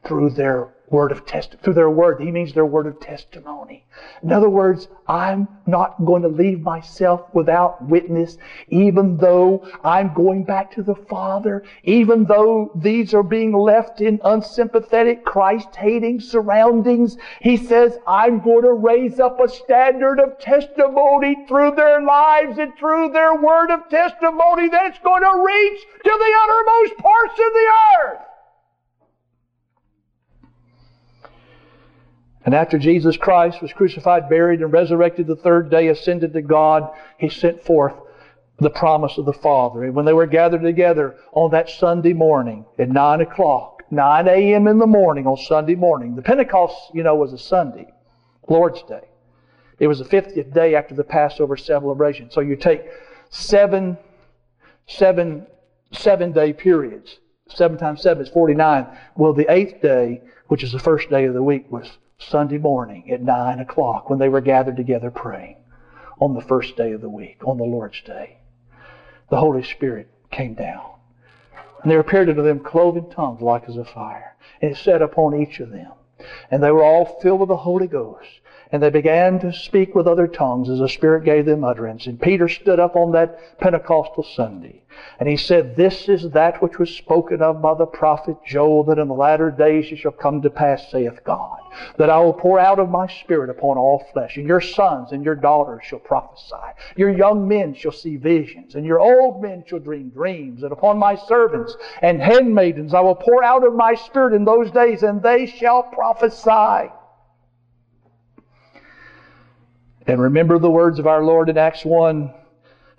A: through their word of test through their word. He means their word of testimony. In other words, I'm not going to leave myself without witness, even though I'm going back to the Father, even though these are being left in unsympathetic, Christ-hating surroundings. He says, I'm going to raise up a standard of testimony through their lives and through their word of testimony that's going to reach to the uttermost parts of the earth. And after Jesus Christ was crucified, buried, and resurrected the third day, ascended to God, He sent forth the promise of the Father. And when they were gathered together on that Sunday morning at 9 o'clock, 9 a.m. in the morning on Sunday morning, the Pentecost, you know, was a Sunday, Lord's Day. It was the 50th day after the Passover celebration. So you take seven, seven, seven day periods. Seven times seven is 49. Well, the eighth day, which is the first day of the week, was Sunday morning at 9 o'clock when they were gathered together praying on the first day of the week, on the Lord's Day. The Holy Spirit came down. And there appeared unto them cloven tongues like as a fire. And it sat upon each of them. And they were all filled with the Holy Ghost. And they began to speak with other tongues as the Spirit gave them utterance. And Peter stood up on that Pentecostal Sunday. And he said, This is that which was spoken of by the prophet Joel, that in the latter days it shall come to pass, saith God, that I will pour out of my Spirit upon all flesh. And your sons and your daughters shall prophesy. Your young men shall see visions. And your old men shall dream dreams. And upon my servants and handmaidens I will pour out of my Spirit in those days, and they shall prophesy. And remember the words of our Lord in Acts 1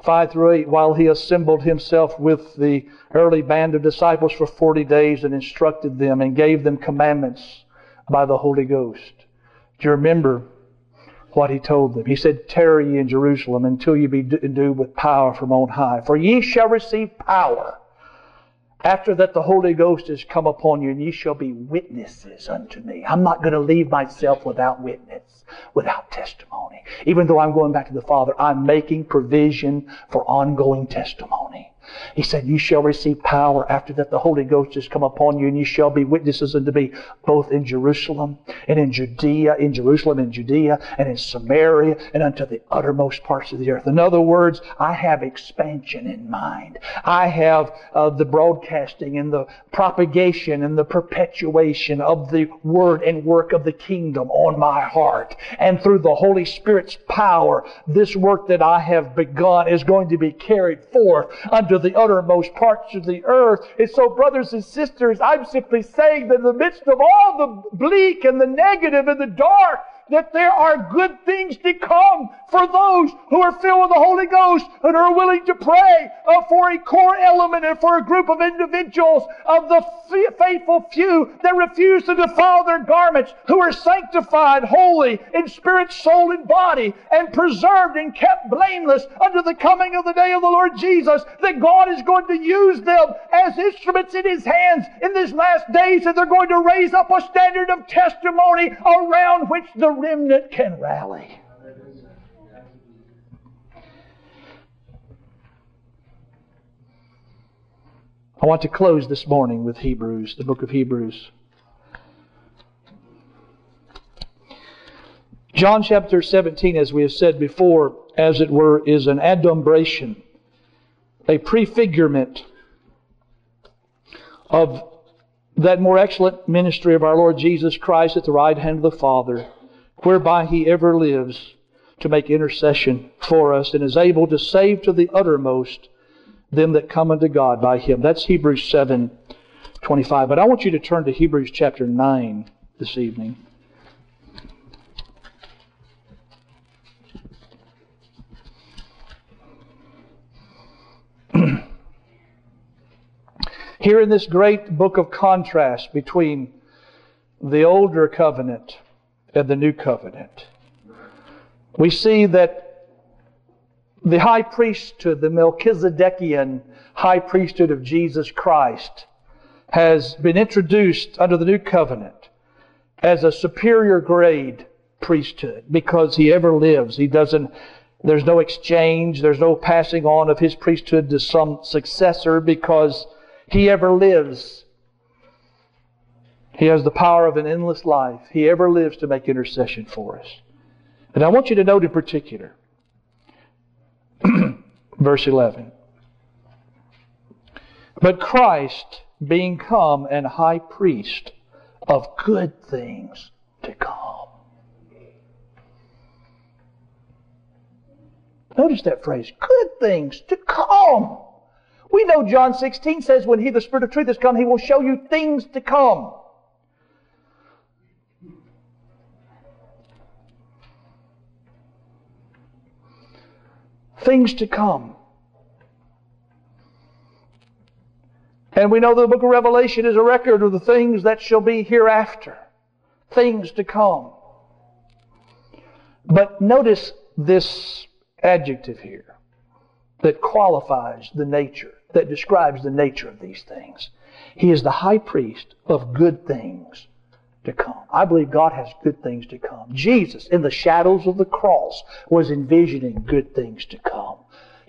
A: 5 through 8, while he assembled himself with the early band of disciples for 40 days and instructed them and gave them commandments by the Holy Ghost. Do you remember what he told them? He said, Tarry ye in Jerusalem until ye be endued with power from on high. For ye shall receive power after that, the Holy Ghost has come upon you, and ye shall be witnesses unto me. I'm not going to leave myself without witness, without testimony. Even though I'm going back to the Father, I'm making provision for ongoing testimony. He said, You shall receive power after that the Holy Ghost has come upon you, and you shall be witnesses unto me both in Jerusalem and in Judea, in Jerusalem and Judea, and in Samaria, and unto the uttermost parts of the earth. In other words, I have expansion in mind. I have uh, the broadcasting and the propagation and the perpetuation of the word and work of the kingdom on my heart. And through the Holy Spirit's power, this work that I have begun is going to be carried forth unto the uttermost parts of the earth. And so, brothers and sisters, I'm simply saying that in the midst of all the bleak and the negative and the dark, that there are good things to come for those who are filled with the Holy Ghost and are willing to pray uh, for a core element and for a group of individuals of the f- faithful few that refuse to defile their garments, who are sanctified, holy in spirit, soul, and body, and preserved and kept blameless unto the coming of the day of the Lord Jesus, that God is going to use them as instruments in His hands in these last days, and they're going to raise up a standard of testimony around which the remnant can rally. I want to close this morning with Hebrews, the book of Hebrews. John chapter 17, as we have said before, as it were, is an adumbration, a prefigurement of that more excellent ministry of our Lord Jesus Christ at the right hand of the Father, whereby He ever lives to make intercession for us and is able to save to the uttermost them that come unto God by him. That's Hebrews 7 25. But I want you to turn to Hebrews chapter 9 this evening. Here in this great book of contrast between the older covenant and the new covenant, we see that the high priesthood, the Melchizedekian high priesthood of Jesus Christ, has been introduced under the new covenant as a superior grade priesthood because he ever lives. He doesn't, there's no exchange, there's no passing on of his priesthood to some successor because he ever lives. He has the power of an endless life. He ever lives to make intercession for us. And I want you to note in particular, verse 11. But Christ, being come and high priest of good things to come. Notice that phrase, good things to come. We know John 16 says, when He, the Spirit of truth, has come, He will show you things to come. Things to come. And we know the book of Revelation is a record of the things that shall be hereafter, things to come. But notice this adjective here that qualifies the nature, that describes the nature of these things. He is the high priest of good things to come. I believe God has good things to come. Jesus, in the shadows of the cross, was envisioning good things to come.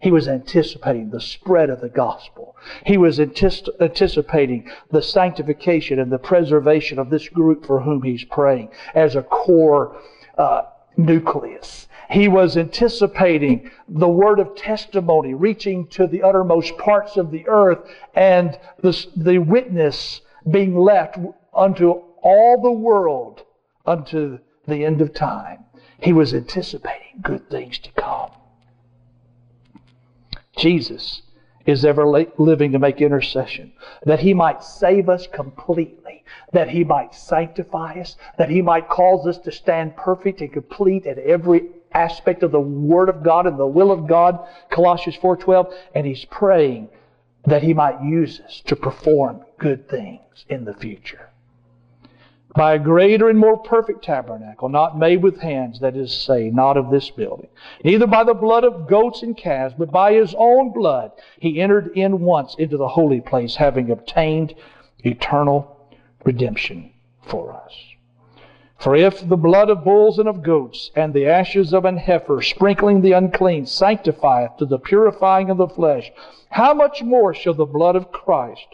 A: He was anticipating the spread of the gospel. He was anticipating the sanctification and the preservation of this group for whom he's praying as a core uh, nucleus. He was anticipating the word of testimony reaching to the uttermost parts of the earth and the, the witness being left unto all the world unto the end of time. He was anticipating good things to come. Jesus is ever living to make intercession, that he might save us completely, that he might sanctify us, that he might cause us to stand perfect and complete at every aspect of the Word of God and the will of God, Colossians 4.12, and he's praying that he might use us to perform good things in the future by a greater and more perfect tabernacle, not made with hands, that is to say, not of this building. Neither by the blood of goats and calves, but by his own blood, he entered in once into the holy place, having obtained eternal redemption for us. For if the blood of bulls and of goats, and the ashes of an heifer, sprinkling the unclean, sanctifieth to the purifying of the flesh, how much more shall the blood of Christ,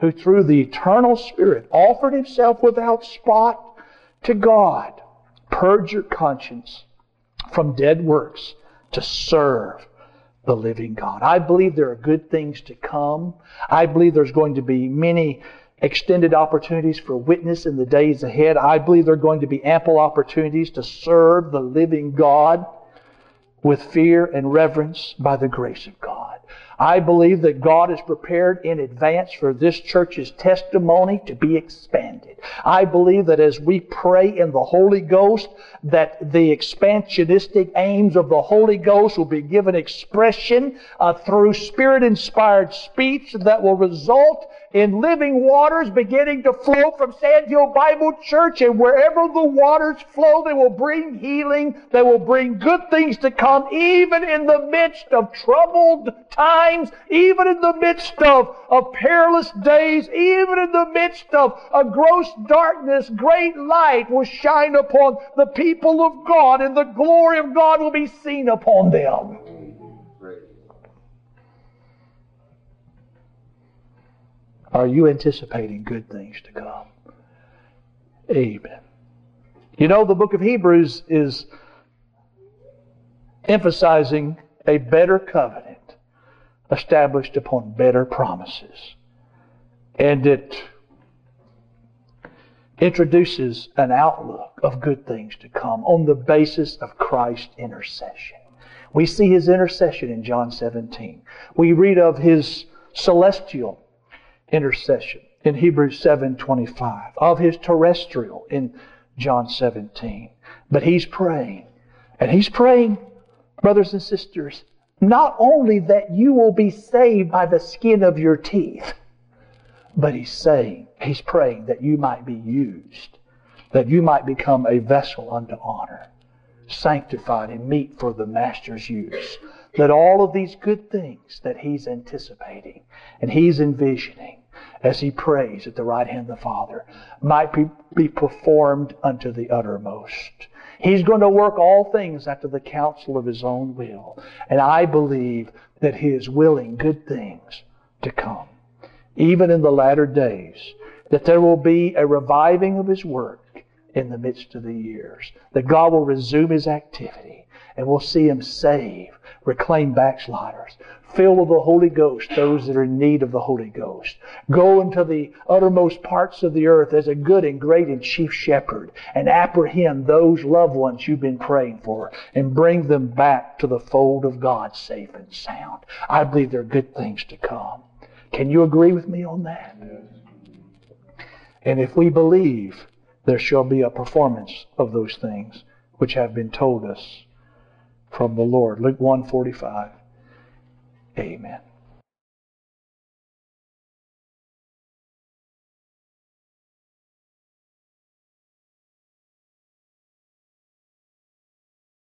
A: who through the eternal Spirit offered himself without spot to God, purge your conscience from dead works to serve the living God. I believe there are good things to come. I believe there's going to be many extended opportunities for witness in the days ahead. I believe there are going to be ample opportunities to serve the living God with fear and reverence by the grace of God. I believe that God is prepared in advance for this church's testimony to be expanded. I believe that as we pray in the Holy Ghost, that the expansionistic aims of the Holy Ghost will be given expression uh, through Spirit-inspired speech that will result in living waters beginning to flow from Sandhill Bible Church, and wherever the waters flow, they will bring healing, they will bring good things to come, even in the midst of troubled times, even in the midst of, of perilous days, even in the midst of a gross darkness, great light will shine upon the people of God, and the glory of God will be seen upon them. Are you anticipating good things to come? Amen. You know, the book of Hebrews is emphasizing a better covenant established upon better promises. And it introduces an outlook of good things to come on the basis of Christ's intercession. We see his intercession in John 17. We read of his celestial intercession in Hebrews 7:25, of his terrestrial in John 17. But he's praying, and he's praying, brothers and sisters, not only that you will be saved by the skin of your teeth, but he's saying, he's praying that you might be used, that you might become a vessel unto honor, sanctified and meet for the master's use. That all of these good things that he's anticipating and he's envisioning as he prays at the right hand of the Father might be, be performed unto the uttermost. He's going to work all things after the counsel of his own will. And I believe that he is willing good things to come. Even in the latter days, that there will be a reviving of his work in the midst of the years. That God will resume his activity and we'll see him save, reclaim backsliders, fill with the Holy Ghost those that are in need of the Holy Ghost. Go into the uttermost parts of the earth as a good and great and chief shepherd and apprehend those loved ones you've been praying for and bring them back to the fold of God safe and sound. I believe there are good things to come. Can you agree with me on that? And if we believe, there shall be a performance of those things which have been told us from the Lord. Luke 145. Amen.